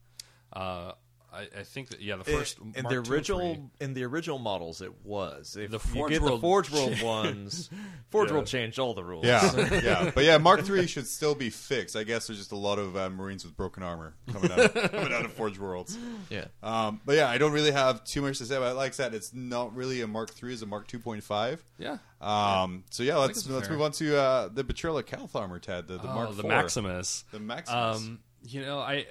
Uh, I, I think that yeah, the first in Mark the original three- in the original models it was if The you Forge get the World- Forge World ones Forge Yeah. World changed all the rules Yeah, yeah, but yeah, Mark III should still be fixed. I guess there's just a lot of uh, Marines with broken armor coming out, coming out of Forge Worlds. yeah Um, but yeah, I don't really have too much to say about it. Like I said, it's not really a Mark III; it's a Mark 2.5. yeah. Um, so yeah, let's let's fair. move on to uh, the Betrayal of Calth armor, Ted. The, the Oh, Mark the IV. Maximus. The Maximus. Um, you know, I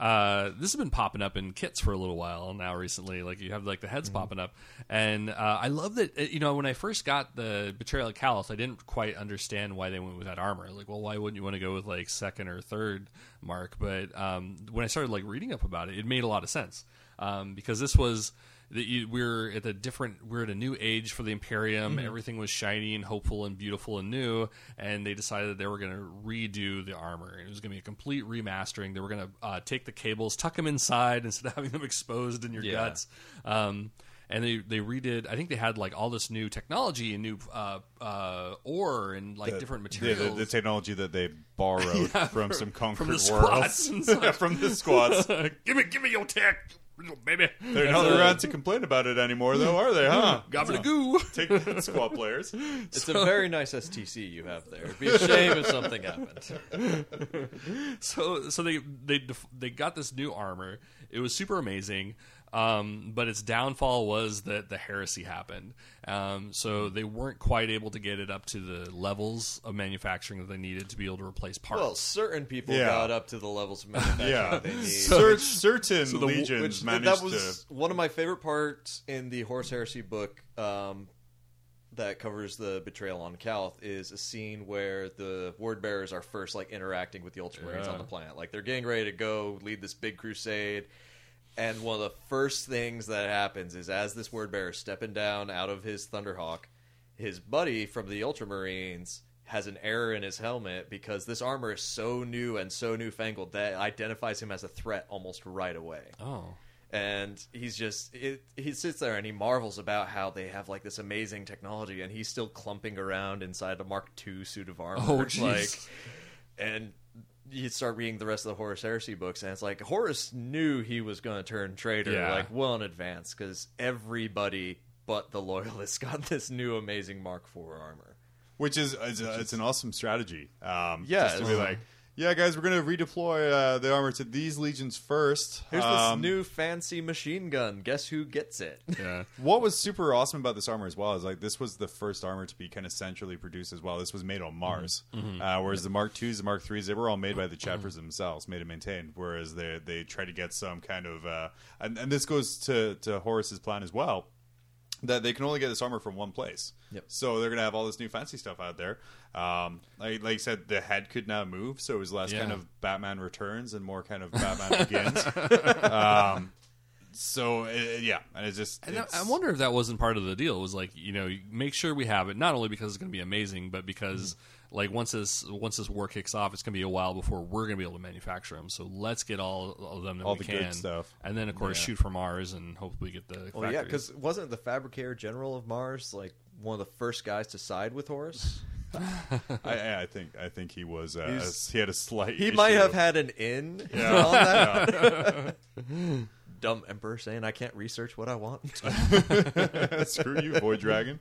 uh, this has been popping up in kits for a little while now. Recently, like you have like the Mm-hmm. heads popping up, and uh, I love that. uh, You know, when I first got the Betrayal of Calth, I didn't quite understand why they went with that armor. Like, well, why wouldn't you want to go with like second or third mark? But um, when I started like reading up about it, it made a lot of sense um, because this was that you, we're at a different we're at a new age for the imperium everything was shiny and hopeful and beautiful and new and they decided that they were going to redo the armor it was going to be a complete remastering they were going to uh, take the cables tuck them inside instead of having them exposed in your Yeah. guts um, and they, they redid i think they had like all this new technology and new uh, uh, ore and like different materials the, the technology that they borrowed from some conquered from the worlds. squats and such. from the squats. give me give me your tech little baby They're not around to complain about it anymore, though, are they? Huh? goo Take that, squad players. it's a very nice STC you have there it'd be a shame if something happened so so they they they got this new armor. It was super amazing. Um, but its downfall was that the heresy happened. Um, so they weren't quite able to get it up to the levels of manufacturing that they needed to be able to replace parts. well certain people Yeah. got up to the levels of manufacturing Yeah, they need Cer- certain the- legions which managed that was to. one of my favorite parts in the Horus Heresy book. Um, that covers the betrayal on Calth is a scene where the word bearers are first like interacting with the Ultramarines Yeah. on the planet. Like they're getting ready to go lead this big crusade. And one of the first things that happens is as this word bearer is stepping down out of his Thunderhawk, his buddy from the Ultramarines has an error in his helmet because this armor is so new and so newfangled that it identifies him as a threat almost right away Oh. and he's just it, he sits there and he marvels about how they have like this amazing technology and he's still clumping around inside a mark ii suit of armor Oh, jeez. like and you start reading the rest of the Horus Heresy books, and it's like Horus knew he was going to turn traitor Yeah. like well in advance because everybody but the loyalists got this new amazing Mark IV armor. which is it's, a, it's an awesome strategy. Um, Yeah, just to be it's- like, yeah, guys, we're going to redeploy uh, the armor to these legions first. Here's Um, this new fancy machine gun. Guess who gets it? Yeah. What was super awesome about this armor as well is like this was the first armor to be kind of centrally produced as well. This was made on Mars, Uh, whereas the Mark IIs, the Mark IIIs, they were all made by the chapters themselves, made and maintained. Whereas they they try to get some kind of uh, and, and this goes to to Horus's plan as well that they can only get this armor from one place. Yep. So they're gonna have all this new fancy stuff out there. Um, like like you said, the head could now move, so it was less kind of Batman Returns and more kind of Batman Begins. um, so uh, yeah, and it's just And I- it's- I wonder if that wasn't part of the deal. It was like, you know, make sure we have it, not only because it's going to be amazing, but because like once this once this war kicks off, it's going to be a while before we're going to be able to manufacture them. So let's get all, all of them that All we the can, good stuff. and then of course Yeah. shoot for Mars and hopefully get the. Well, yeah, because wasn't the Fabricator General of Mars like one of the first guys to side with Horus? I, I think I think he was uh, He's- he had a slight. He issue. might have had an in Yeah. on that. Dumb emperor saying I can't research what I want. Screw you, Void Dragon.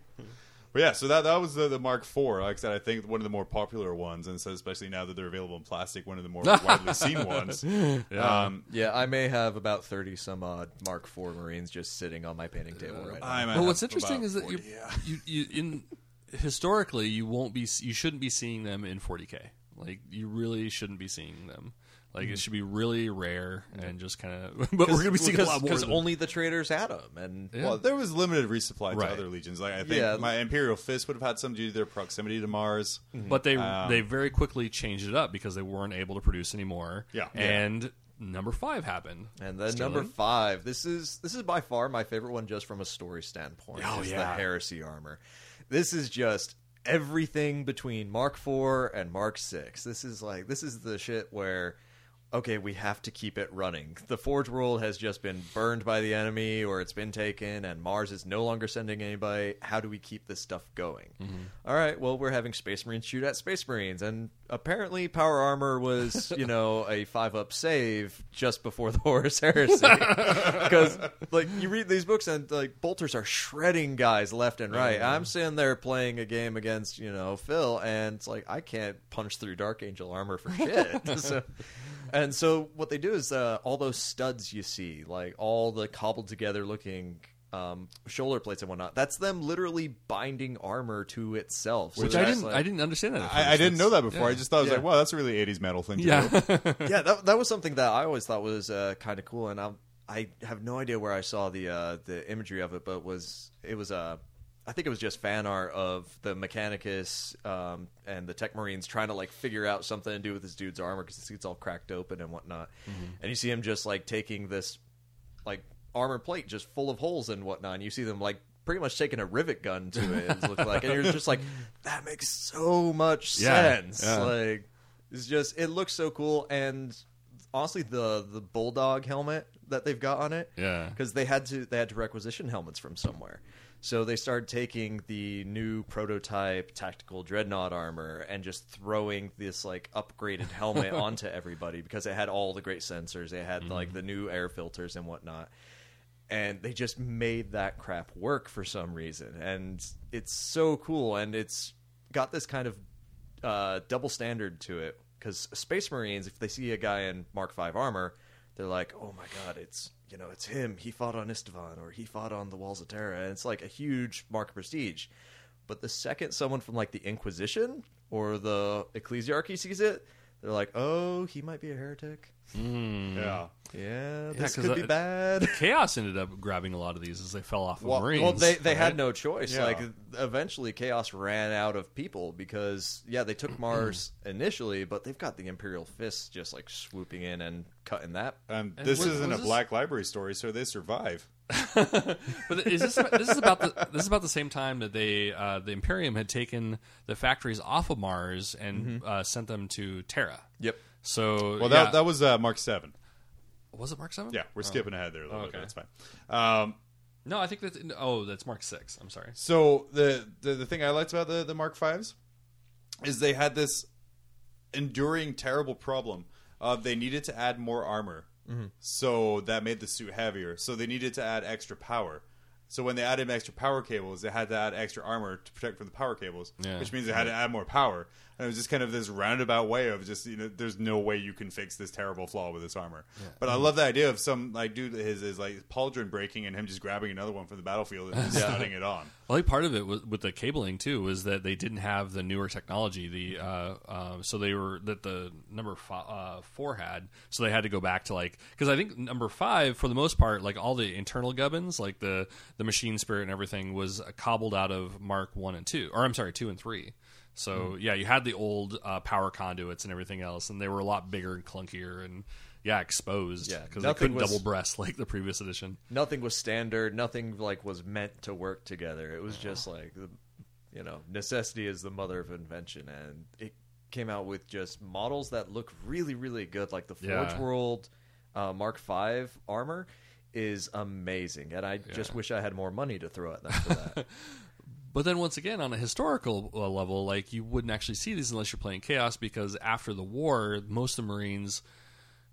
But yeah, so that that was the, the Mark IV. Like I said, I think one of the more popular ones, and so especially now that they're available in plastic, one of the more widely seen ones. Um, yeah, I may have about thirty some odd Mark IV Marines just sitting on my painting table right now. I might Well, what's interesting about is that 40, you, yeah. you, you in historically you won't be you shouldn't be seeing them in 40k. Like you really shouldn't be seeing them. Like it should be really rare and just kind of. But we're going to be seeing a lot more. because only the traders had them, and Yeah. Well, there was limited resupply Right. to other legions. Like I think Yeah. my Imperial Fist would have had some due to their proximity to Mars. but they Um, they very quickly changed it up because they weren't able to produce anymore. Yeah. and number five happened. And then Sterling? number five, this is this is by far my favorite one, just from a story standpoint. Oh, is the. Heresy armor. This is just everything between Mark IV and Mark VI. This is like this is the shit where. Okay, we have to keep it running. The Forge World has just been burned by the enemy, or it's been taken, and Mars is no longer sending anybody. How do we keep this stuff going? Mm-hmm. All right, well, we're having Space Marines shoot at Space Marines, and apparently, Power Armor was, you know, a five up save just before the Horus Heresy. Because, like, you read these books, and, like, bolters are shredding guys left and right. Mm-hmm. I'm sitting there playing a game against, you know, Phil, and it's like, I can't punch through Dark Angel armor for shit. so, and so, what they do is uh, all those studs you see, like, all the cobbled together looking. Um, shoulder plates and whatnot. That's them literally binding armor to itself. So Which I didn't like- I didn't understand that. at I, I didn't know that before. I just thought I was Yeah. like, wow, that's a really '80s metal thing. To do. Yeah, yeah, that that was something that I always thought was uh, kind of cool, and I I have no idea where I saw the uh, the imagery of it, but was it was uh, I think it was just fan art of the Mechanicus um, and the Tech Marines trying to like figure out something to do with this dude's armor because it's all cracked open and whatnot, and you see him just like taking this like armor plate just full of holes and whatnot, and you see them like. Pretty much taking a rivet gun to it, it looks like, and you're just like, that makes so much Yeah, sense. yeah. Like, it's just it looks so cool, and honestly, the the bulldog helmet that they've got on it, Yeah. because they had to they had to requisition helmets from somewhere. So they started taking the new prototype tactical dreadnought armor and just throwing this like upgraded helmet onto everybody because it had all the great sensors. It had like the new air filters and whatnot. And they just made that crap work for some reason. And it's so cool. And it's got this kind of uh, double standard to it because Space Marines, if they see a guy in Mark V armor, they're like, "Oh my god, it's you know, it's him. He fought on Isstvan or he fought on the Walls of Terra." And it's like a huge mark of prestige. But the second someone from like the Inquisition or the Ecclesiarchy sees it, they're like, "Oh, he might be a heretic." Yeah. Yeah, this 'cause could be that- bad. Chaos ended up grabbing a lot of these as they fell off of Well- Marines. Well, they they right? had no choice. Yeah. Like eventually, Chaos ran out of people because yeah, they took Mars initially, but they've got the Imperial fists just like swooping in and cutting that. And And this was- isn't was a this- Black Library story, so they survive. But is this this is about the this is about the same time that they uh, the Imperium had taken the factories off of Mars and uh, sent them to Terra. Yep. So Well, yeah. that that was uh, Mark Seven. was it Mark Seven? Yeah, we're skipping ahead there a little Oh, bit. okay. That's fine. Um, No, I think that's oh that's Mark Six. I'm sorry. So the, the the thing I liked about the the Mark Fives is they had this enduring terrible problem of they needed to add more armor, so that made the suit heavier. So they needed to add extra power. So when they added extra power cables, they had to add extra armor to protect from the power cables, Yeah. which means they had to add more power. And it was just kind of this roundabout way of just you know, there's no way you can fix this terrible flaw with this armor. But I love the idea of some like dude his is like pauldron breaking and him just grabbing another one from the battlefield and just studding it on. I think part of it was, with the cabling too was that they didn't have the newer technology. The uh, uh, so they were that the number fi- uh, four had, so they had to go back to like because I think number five for the most part, like all the internal gubbins, like the the machine spirit and everything, was cobbled out of Mark one and two, or I'm sorry, two and three. So Hmm. yeah, you had the old uh, power conduits and everything else, and they were a lot bigger and clunkier and yeah, exposed. Yeah, because they couldn't was- double breast like the previous edition. Nothing was standard. Nothing like was meant to work together. It was just like the, you know, necessity is the mother of invention, and it came out with just models that look really, really good. Like the Forge Yeah. World uh, Mark V armor is amazing, and I just wish I had more money to throw at them for that. But then once again, on a historical uh, level, like you wouldn't actually see these unless you're playing Chaos, because after the war, most of the Marines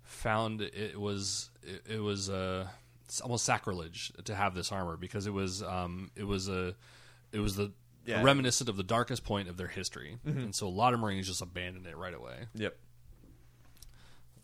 found it was it, it was uh, it's almost sacrilege to have this armor because it was um, it was a it was the Yeah. reminiscent of the darkest point of their history, and so a lot of Marines just abandoned it right away. yep.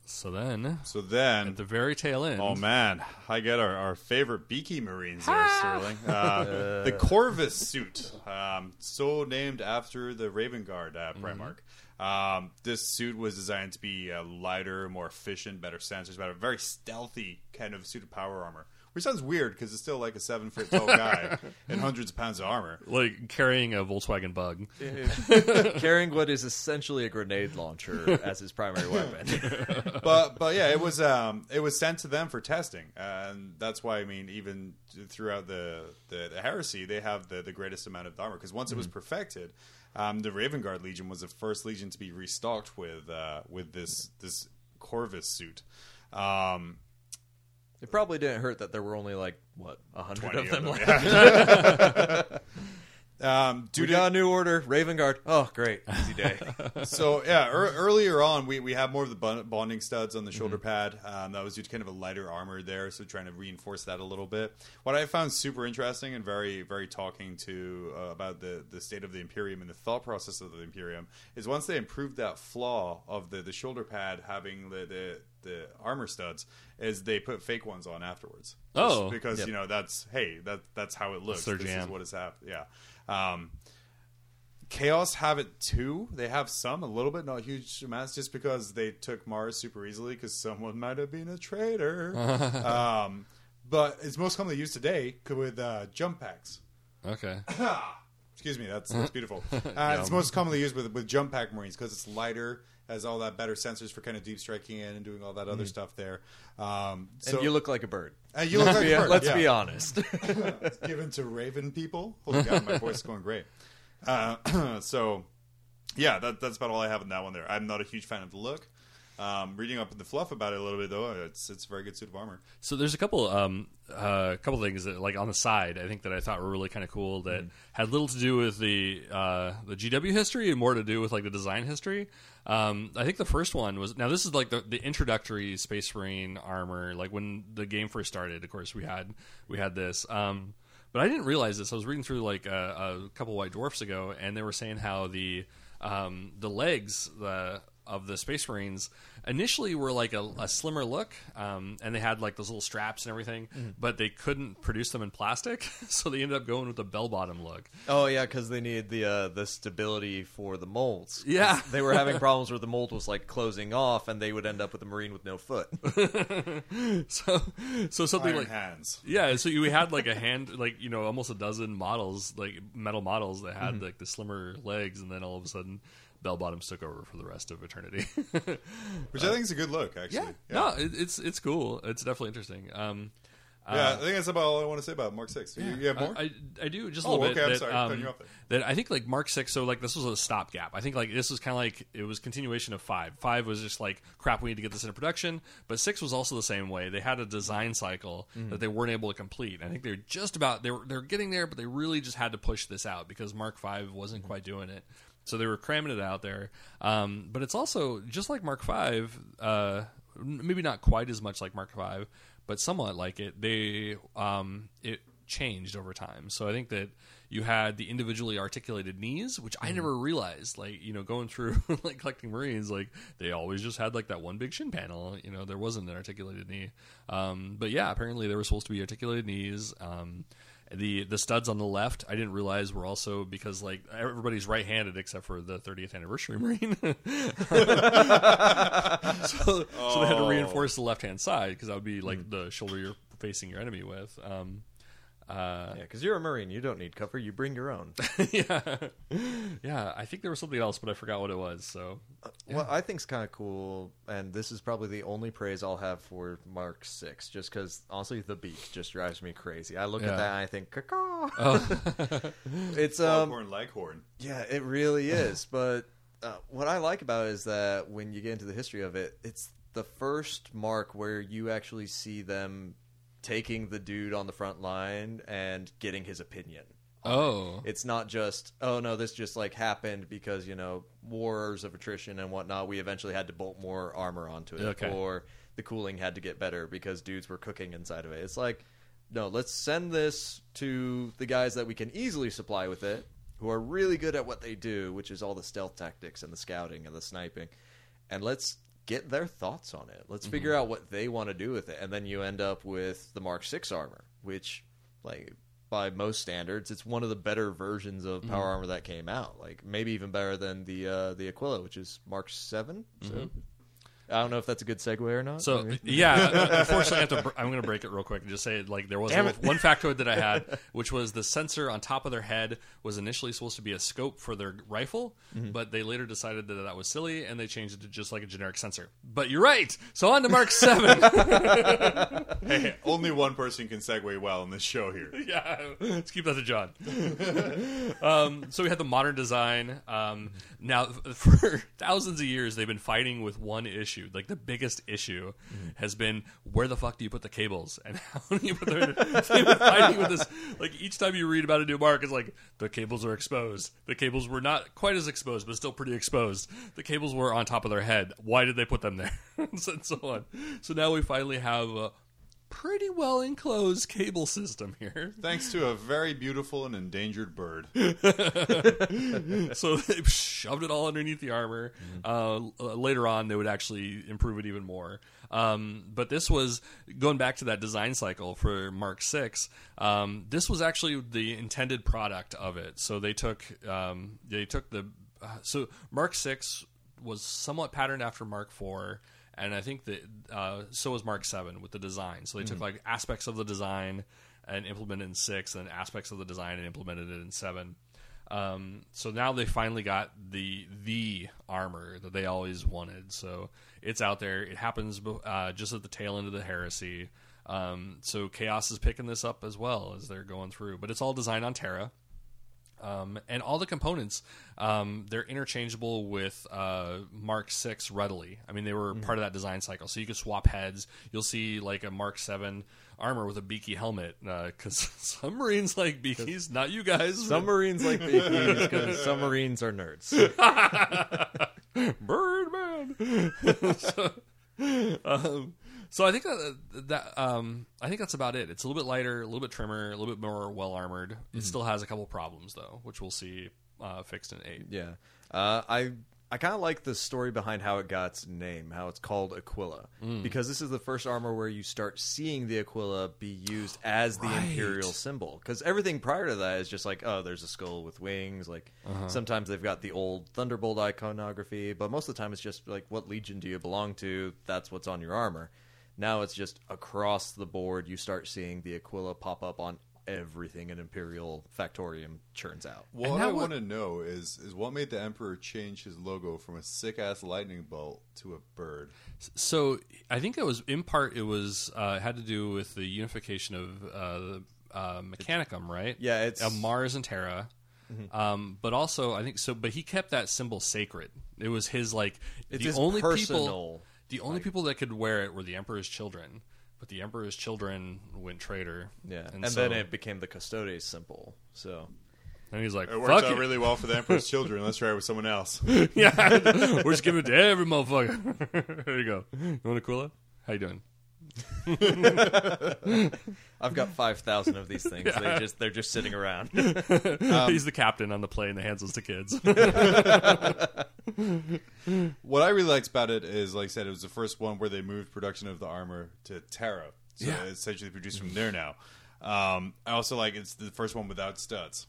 So then, So then at the very tail end, Oh man, I get our, our favorite beaky marines there, Sterling. Uh, the Corvus suit, um, so named after the Raven Guard uh, Primarch. Um, this suit was designed to be uh, lighter, more efficient, better sensors, better, very stealthy kind of suit of power armor. Which sounds weird because it's still like a seven foot tall guy and hundreds of pounds of armor. like carrying a Volkswagen Bug. Carrying what is essentially a grenade launcher as his primary weapon. but but yeah, it was um it was sent to them for testing, and that's why I mean even throughout the the, the heresy they have the the greatest amount of armor because once it was perfected, um, the Raven Guard Legion was the first legion to be restocked with uh, with this this Corvus suit. Um, It probably didn't hurt that there were only like what a hundred of them of left. them, um, We to- got a new order, Raven Guard. Oh, great, easy day. so yeah, er, earlier on we, we had more of the bon- bonding studs on the shoulder Mm-hmm. pad. Um, that was due to kind of a lighter armor there, so trying to reinforce that a little bit. What I found super interesting and very very talking to uh, about the the state of the Imperium and the thought process of the Imperium is once they improved that flaw of the the shoulder pad having the the, the armor studs, is they put fake ones on afterwards. Oh. because Yep. you know that's hey that that's how it looks. this jam. is what has happened. Yeah. Um, Chaos have it too. They have some, a little bit, not huge amounts, just because they took Mars super easily because someone might have been a traitor. um, but it's most commonly used today with uh, jump packs. Okay. Excuse me, that's that's beautiful. Uh, it's most commonly used with with jump pack marines because it's lighter, has all that better sensors for kind of deep striking in and doing all that other stuff there. Um, so and you look like a bird. and you look like Be- a bird, let's yeah be honest. given to Raven people. Holy God, my voice is going great. Uh, so, yeah, that, that's about all I have in that one. There, I'm not a huge fan of the look. Um, reading up in the fluff about it a little bit though, it's it's a very good suit of armor. So there's a couple, um, uh, couple things that, like on the side, I think that I thought were really kind of cool that had little to do with the uh, the GW history and more to do with like the design history. Um, I think the first one was now this is like the, the introductory Space Marine armor. Like when the game first started, of course we had we had this. Um, but I didn't realize this. I was reading through like a, a couple White Dwarfs ago, and they were saying how the um, the legs the of the Space Marines initially were like a, a slimmer look, um, and they had like those little straps and everything, but they couldn't produce them in plastic, so they ended up going with the bell bottom look. Oh yeah, because they needed the uh, the stability for the molds. Yeah. they were having problems where the mold was like closing off, and they would end up with a marine with no foot. So, so something Iron like hands. Yeah, so you had like a hand, like you know, almost a dozen models, like metal models that Mm-hmm. had like the slimmer legs, and then all of a sudden, bell bottoms took over for the rest of eternity. Which I think is a good look, actually. yeah, no, it, it's it's cool. It's definitely interesting. Um, Yeah, I think that's about all I want to say about Mark Six. You, you have more? I, I, do just a Oh, little okay, bit. I'm that, sorry, um, cutting you off there. that I think like Mark Six. So like this was a stopgap. I think like this was kind of like it was continuation of five. Five was just like crap. We need to get this into production. But six was also the same way. They had a design cycle Mm-hmm. that they weren't able to complete. I think they're just about they were they're getting there, but they really just had to push this out because Mark Five Mm-hmm. wasn't quite doing it. So they were cramming it out there. Um, but it's also just like Mark Five. Uh, maybe not quite as much like Mark Five, but somewhat like it. They um, it changed over time. So I think that you had the individually articulated knees, which I never realized. Like you know, going through like collecting Marines, like they always just had like that one big shin panel. You know, there wasn't an articulated knee. Um, but yeah, apparently there were supposed to be articulated knees. Um, the the studs on the left, I didn't realize were also because like everybody's right-handed except for the 30th anniversary Marine. so, so they had to reinforce the left hand side because that would be like the shoulder you're facing your enemy with. Um, uh, yeah, because you're a marine, you don't need cover. You bring your own. yeah, yeah. I think there was something else, but I forgot what it was. So What I think's kind of cool, and this is probably the only praise I'll have for Mark Six, just because honestly the beak just drives me crazy. I look Yeah. at that and I think, caw. oh, it's um, Foghorn Leghorn. Yeah, it really is. but uh, what I like about it is that when you get into the history of it, it's the first mark where you actually see them taking the dude on the front line and getting his opinion. oh, It's not just, oh no, this just like happened because, you know, wars of attrition and whatnot. We eventually had to bolt more armor onto it. Okay. Or the cooling had to get better because dudes were cooking inside of it. It's like, no, let's send this to the guys that we can easily supply with it, who are really good at what they do, which is all the stealth tactics and the scouting and the sniping. And let's get their thoughts on it. Let's figure mm-hmm. out what they want to do with it. And then you end up with the Mark 6 armor, which like by most standards, it's one of the better versions of power mm-hmm. armor that came out. Like maybe even better than the uh, the Aquila, which is Mark 7 So mm-hmm. I don't know if that's a good segue or not. So I yeah, unfortunately, I have to. Br- I'm going to break it real quick and just say like there was a- one factoid that I had, which was the sensor on top of their head was initially supposed to be a scope for their rifle, Mm-hmm. but they later decided that that was silly and they changed it to just like a generic sensor. But you're right. So on to Mark Seven. Hey, only one person can segue well in this show here. yeah, let's keep that to John. um, so we had the modern design. Um, now, for thousands of years, they've been fighting with one issue. Like the biggest issue mm-hmm. has been where the fuck do you put the cables and how do you put them? Fighting with this. Like each time you read about a new mark, it's like the cables are exposed. The cables were not quite as exposed, but still pretty exposed. The cables were on top of their head. Why did they put them there? and so on. So now we finally have. a Pretty well enclosed cable system here. Thanks to a very beautiful and endangered bird. so they shoved it all underneath the armor. Uh, later on, they would actually improve it even more. Um, but this was going back to that design cycle for Mark Six. Um, this was actually the intended product of it. So they took um, they took the uh, so Mark Six was somewhat patterned after Mark Four. And I think that uh, so was Mark Seven with the design. So they took like aspects of the design and implemented in six, and aspects of the design and implemented it in seven. Um, so now they finally got the the armor that they always wanted. So it's out there. It happens uh, just at the tail end of the heresy. Um, so Chaos is picking this up as well as they're going through, but it's all designed on Terra. Um, and all the components, um, they're interchangeable with uh, Mark Six readily. I mean, they were part of that design cycle, so you could swap heads. You'll see like a Mark Seven armor with a beaky helmet because some Marines like beakies, not you guys. some Marines like beakies because some Marines are nerds. Birdman. so, um, so I think that, that um, I think that's about it. It's a little bit lighter, a little bit trimmer, a little bit more well armored. Mm-hmm. It still has a couple problems though, which we'll see uh, fixed in eight. Yeah, uh, I I kind of like the story behind how it got its name, how it's called Aquila, Mm. because this is the first armor where you start seeing the Aquila be used as the Right. Imperial symbol. Because everything prior to that is just like, oh, there's a skull with wings. Like Uh-huh. sometimes they've got the old Thunderbolt iconography, but most of the time it's just like, what legion do you belong to? That's what's on your armor. Now it's just across the board. You start seeing the Aquila pop up on everything an Imperial Factorium churns out. What I want to know is is what made the Emperor change his logo from a sick ass lightning bolt to a bird. So I think it was in part it was uh, had to do with the unification of uh, the uh, Mechanicum, right? Yeah, it's- of Mars and Terra. Um, but also, I think so. But he kept that symbol sacred. It was his like It's the his only people. Personal, The only people that could wear it were the Emperor's children. But the Emperor's children went traitor. Yeah, and, and, so, then it became the Custodes symbol. So and he's like, It works out it. really well for the Emperor's children. Let's try it with someone else. yeah, we're just giving it to every motherfucker. there you go. You want Aquila? How you doing? I've got five thousand of these things. They just they're just sitting around. He's the captain on the plane that hands us to kids. What I really liked about it is, like I said, it was the first one where they moved production of the armor to Terra. So Yeah. it's essentially produced from there now. Um, I also like it's the first one without studs.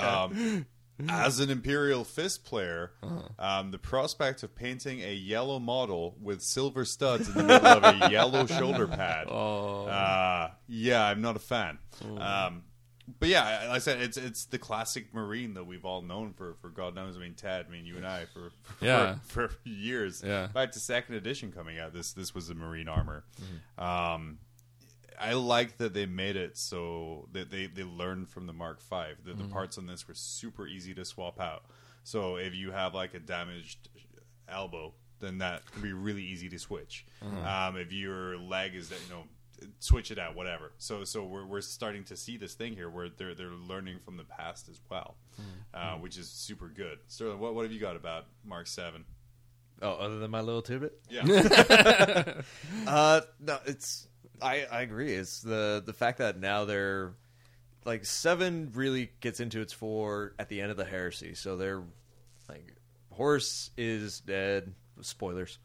um, as an Imperial Fist player, um, the prospect of painting a yellow model with silver studs in the middle of a yellow shoulder pad, uh, yeah, I'm not a fan. Um, but yeah, like I said it's it's the classic Marine that we've all known for for God knows. I mean, Ted, I mean, you and I for for, Yeah. for, years. Yeah. back to second edition coming out. This this was the Marine armor. Um, I like that they made it so that they, they learned from the Mark Five. The, the parts on this were super easy to swap out. So if you have like a damaged elbow, then that can be really easy to switch. Um, if your leg is that you know switch it out, whatever. So so we're we're starting to see this thing here where they're they're learning from the past as well, uh, which is super good. Sterling, what what have you got about Mark Seven? oh, other than my little tidbit, Yeah, uh, no, it's I I agree. It's the the fact that now they're like seven really gets into its four at the end of the heresy. So they're like Horus is dead. Spoilers.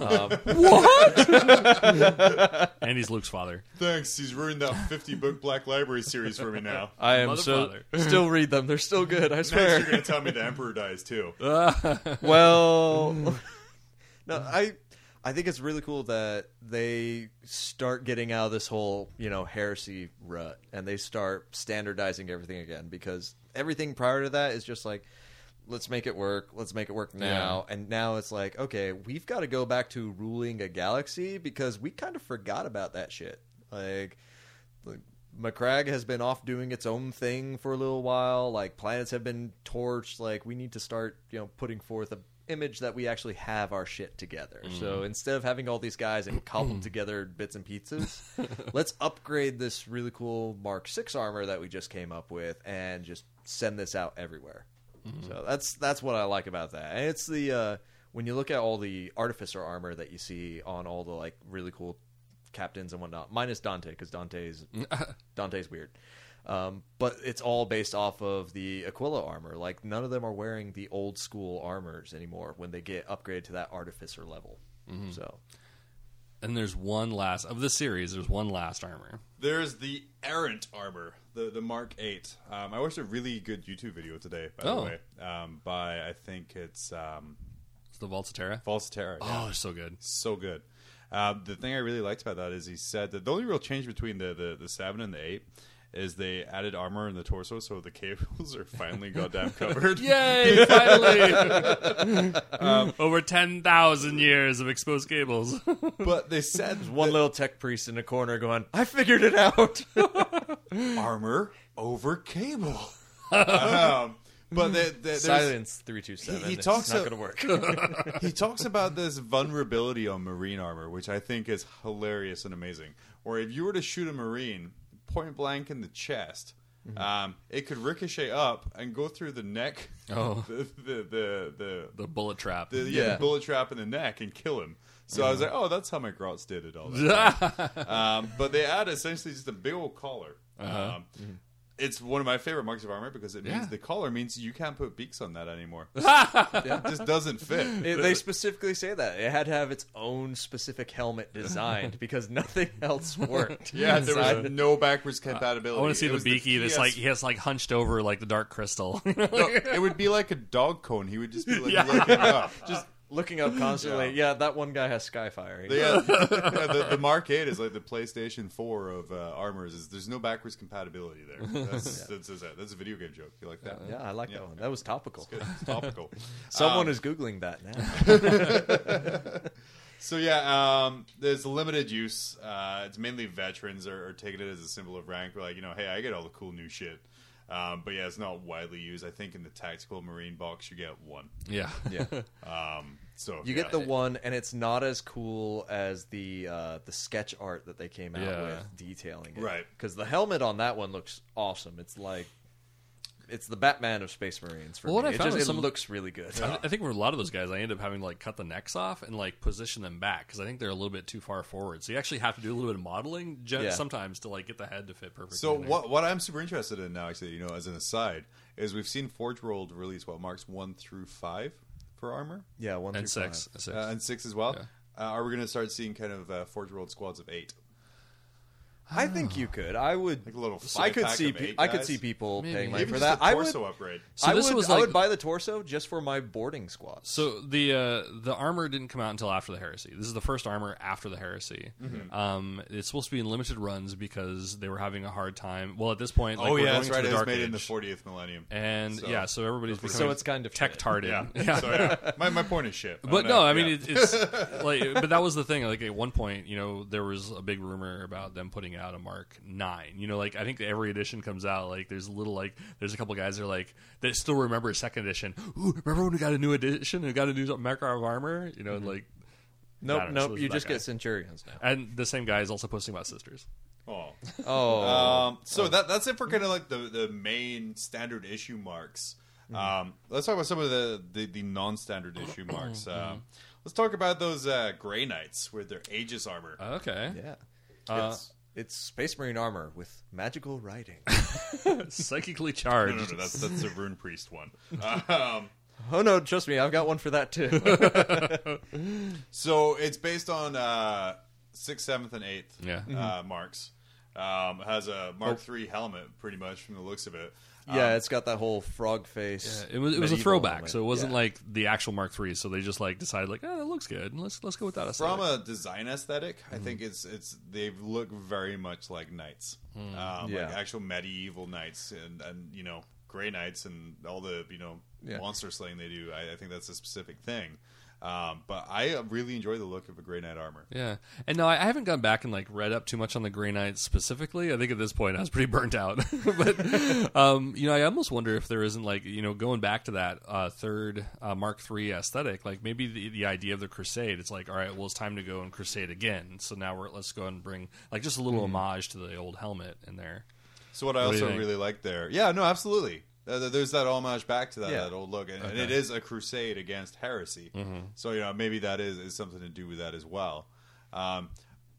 Um, and he's Luke's father. thanks. He's ruined that fifty book Black Library series for me now. I am so still read them. They're still good. I Next, swear. you're gonna tell me the Emperor dies too. well no i i think it's really cool that they start getting out of this whole you know heresy rut and they start standardizing everything again because everything prior to that is just like let's make it work let's make it work now and now it's like okay we've got to go back to ruling a galaxy because we kind of forgot about that shit like like Macragge has been off doing its own thing for a little while. Like planets have been torched. Like we need to start, you know, putting forth a image that we actually have our shit together. So instead of having all these guys and cobbled together bits and pieces, let's upgrade this really cool Mark Six armor that we just came up with and just send this out everywhere. So that's that's what I like about that. And it's the uh, when you look at all the artificer armor that you see on all the like really cool captains and whatnot, minus Dante because Dante's Dante's weird. Um, but it's all based off of the Aquila armor. Like none of them are wearing the old school armors anymore when they get upgraded to that artificer level. So And there's one last of the series. There's one last armor. There's the errant armor, the the Mark Eight. Um, I watched a really good YouTube video today, by Oh. the way, um, by I think it's um, It's the Vaults of Terra. False Terror. Oh, they're so good. so good. Um, the thing I really liked about that is he said that the only real change between the, the, the seven and the eight is they added armor in the torso, so the cables are finally goddamn covered. Yay! Finally, over ten thousand years of exposed cables. But they said one little tech priest in the corner going, "I figured it out." armor over cable. um, but they, they, there's- Silence three two seven. He- he It's talks not going to work. he talks about this vulnerability on marine armor, which I think is hilarious and amazing. Or if you were to shoot a marine point blank in the chest, um, it could ricochet up and go through the neck, Oh. the the the, the, the bullet trap. the, yeah, Yeah. the bullet trap in the neck and kill him. So I was like, oh, that's how my Grots did it all. That um, but they add essentially just a big old collar. Um, it's one of my favorite marks of armor because it means Yeah. the collar means you can't put beaks on that anymore. It just doesn't fit. It- they specifically say that it had to have its own specific helmet designed because nothing else worked. Yeah, there was inside. no backwards uh, compatibility. I want to see It the was beaky that's PS like he has like hunched over like the dark crystal. No, it would be like a dog cone. He would just be like Yeah. looking up. just looking up constantly. Yeah. that one guy has Skyfire. The, uh, yeah, the, the Mark 8 is like the PlayStation 4 of uh, armors. Is there's no backwards compatibility there. That's, that's, that's, a, that's a video game joke. You like that? yeah, I like Yeah. that one. That was topical. Good. It's topical. Someone Um, is googling that now. So yeah, um, there's limited use. Uh, it's mainly veterans are, are taking it as a symbol of rank. We're like, you know, hey, I get all the cool new shit. Um, but yeah, it's not widely used. I think in the tactical marine box you get one. yeah. yeah, Um, so you yeah. get the one, and it's not as cool as the uh, the sketch art that they came out Yeah. with detailing it. Right. Because the helmet on that one looks awesome. It's like it's the Batman of Space Marines for Well, what me. I it found just is it some looks really good. I, I think for a lot of those guys, I end up having to like cut the necks off and like position them back because I think they're a little bit too far forward. So you actually have to do a little bit of modeling gen- Yeah. sometimes to like get the head to fit perfectly. So what what I'm super interested in now, actually, you know, as an aside, is we've seen Forge World release what marks one through five for armor yeah, one and through six, five. six. uh, and six as well. Yeah. Uh, are we going to start seeing kind of uh, Forge World squads of eight, I think you could. I would. like a little? I could five-pack see. of Pe- eight I could guys? see people Maybe. paying money Even for just that. a I would. torso upgrade. So I this would, was I like would buy the torso just for my boarding squads. So the uh, the armor didn't come out until after the heresy. This is the first armor after the heresy. Mm-hmm. Um, it's supposed to be in limited runs because they were having a hard time. Well, at this point, like, oh we're yeah, going that's to right. the It was dark made in the 40th millennium. and So- yeah, so everybody's So it's kind of tech shit. tarded. Yeah. So yeah, my, my point is shit. But I'm no, I mean it, it's like, but that was the thing. Like at one point, you know, there was a big rumor about them putting out of Mark Nine. You know, like I think every edition comes out, like there's a little like there's a couple guys that are like that still remember second edition. Ooh, remember when we got a new edition and got a new Mark of armor? You know, like I nope, so nope. You just guy. get Centurions now. and the same guy is also posting about sisters. Oh. Oh, Um, so that that's it for kind of like the the main standard issue marks. Um, let's talk about some of the the, the non standard issue marks. Um, let's talk about those uh, Grey Knights with their Aegis armor. Okay, yeah. Uh, it's, it's Space Marine armor with magical writing. psychically no, charged. no, no, that's that's the Rune Priest one. Um, oh no, trust me, I've got one for that too. so it's based on uh, sixth, seventh, and eighth Yeah. uh, marks. Um, it has a Mark III helmet, pretty much from the looks of it. Yeah, um, it's got that whole frog face. It was it was a throwback, helmet. so it wasn't Yeah. like the actual Mark III. So they just like decided like, oh, that looks good. Let's let's go with that. Aesthetic. From a design aesthetic, I think mm-hmm. it's it's they look very much like knights, hmm. um, Yeah. like actual medieval knights, and and you know gray knights and all the you know Yeah. monster slaying they do. I, I think that's a specific thing. Um, but I really enjoy the look of a gray knight armor. Yeah, and no, I haven't gone back and like read up too much on the Grey Knights specifically. I think at this point I was pretty burnt out. but um, you know, I almost wonder if there isn't like you know going back to that uh, third uh, Mark III aesthetic, like maybe the, the idea of the Crusade. It's like, all right, well, it's time to go and Crusade again. So now we're let's go and bring like just a little homage to the old helmet in there. So what I What also really like there, yeah, no, absolutely. Uh, there's that homage back to that, Yeah. that old look, and, and it is a crusade against heresy. So you know maybe that is, is something to do with that as well. Um,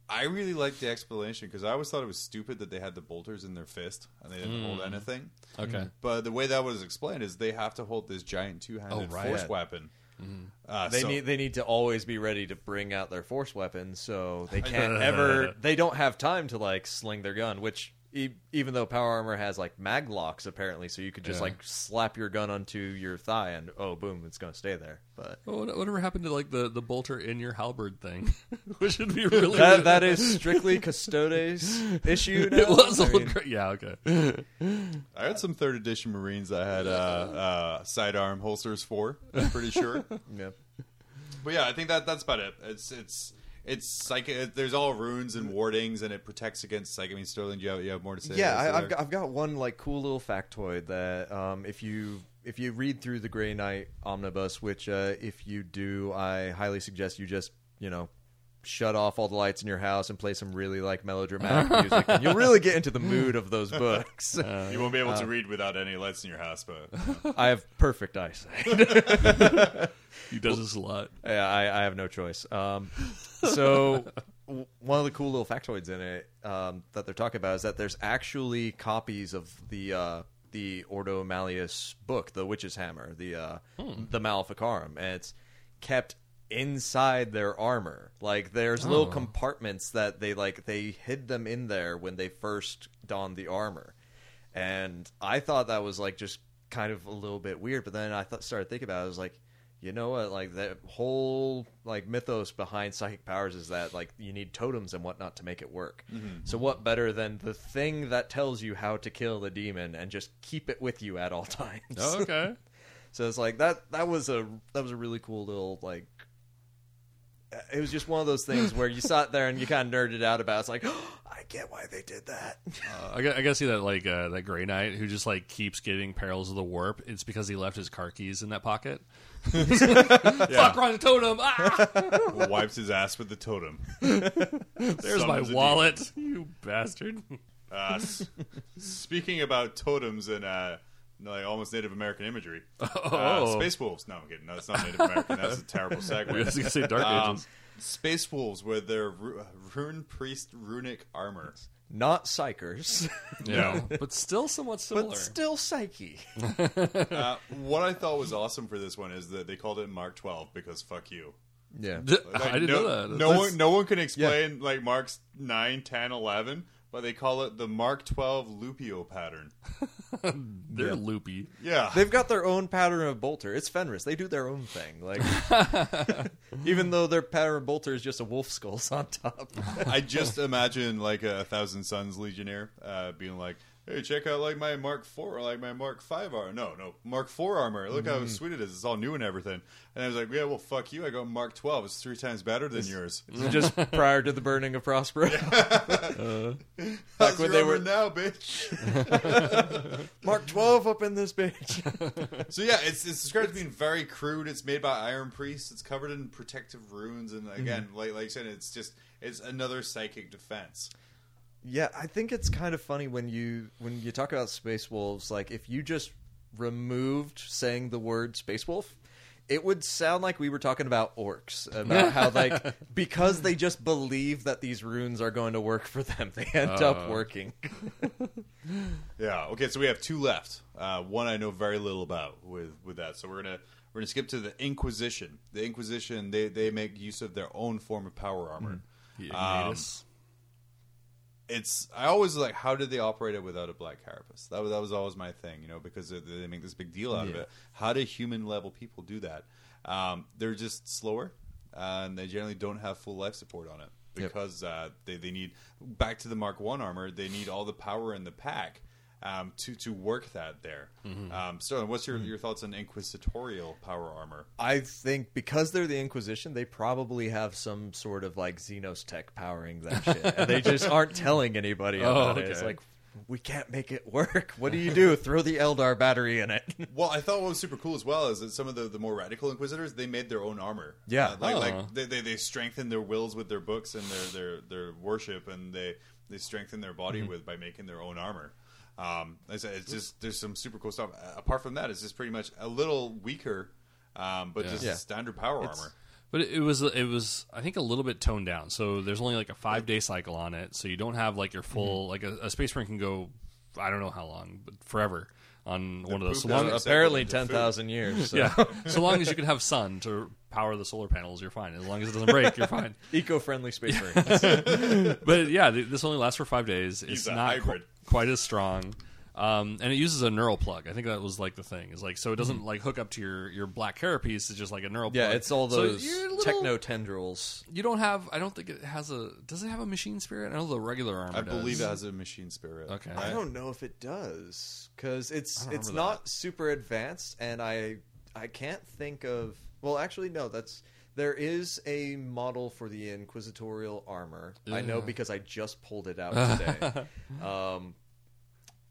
I really like the explanation because I always thought it was stupid that they had the bolters in their fist and they didn't hold anything. Okay. But the way that was explained is they have to hold this giant two-handed Oh, right. force Yeah. weapon. Uh, They so- need they need to always be ready to bring out their force weapons, so they can't ever. They don't have time to like sling their gun. Which e- even though power armor has like mag locks apparently, so you could just Yeah. like slap your gun onto your thigh and oh boom, it's gonna stay there. But Well, what- whatever happened to like the, the bolter in your halberd thing, which would be really that that is strictly Custodes issue. Now. it was a I little mean, cra- yeah okay I had some third edition Marines that had uh, uh, sidearm holsters for. I'm pretty sure. yeah. But yeah, I think that that's about it. It's it's it's psych. There's all runes and wardings, and it protects against psych. I mean, Sterling, you have, you have more to say? Yeah, I, I've got, I've got one like cool little factoid that um, if you if you read through the Grey Knight omnibus, which uh, if you do, I highly suggest you just you know shut off all the lights in your house and play some really like melodramatic music, and you'll really get into the mood of those books. You won't be able to read without any lights in your house, but I have perfect eyesight. he does this a lot Yeah, I, I have no choice. Um, so one of the cool little factoids in it um, that they're talking about is that there's actually copies of the uh, the Ordo Malleus book, the Witch's Hammer, the uh, the Maleficarum, and it's kept inside their armor. Like there's little Oh. compartments that they like they hid them in there when they first donned the armor, and I thought that was like just kind of a little bit weird. But then I started thinking about it. I was like, you know what? Like the whole like mythos behind psychic powers is that like you need totems and whatnot to make it work. Mm-hmm. So what better than the thing that tells you how to kill the demon and just keep it with you at all times? Oh, okay. So it's like that. That was a that was a really cool little like. It was just one of those things where you sat there and you kind of nerded out about. It. It's like, I get why they did that. Uh, I, got, I gotta see that like uh, that Grey Knight who just like keeps getting perils of the warp. It's because he left his car keys in that pocket. Fuck Ron the Totem! Ah! Wipes his ass with the totem. There's my Summons a wallet, you bastard. Uh, s- speaking about totems and uh, like almost Native American imagery, uh, Oh. Space Wolves. No, I'm kidding. No, it's not Native American. That's a terrible segue. I was gonna say Dark Um, Ages. Space Wolves with their ru- rune priest runic armor. Not psykers, Yeah, but still somewhat similar. but still psyche. Uh, what I thought was awesome for this one is that they called it Mark 12 because fuck you. Yeah. Like, I didn't no, know that. No That's- one, no one can explain like Mark's 9, 10, 11, but they call it the Mark 12 Lupio pattern. They're loopy. Yeah. They've got their own pattern of bolter. It's Fenris. They do their own thing. Like, even though their pattern of bolter is just a wolf skulls on top. I just imagine like a, Thousand Suns Legionnaire uh, being like, "Hey, check out like my Mark Four or like my Mark Five armor. No, no, Mark Four armor. Look how mm-hmm. sweet it is. It's all new and everything." And I was like, "Yeah, well, fuck you. I got Mark Twelve. It's three times better than yours." just prior to the burning of Prospero. Uh, How's when they were- now, bitch. Mark 12 up in this bitch. so yeah, it's it's described as being very crude. It's made by Iron Priest. It's covered in protective runes, and again, mm-hmm. like like I said, it's just it's another psychic defense. Yeah, I think it's kind of funny when you when you talk about space wolves. Like, if you just removed saying the word space wolf, it would sound like we were talking about orcs about how like because they just believe that these runes are going to work for them, they end up working. Yeah. Okay. So we have two left. Uh, one I know very little about with with that. So we're gonna we're gonna skip to the Inquisition. The Inquisition they they make use of their own form of power armor. The Um, Ignatus. It's I always like how did they operate it without a black carapace? That was that was always my thing, you know, because they, they make this big deal out of it. How do human level people do that? Um, they're just slower, uh, and they generally don't have full life support on it Yep. because uh, they they need back to the Mark One armor. They need all the power in the pack um, to to work that there. Um, so, what's your your thoughts on inquisitorial power armor? I think because they're the Inquisition, they probably have some sort of like Xenos tech powering that shit, and they just aren't telling anybody Oh, about it. It's like we can't make it work. What do you do? Throw the Eldar battery in it. Well, I thought what was super cool as well is that some of the, the more radical inquisitors they made their own armor. Yeah. Uh, like Oh. like they, they they strengthen their wills with their books and their their their worship, and they they strengthen their body Mm-hmm. with by making their own armor. Um, like I said it's just there's some super cool stuff. Uh, apart from that, it's just pretty much a little weaker, um, but Yeah. just Yeah. standard power It's- armor. But it was it was I think a little bit toned down. So there's only like a five day cycle on it. So you don't have like your full like a, a space marine can go I don't know how long, but forever on one of those. So poop long, down as, Apparently, ten thousand years. So. yeah, so long as you can have sun to power the solar panels, you're fine. As long as it doesn't break, you're fine. eco-friendly space marines. But yeah, th- this only lasts for five days. It's He's a not qu- hybrid. Quite as strong. Um, and it uses a neural plug. I think that was like the thing. Is like so it doesn't like hook up to your your black carapace. It's just like a neural yeah, plug. it's all those you're little- techno tendrils. You don't have. I don't think it has a. Does it have a machine spirit? I know the regular armor. I believe it has a machine spirit. Okay. I don't know if it does because it's don't it's not super advanced, and I I can't think of. Well, actually, no. That's there is a model for the inquisitorial armor. I know because I just pulled it out today. um,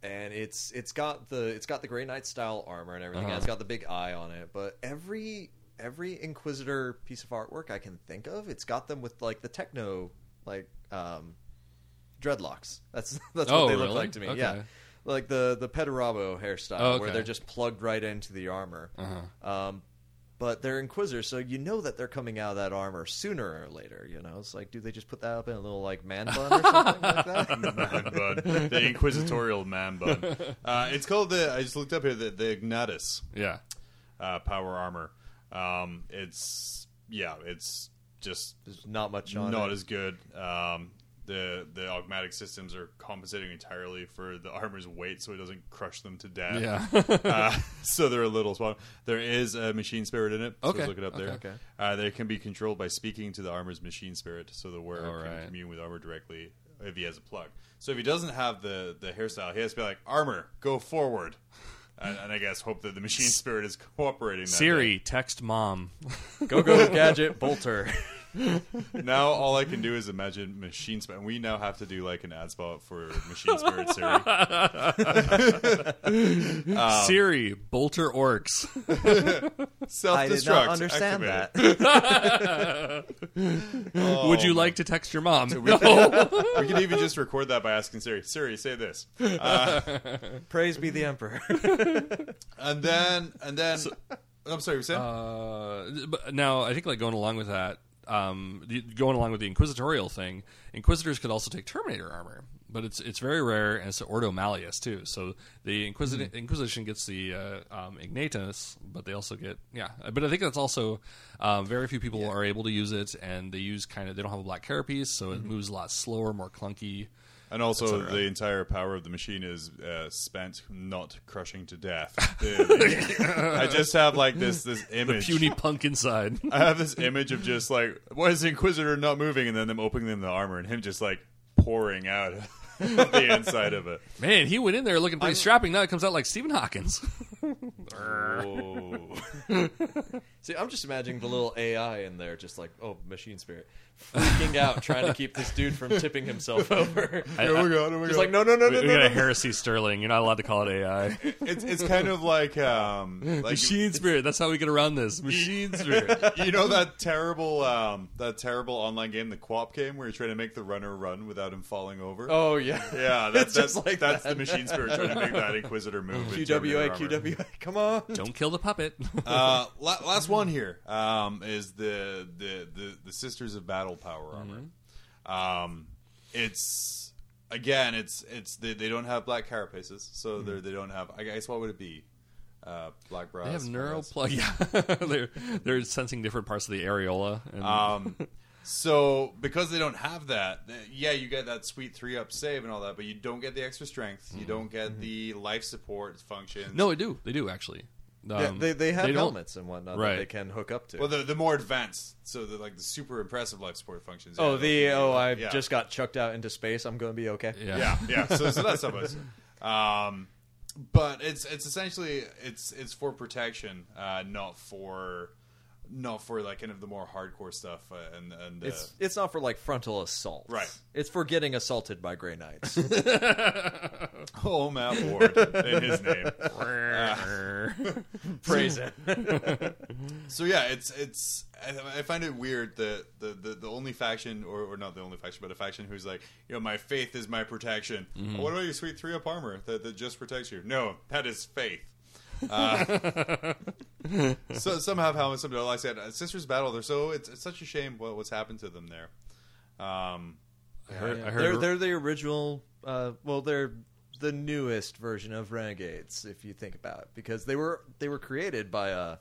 and it's it's got the it's got the Grey Knight style armor and everything. Uh-huh. and It's got the big eye on it, but every every Inquisitor piece of artwork I can think of, it's got them with like the techno like um, dreadlocks. That's that's Oh, what they look like to me. Okay. Yeah, like the the Perturabo hairstyle, Oh, where they're just plugged right into the armor. Uh-huh. Um, but they're Inquisitors, so you know that they're coming out of that armor sooner or later. You know, it's like, do they just put that up in a little like man bun or something like that? man bun, the inquisitorial man bun. Uh, it's called the. I just looked up here the, the Ignatus Yeah. uh, power armor. Um, it's yeah, it's just There's not much on not it. as good. Um, the the augmetic systems are compensating entirely for the armor's weight, so it doesn't crush them to death. Yeah. uh, so they're a little small. There is a machine spirit in it. So Okay, look it up there. okay. Uh, they can be controlled by speaking to the armor's machine spirit, so the wearer All can right. commune with armor directly if he has a plug. So if he doesn't have the the hairstyle, he has to be like, "Armor, go forward," and, and I guess hope that the machine spirit is cooperating. That Siri, text mom. Go go gadget bolter. Day. Now all I can do is imagine machine spirit. We now have to do like an ad spot for machine spirit Siri. Um, Siri, bolter orcs. Self destruct, I did not understand that. Would you like to text your mom? We can even just record that by asking Siri. Siri, say this. Praise be the emperor. And then, and then, I'm sorry, you saying? Uh, but now I think like going along with that, um, going along with the inquisitorial thing, inquisitors could also take Terminator armor, but it's it's very rare and it's Ordo Malleus too. So the Inquisi- Inquisition gets the uh, um, Ignatus, but they also get yeah. But I think that's also um, very few people are able to use it, and they use kind of they don't have a black carapace, so it moves a lot slower, more clunky. And also, the entire power of the machine is uh, spent not crushing to death. The- the- I just have like this this The image. puny punk inside. I have this image of just like, why is the Inquisitor not moving? And then them opening them the armor and him just like pouring out the inside of it. Man, he went in there looking pretty strapping. Now it comes out like Stephen Hawkins. See, I'm just imagining the little AI in there, just like, oh, machine spirit, freaking out, trying to keep this dude from tipping himself over. I- I- my god! Oh my Just god! like, no, no, no, no, we no, got a heresy Sterling. You're not allowed to call it AI. it's it's kind of like um like Machine spirit. That's how we get around this. Machine spirit. you know that terrible um that terrible online game, the QWOP game, where you're trying to make the runner run without him falling over. Oh yeah, Yeah, that's It's just that's, like that's that. the machine spirit trying to make that Inquisitor move. in QWA, QWA, come on. Don't kill the puppet. Uh, la- last one here um, is the, the the the Sisters of Battle power armor. Um, it's again, it's it's they, they don't have black carapaces, so they're they don't have. I guess what would it be? Uh, black bras. They have neural plug. Yeah, they're they're sensing different parts of the areola. And, Um, so because they don't have that, yeah, you get that sweet three up save and all that, but you don't get the extra strength. You don't get the life support functions. no, they do. They do actually. Yeah, Um, they they have don't- helmets and whatnot Right. that they can hook up to. Well, the the more advanced, so the like the super impressive life support functions. oh, yeah, the those- oh, I yeah. just got chucked out into space. I'm going to be okay. Yeah. yeah, yeah. So, so that's some of us. Um, but it's it's essentially it's it's for protection, uh, not for not for like kind of the more hardcore stuff. Uh, and and uh, It's it's not for like frontal assault. Right. It's for getting assaulted by Grey Knights. oh Matt Ward in his name. Praise it. So yeah, it's it's I, I find it weird that the, the, the only faction or, or not the only faction, but a faction who's like, you know, my faith is my protection. Mm-hmm. What about your sweet three up armor that, that just protects you? No, that is faith. Uh, so some have helmets, some don't. Like I said, uh, Sisters Battle. They're so it's, it's such a shame what, what's happened to them there. Um, I heard. I they're they're the original. Uh, well, they're the newest version of Renegades, if you think about it, because they were they were created by uh,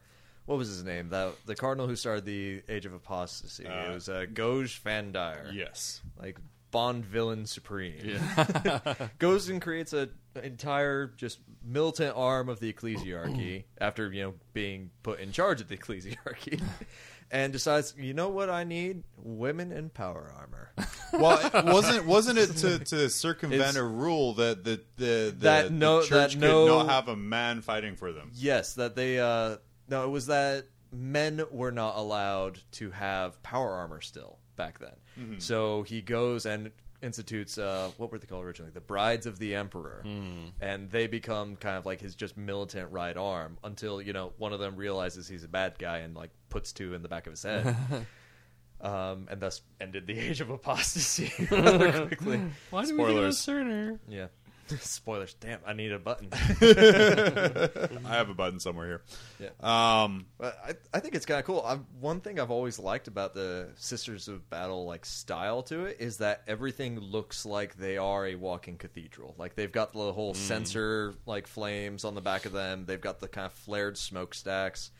what was his name? That the cardinal who started the Age of Apostasy. Uh, it was uh, Goj Vandire. yes. like Bond villain supreme. yeah. Goes and creates a entire just militant arm of the ecclesiarchy after you know being put in charge of the ecclesiarchy, and decides you know what I need women in power armor. Well, it wasn't wasn't it to, to circumvent It's- a rule that the the, the, That the no- church that could no- not have a man fighting for them? yes, that they uh no, it was that men were not allowed to have power armor still back then. Mm-hmm. So he goes and institutes uh, what were they called originally? The Brides of the Emperor, and they become kind of like his just militant right arm until you know one of them realizes he's a bad guy and like puts two in the back of his head. Um, and thus ended the age of apostasy rather quickly. Why do we get a Cerner? Yeah, Spoilers. Damn, I need a button. I have a button somewhere here. Yeah. Um, But I, I think it's kind of cool. i one thing I've always liked about the Sisters of Battle like style to it is that everything looks like they are a walking cathedral. Like they've got the whole censer like flames on the back of them. They've got the kind of flared smokestacks,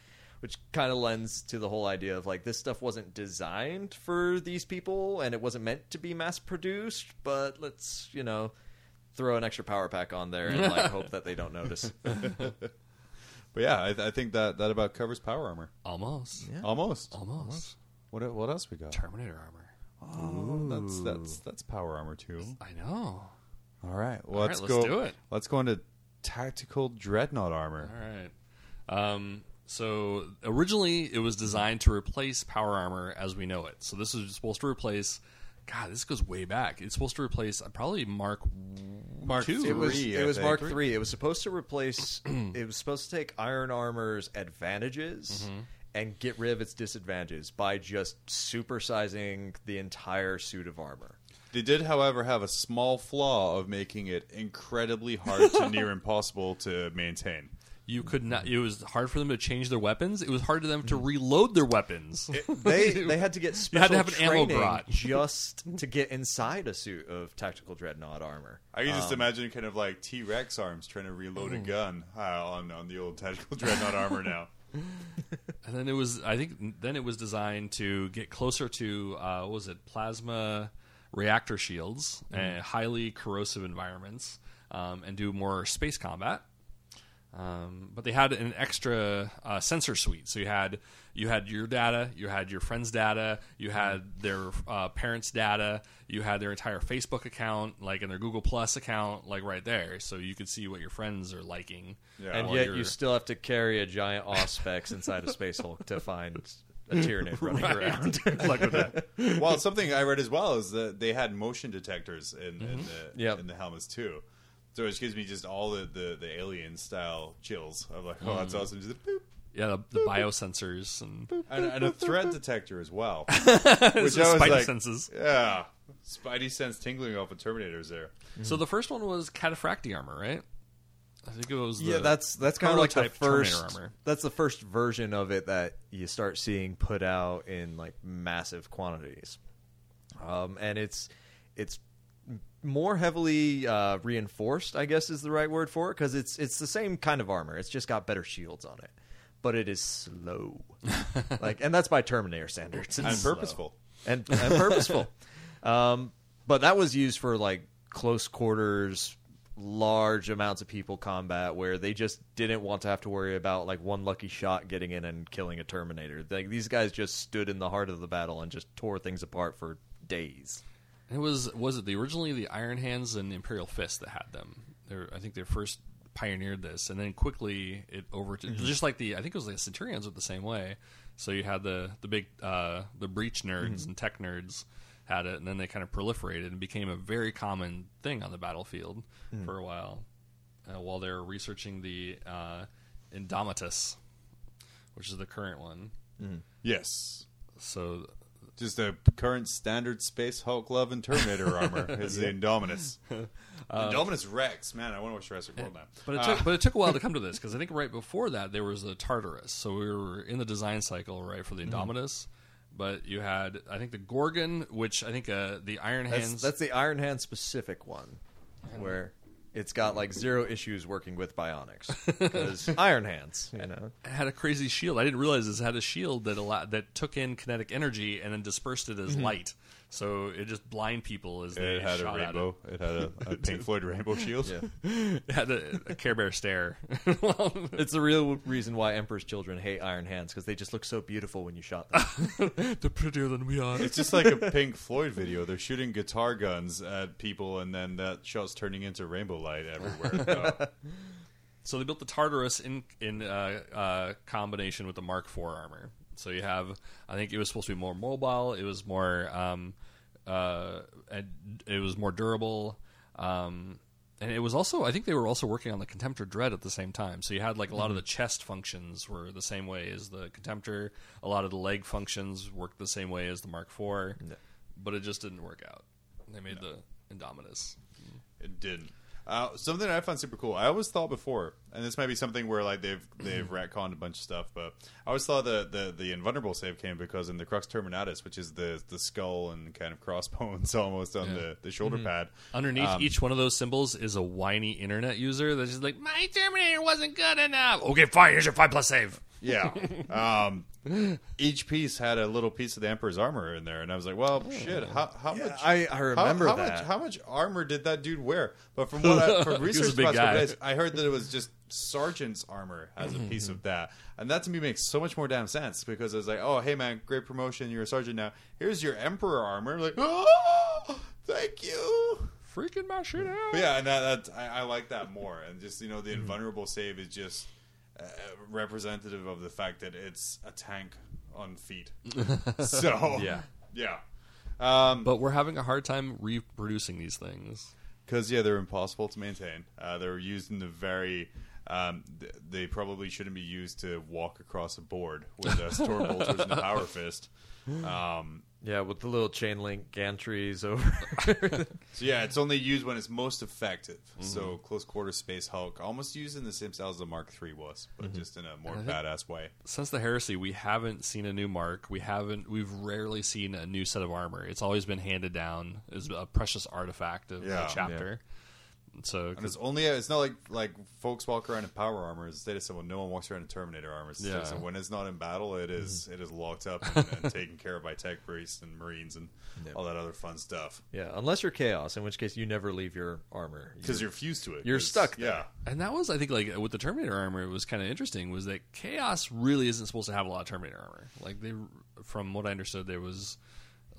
which kind of lends to the whole idea of like this stuff wasn't designed for these people and it wasn't meant to be mass produced. But let's you know throw an extra power pack on there and like hope that they don't notice. but yeah, I, I think that that about covers power armor. Almost. Almost. Almost. What what else we got? Terminator armor. Oh, that's that's that's power armor too. I know. All right, well, All let's right, go. let's do it. Let's go into tactical dreadnought armor. All right. Um, so originally it was designed to replace power armor as we know it. So this is supposed to replace. God, this goes way back. It's supposed to replace uh, probably Mark Mark two. two. It was Three, it was think. Mark three. It was supposed to replace. it was supposed to take Iron Armor's advantages Mm-hmm. and get rid of its disadvantages by just supersizing the entire suit of armor. They did, however, have a small flaw of making it incredibly hard to near impossible to maintain. You could not. It was hard for them to change their weapons. It was hard for them to reload their weapons. They they had to get You had to have an ammo training grot. just to get inside a suit of tactical dreadnought armor. I can just Um, imagine kind of like T Rex arms trying to reload a gun uh, on on the old tactical dreadnought armor now. And then it was, I think, then it was designed to get closer to, uh, what was it, plasma reactor shields and highly corrosive environments, um, and do more space combat. Um, but they had an extra uh, sensor suite, so you had you had your data, you had your friends' data, you had their uh, parents' data, you had their entire Facebook account, like in their Google Plus account, like right there, so you could see what your friends are liking. Yeah. and yet you're- you still have to carry a giant Auspex inside a Space Hulk to find a Tyranid running around. like with that. well, something I read as well is that they had motion detectors in, in the Yep. in the helmets too. So it just gives me just all the, the, the alien style chills. I'm like, oh, that's awesome. Just boop. Yeah, the, the biosensors and And, and a threat detector as well. Which I was spidey like, senses. yeah, Spidey sense tingling off of Terminators there. So the first one was Cataphractii armor, right? I think it was. Yeah, the that's that's kind of like the prototype Terminator first. armor. That's the first version of it that you start seeing put out in like massive quantities, um, and it's it's more heavily uh, reinforced. I guess is the right word for it because it's it's the same kind of armor. It's just got better shields on it, but it is slow. like, and that's by Terminator standards. It's And slow. purposeful. and, and purposeful. um, but that was used for like close quarters, large amounts of people combat where they just didn't want to have to worry about like one lucky shot getting in and killing a Terminator. Like these guys just stood in the heart of the battle and just tore things apart for days. It was was it the originally the Iron Hands and Imperial Fist that had them? They're, I think they first pioneered this, and then quickly it over to Mm-hmm. just like the I think it was the Centurions were the same way. So you had the the big uh, the breach nerds Mm-hmm. and tech nerds had it, and then they kind of proliferated and became a very common thing on the battlefield Mm-hmm. for a while, uh, while they were researching the uh, Indomitus, which is the current one. Yes. So Just a current standard Space Hulk Love and Terminator armor is the Indominus. Indominus Rex. Man, I want to watch Jurassic World now. But it Uh, took, but it took a while to come to this because I think right before that there was the Tartarus. So we were in the design cycle right for the Mm-hmm. Indominus. But you had I think the Gorgon, which I think uh, the Iron That's, Hands. that's the Iron Hand specific one, where it's got like zero issues working with bionics because Iron Hands, you know. had a crazy shield. I didn't realize this had a shield that allowed, that took in kinetic energy and then dispersed it as mm-hmm. light. So it just blind people as they It had a shot at rainbow. It had a, a Pink Floyd rainbow shield. Yeah. it. It had a, a Care Bear stare. It's the real reason why Emperor's children hate Iron Hands because they just look so beautiful when you shot them. They're prettier than we are. It's just like a Pink Floyd video. They're shooting guitar guns at people, and then that shot's turning into rainbow light everywhere. Oh. So they built the Tartarus in in uh, uh, combination with the Mark IV armor. So you have, I think it was supposed to be more mobile. It was more, um, uh, and it was more durable, um, and it was also. I think they were also working on the Contemptor Dread at the same time. So you had like a lot of the chest functions were the same way as the Contemptor. A lot of the leg functions worked the same way as the Mark IV, but it just didn't work out. They made the Indominus. it didn't. Uh, something that I found super cool. I always thought before, and this might be something where like they've they've retconned a bunch of stuff, but I always thought the the, the invulnerable save came because in the Crux Terminatus, which is the the skull and kind of crossbones almost on the, the shoulder pad. Underneath Um, each one of those symbols is a whiny internet user that's just like, my Terminator wasn't good enough. Okay, fine. Here's your five plus save. Yeah. Um, each piece had a little piece of the Emperor's armor in there, and I was like, "Well, shit. How, how much? I, I How, remember how that. much? How much armor did that dude wear? But from what I, from He was a research big about guy. days, I heard that it was just sergeant's armor has a piece of that, and that to me makes so much more damn sense because it's like, oh, hey man, great promotion, you're a sergeant now. Here's your Emperor armor. Like, oh, thank you. Freaking my shit out. But yeah, and that, that I, I like that more. And just you know, the invulnerable save is just uh, representative of the fact that it's a tank on feet. so Yeah. yeah. Um, But we're having a hard time reproducing these things. because yeah, they're impossible to maintain. Uh, they're used in the very. Um, th- they probably shouldn't be used to walk across a board with a storm bolters and a power fist. Um, yeah, with the little chain link gantries over. so yeah, it's only used when it's most effective. Mm-hmm. So close quarter space Hulk, almost used in the same style as the Mark III was, but Mm-hmm. just in a more And I badass way. Since the heresy, we haven't seen a new mark. We haven't. We've rarely seen a new set of armor. It's always been handed down as a precious artifact of Yeah. the chapter. So And it's only it's not like like folks walk around in power armor. It's stated someone no one walks around in Terminator armor. It's Yeah. so when it's not in battle, it is- Mm-hmm. it is locked up and, and taken care of by tech priests and marines and Yeah. all that other fun stuff. yeah, unless you're chaos, in which case you never leave your armor. Because you're fused to it. You're stuck there. Yeah. And that was, I think, like with the Terminator armor, it was kind of interesting. Was that Chaos really isn't supposed to have a lot of Terminator armor? Like they, from what I understood, there was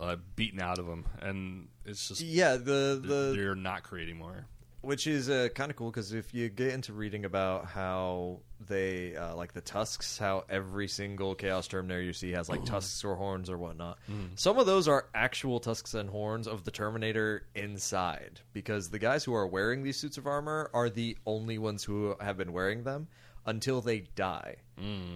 uh, beaten out of them, and it's just yeah, the the they're not creating more. Which is uh, kind of cool because if you get into reading about how they uh, like the tusks, how every single Chaos Terminator you see has like tusks or horns or whatnot. Some of those are actual tusks and horns of the Terminator inside because the guys who are wearing these suits of armor are the only ones who have been wearing them until they die,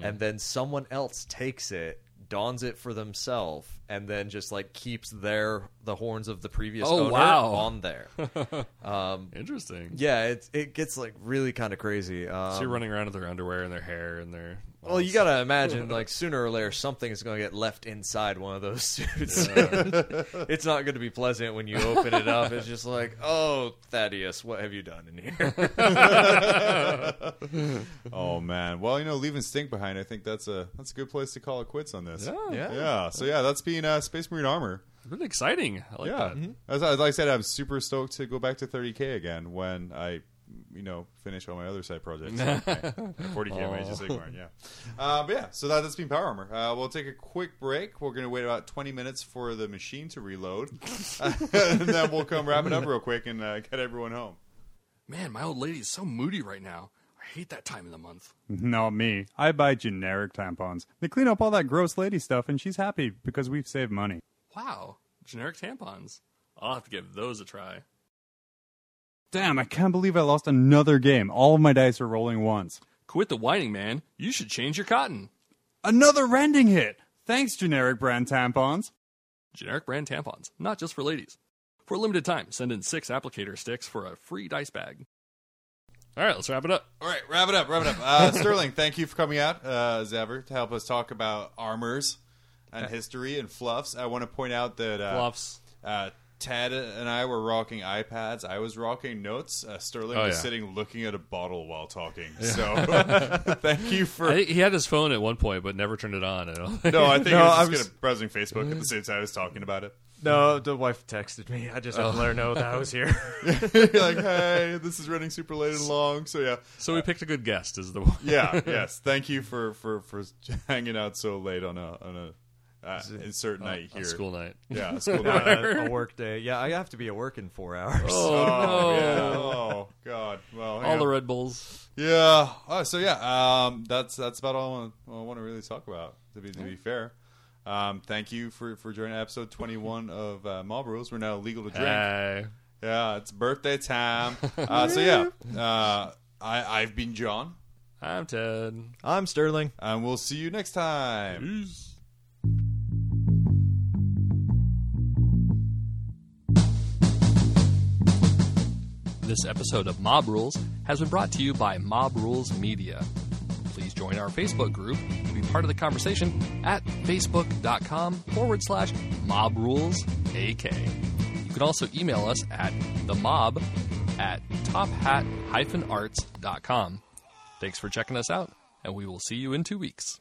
and then someone else takes it. Dons it for themselves and then just like keeps their the horns of the previous Oh, owner wow. on there. um, Interesting. yeah, it it gets like really kind of crazy. Um, So you're running around with their underwear and their hair and their. well, you gotta imagine like sooner or later something is going to get left inside one of those suits. it's not going to be pleasant when you open it up. It's just like, oh, Thaddeus, what have you done in here? Oh man. Well, you know, leaving stink behind. I think that's a that's a good place to call it quits on this. Yeah. Yeah. Yeah. So yeah, that's being uh, Space Marine armor. Really exciting. I like yeah. that. As, as I said, I'm super stoked to go back to 30k again when I, you know, finish all my other side projects. 40k on my Age of Sigmar, yeah. Uh, but yeah, so that, that's been Power Armor. Uh, we'll take a quick break. We're going to wait about 20 minutes for the machine to reload, and then we'll come wrap it up real quick and uh, get everyone home. Man, my old lady is so moody right now. I hate that time of the month. Not me. I buy generic tampons. They clean up all that gross lady stuff, and she's happy because we've saved money. Wow. Generic tampons. I'll have to give those a try. Damn, I can't believe I lost another game. All of my dice are rolling once. Quit the whining, man. You should change your cotton. Another rending hit! Thanks, generic brand tampons. Generic brand tampons, not just for ladies. For a limited time, send in six applicator sticks for a free dice bag. All right, let's wrap it up. All right, wrap it up, wrap it up. Uh, Sterling, thank you for coming out, uh, as ever, to help us talk about armors and history and fluffs. I want to point out that uh, Fluffs. Uh, Ted and I were rocking iPads. I was rocking notes. Uh, Sterling Oh, was yeah. sitting looking at a bottle while talking. So thank you for. I he had his phone at one point, but never turned it on. I don't no, I think No, he was I just was- browsing Facebook at the same time I was talking about it. no, the wife texted me. I just had to let her know that I was here. You're like, hey, this is running super late and long. So yeah, So we picked a good guest. Is the one. yeah, yes. Thank you for for for hanging out so late on a on a uh, insert night on here. school night. Yeah, a school night. Uh, a work day. Yeah, I have to be at work in four hours. Oh, no! yeah. Oh God. Well, All yeah. the Red Bulls. Yeah. Oh, so yeah, um, that's that's about all I want, I want to really talk about. To be to be fair, um, thank you for for joining episode twenty one of uh, Mob Rules. We're now legal to drink. Hey. Yeah, it's birthday time. Uh, so yeah, uh, I I've been John, I'm Ted. I'm Sterling. and we'll see you next time. Peace. This episode of Mob Rules has been brought to you by Mob Rules Media. Please join our Facebook group to be part of the conversation at facebook.com forward slash mob rules AK. You can also email us at the mob at tophat-arts.com. Thanks for checking us out, and we will see you in two weeks.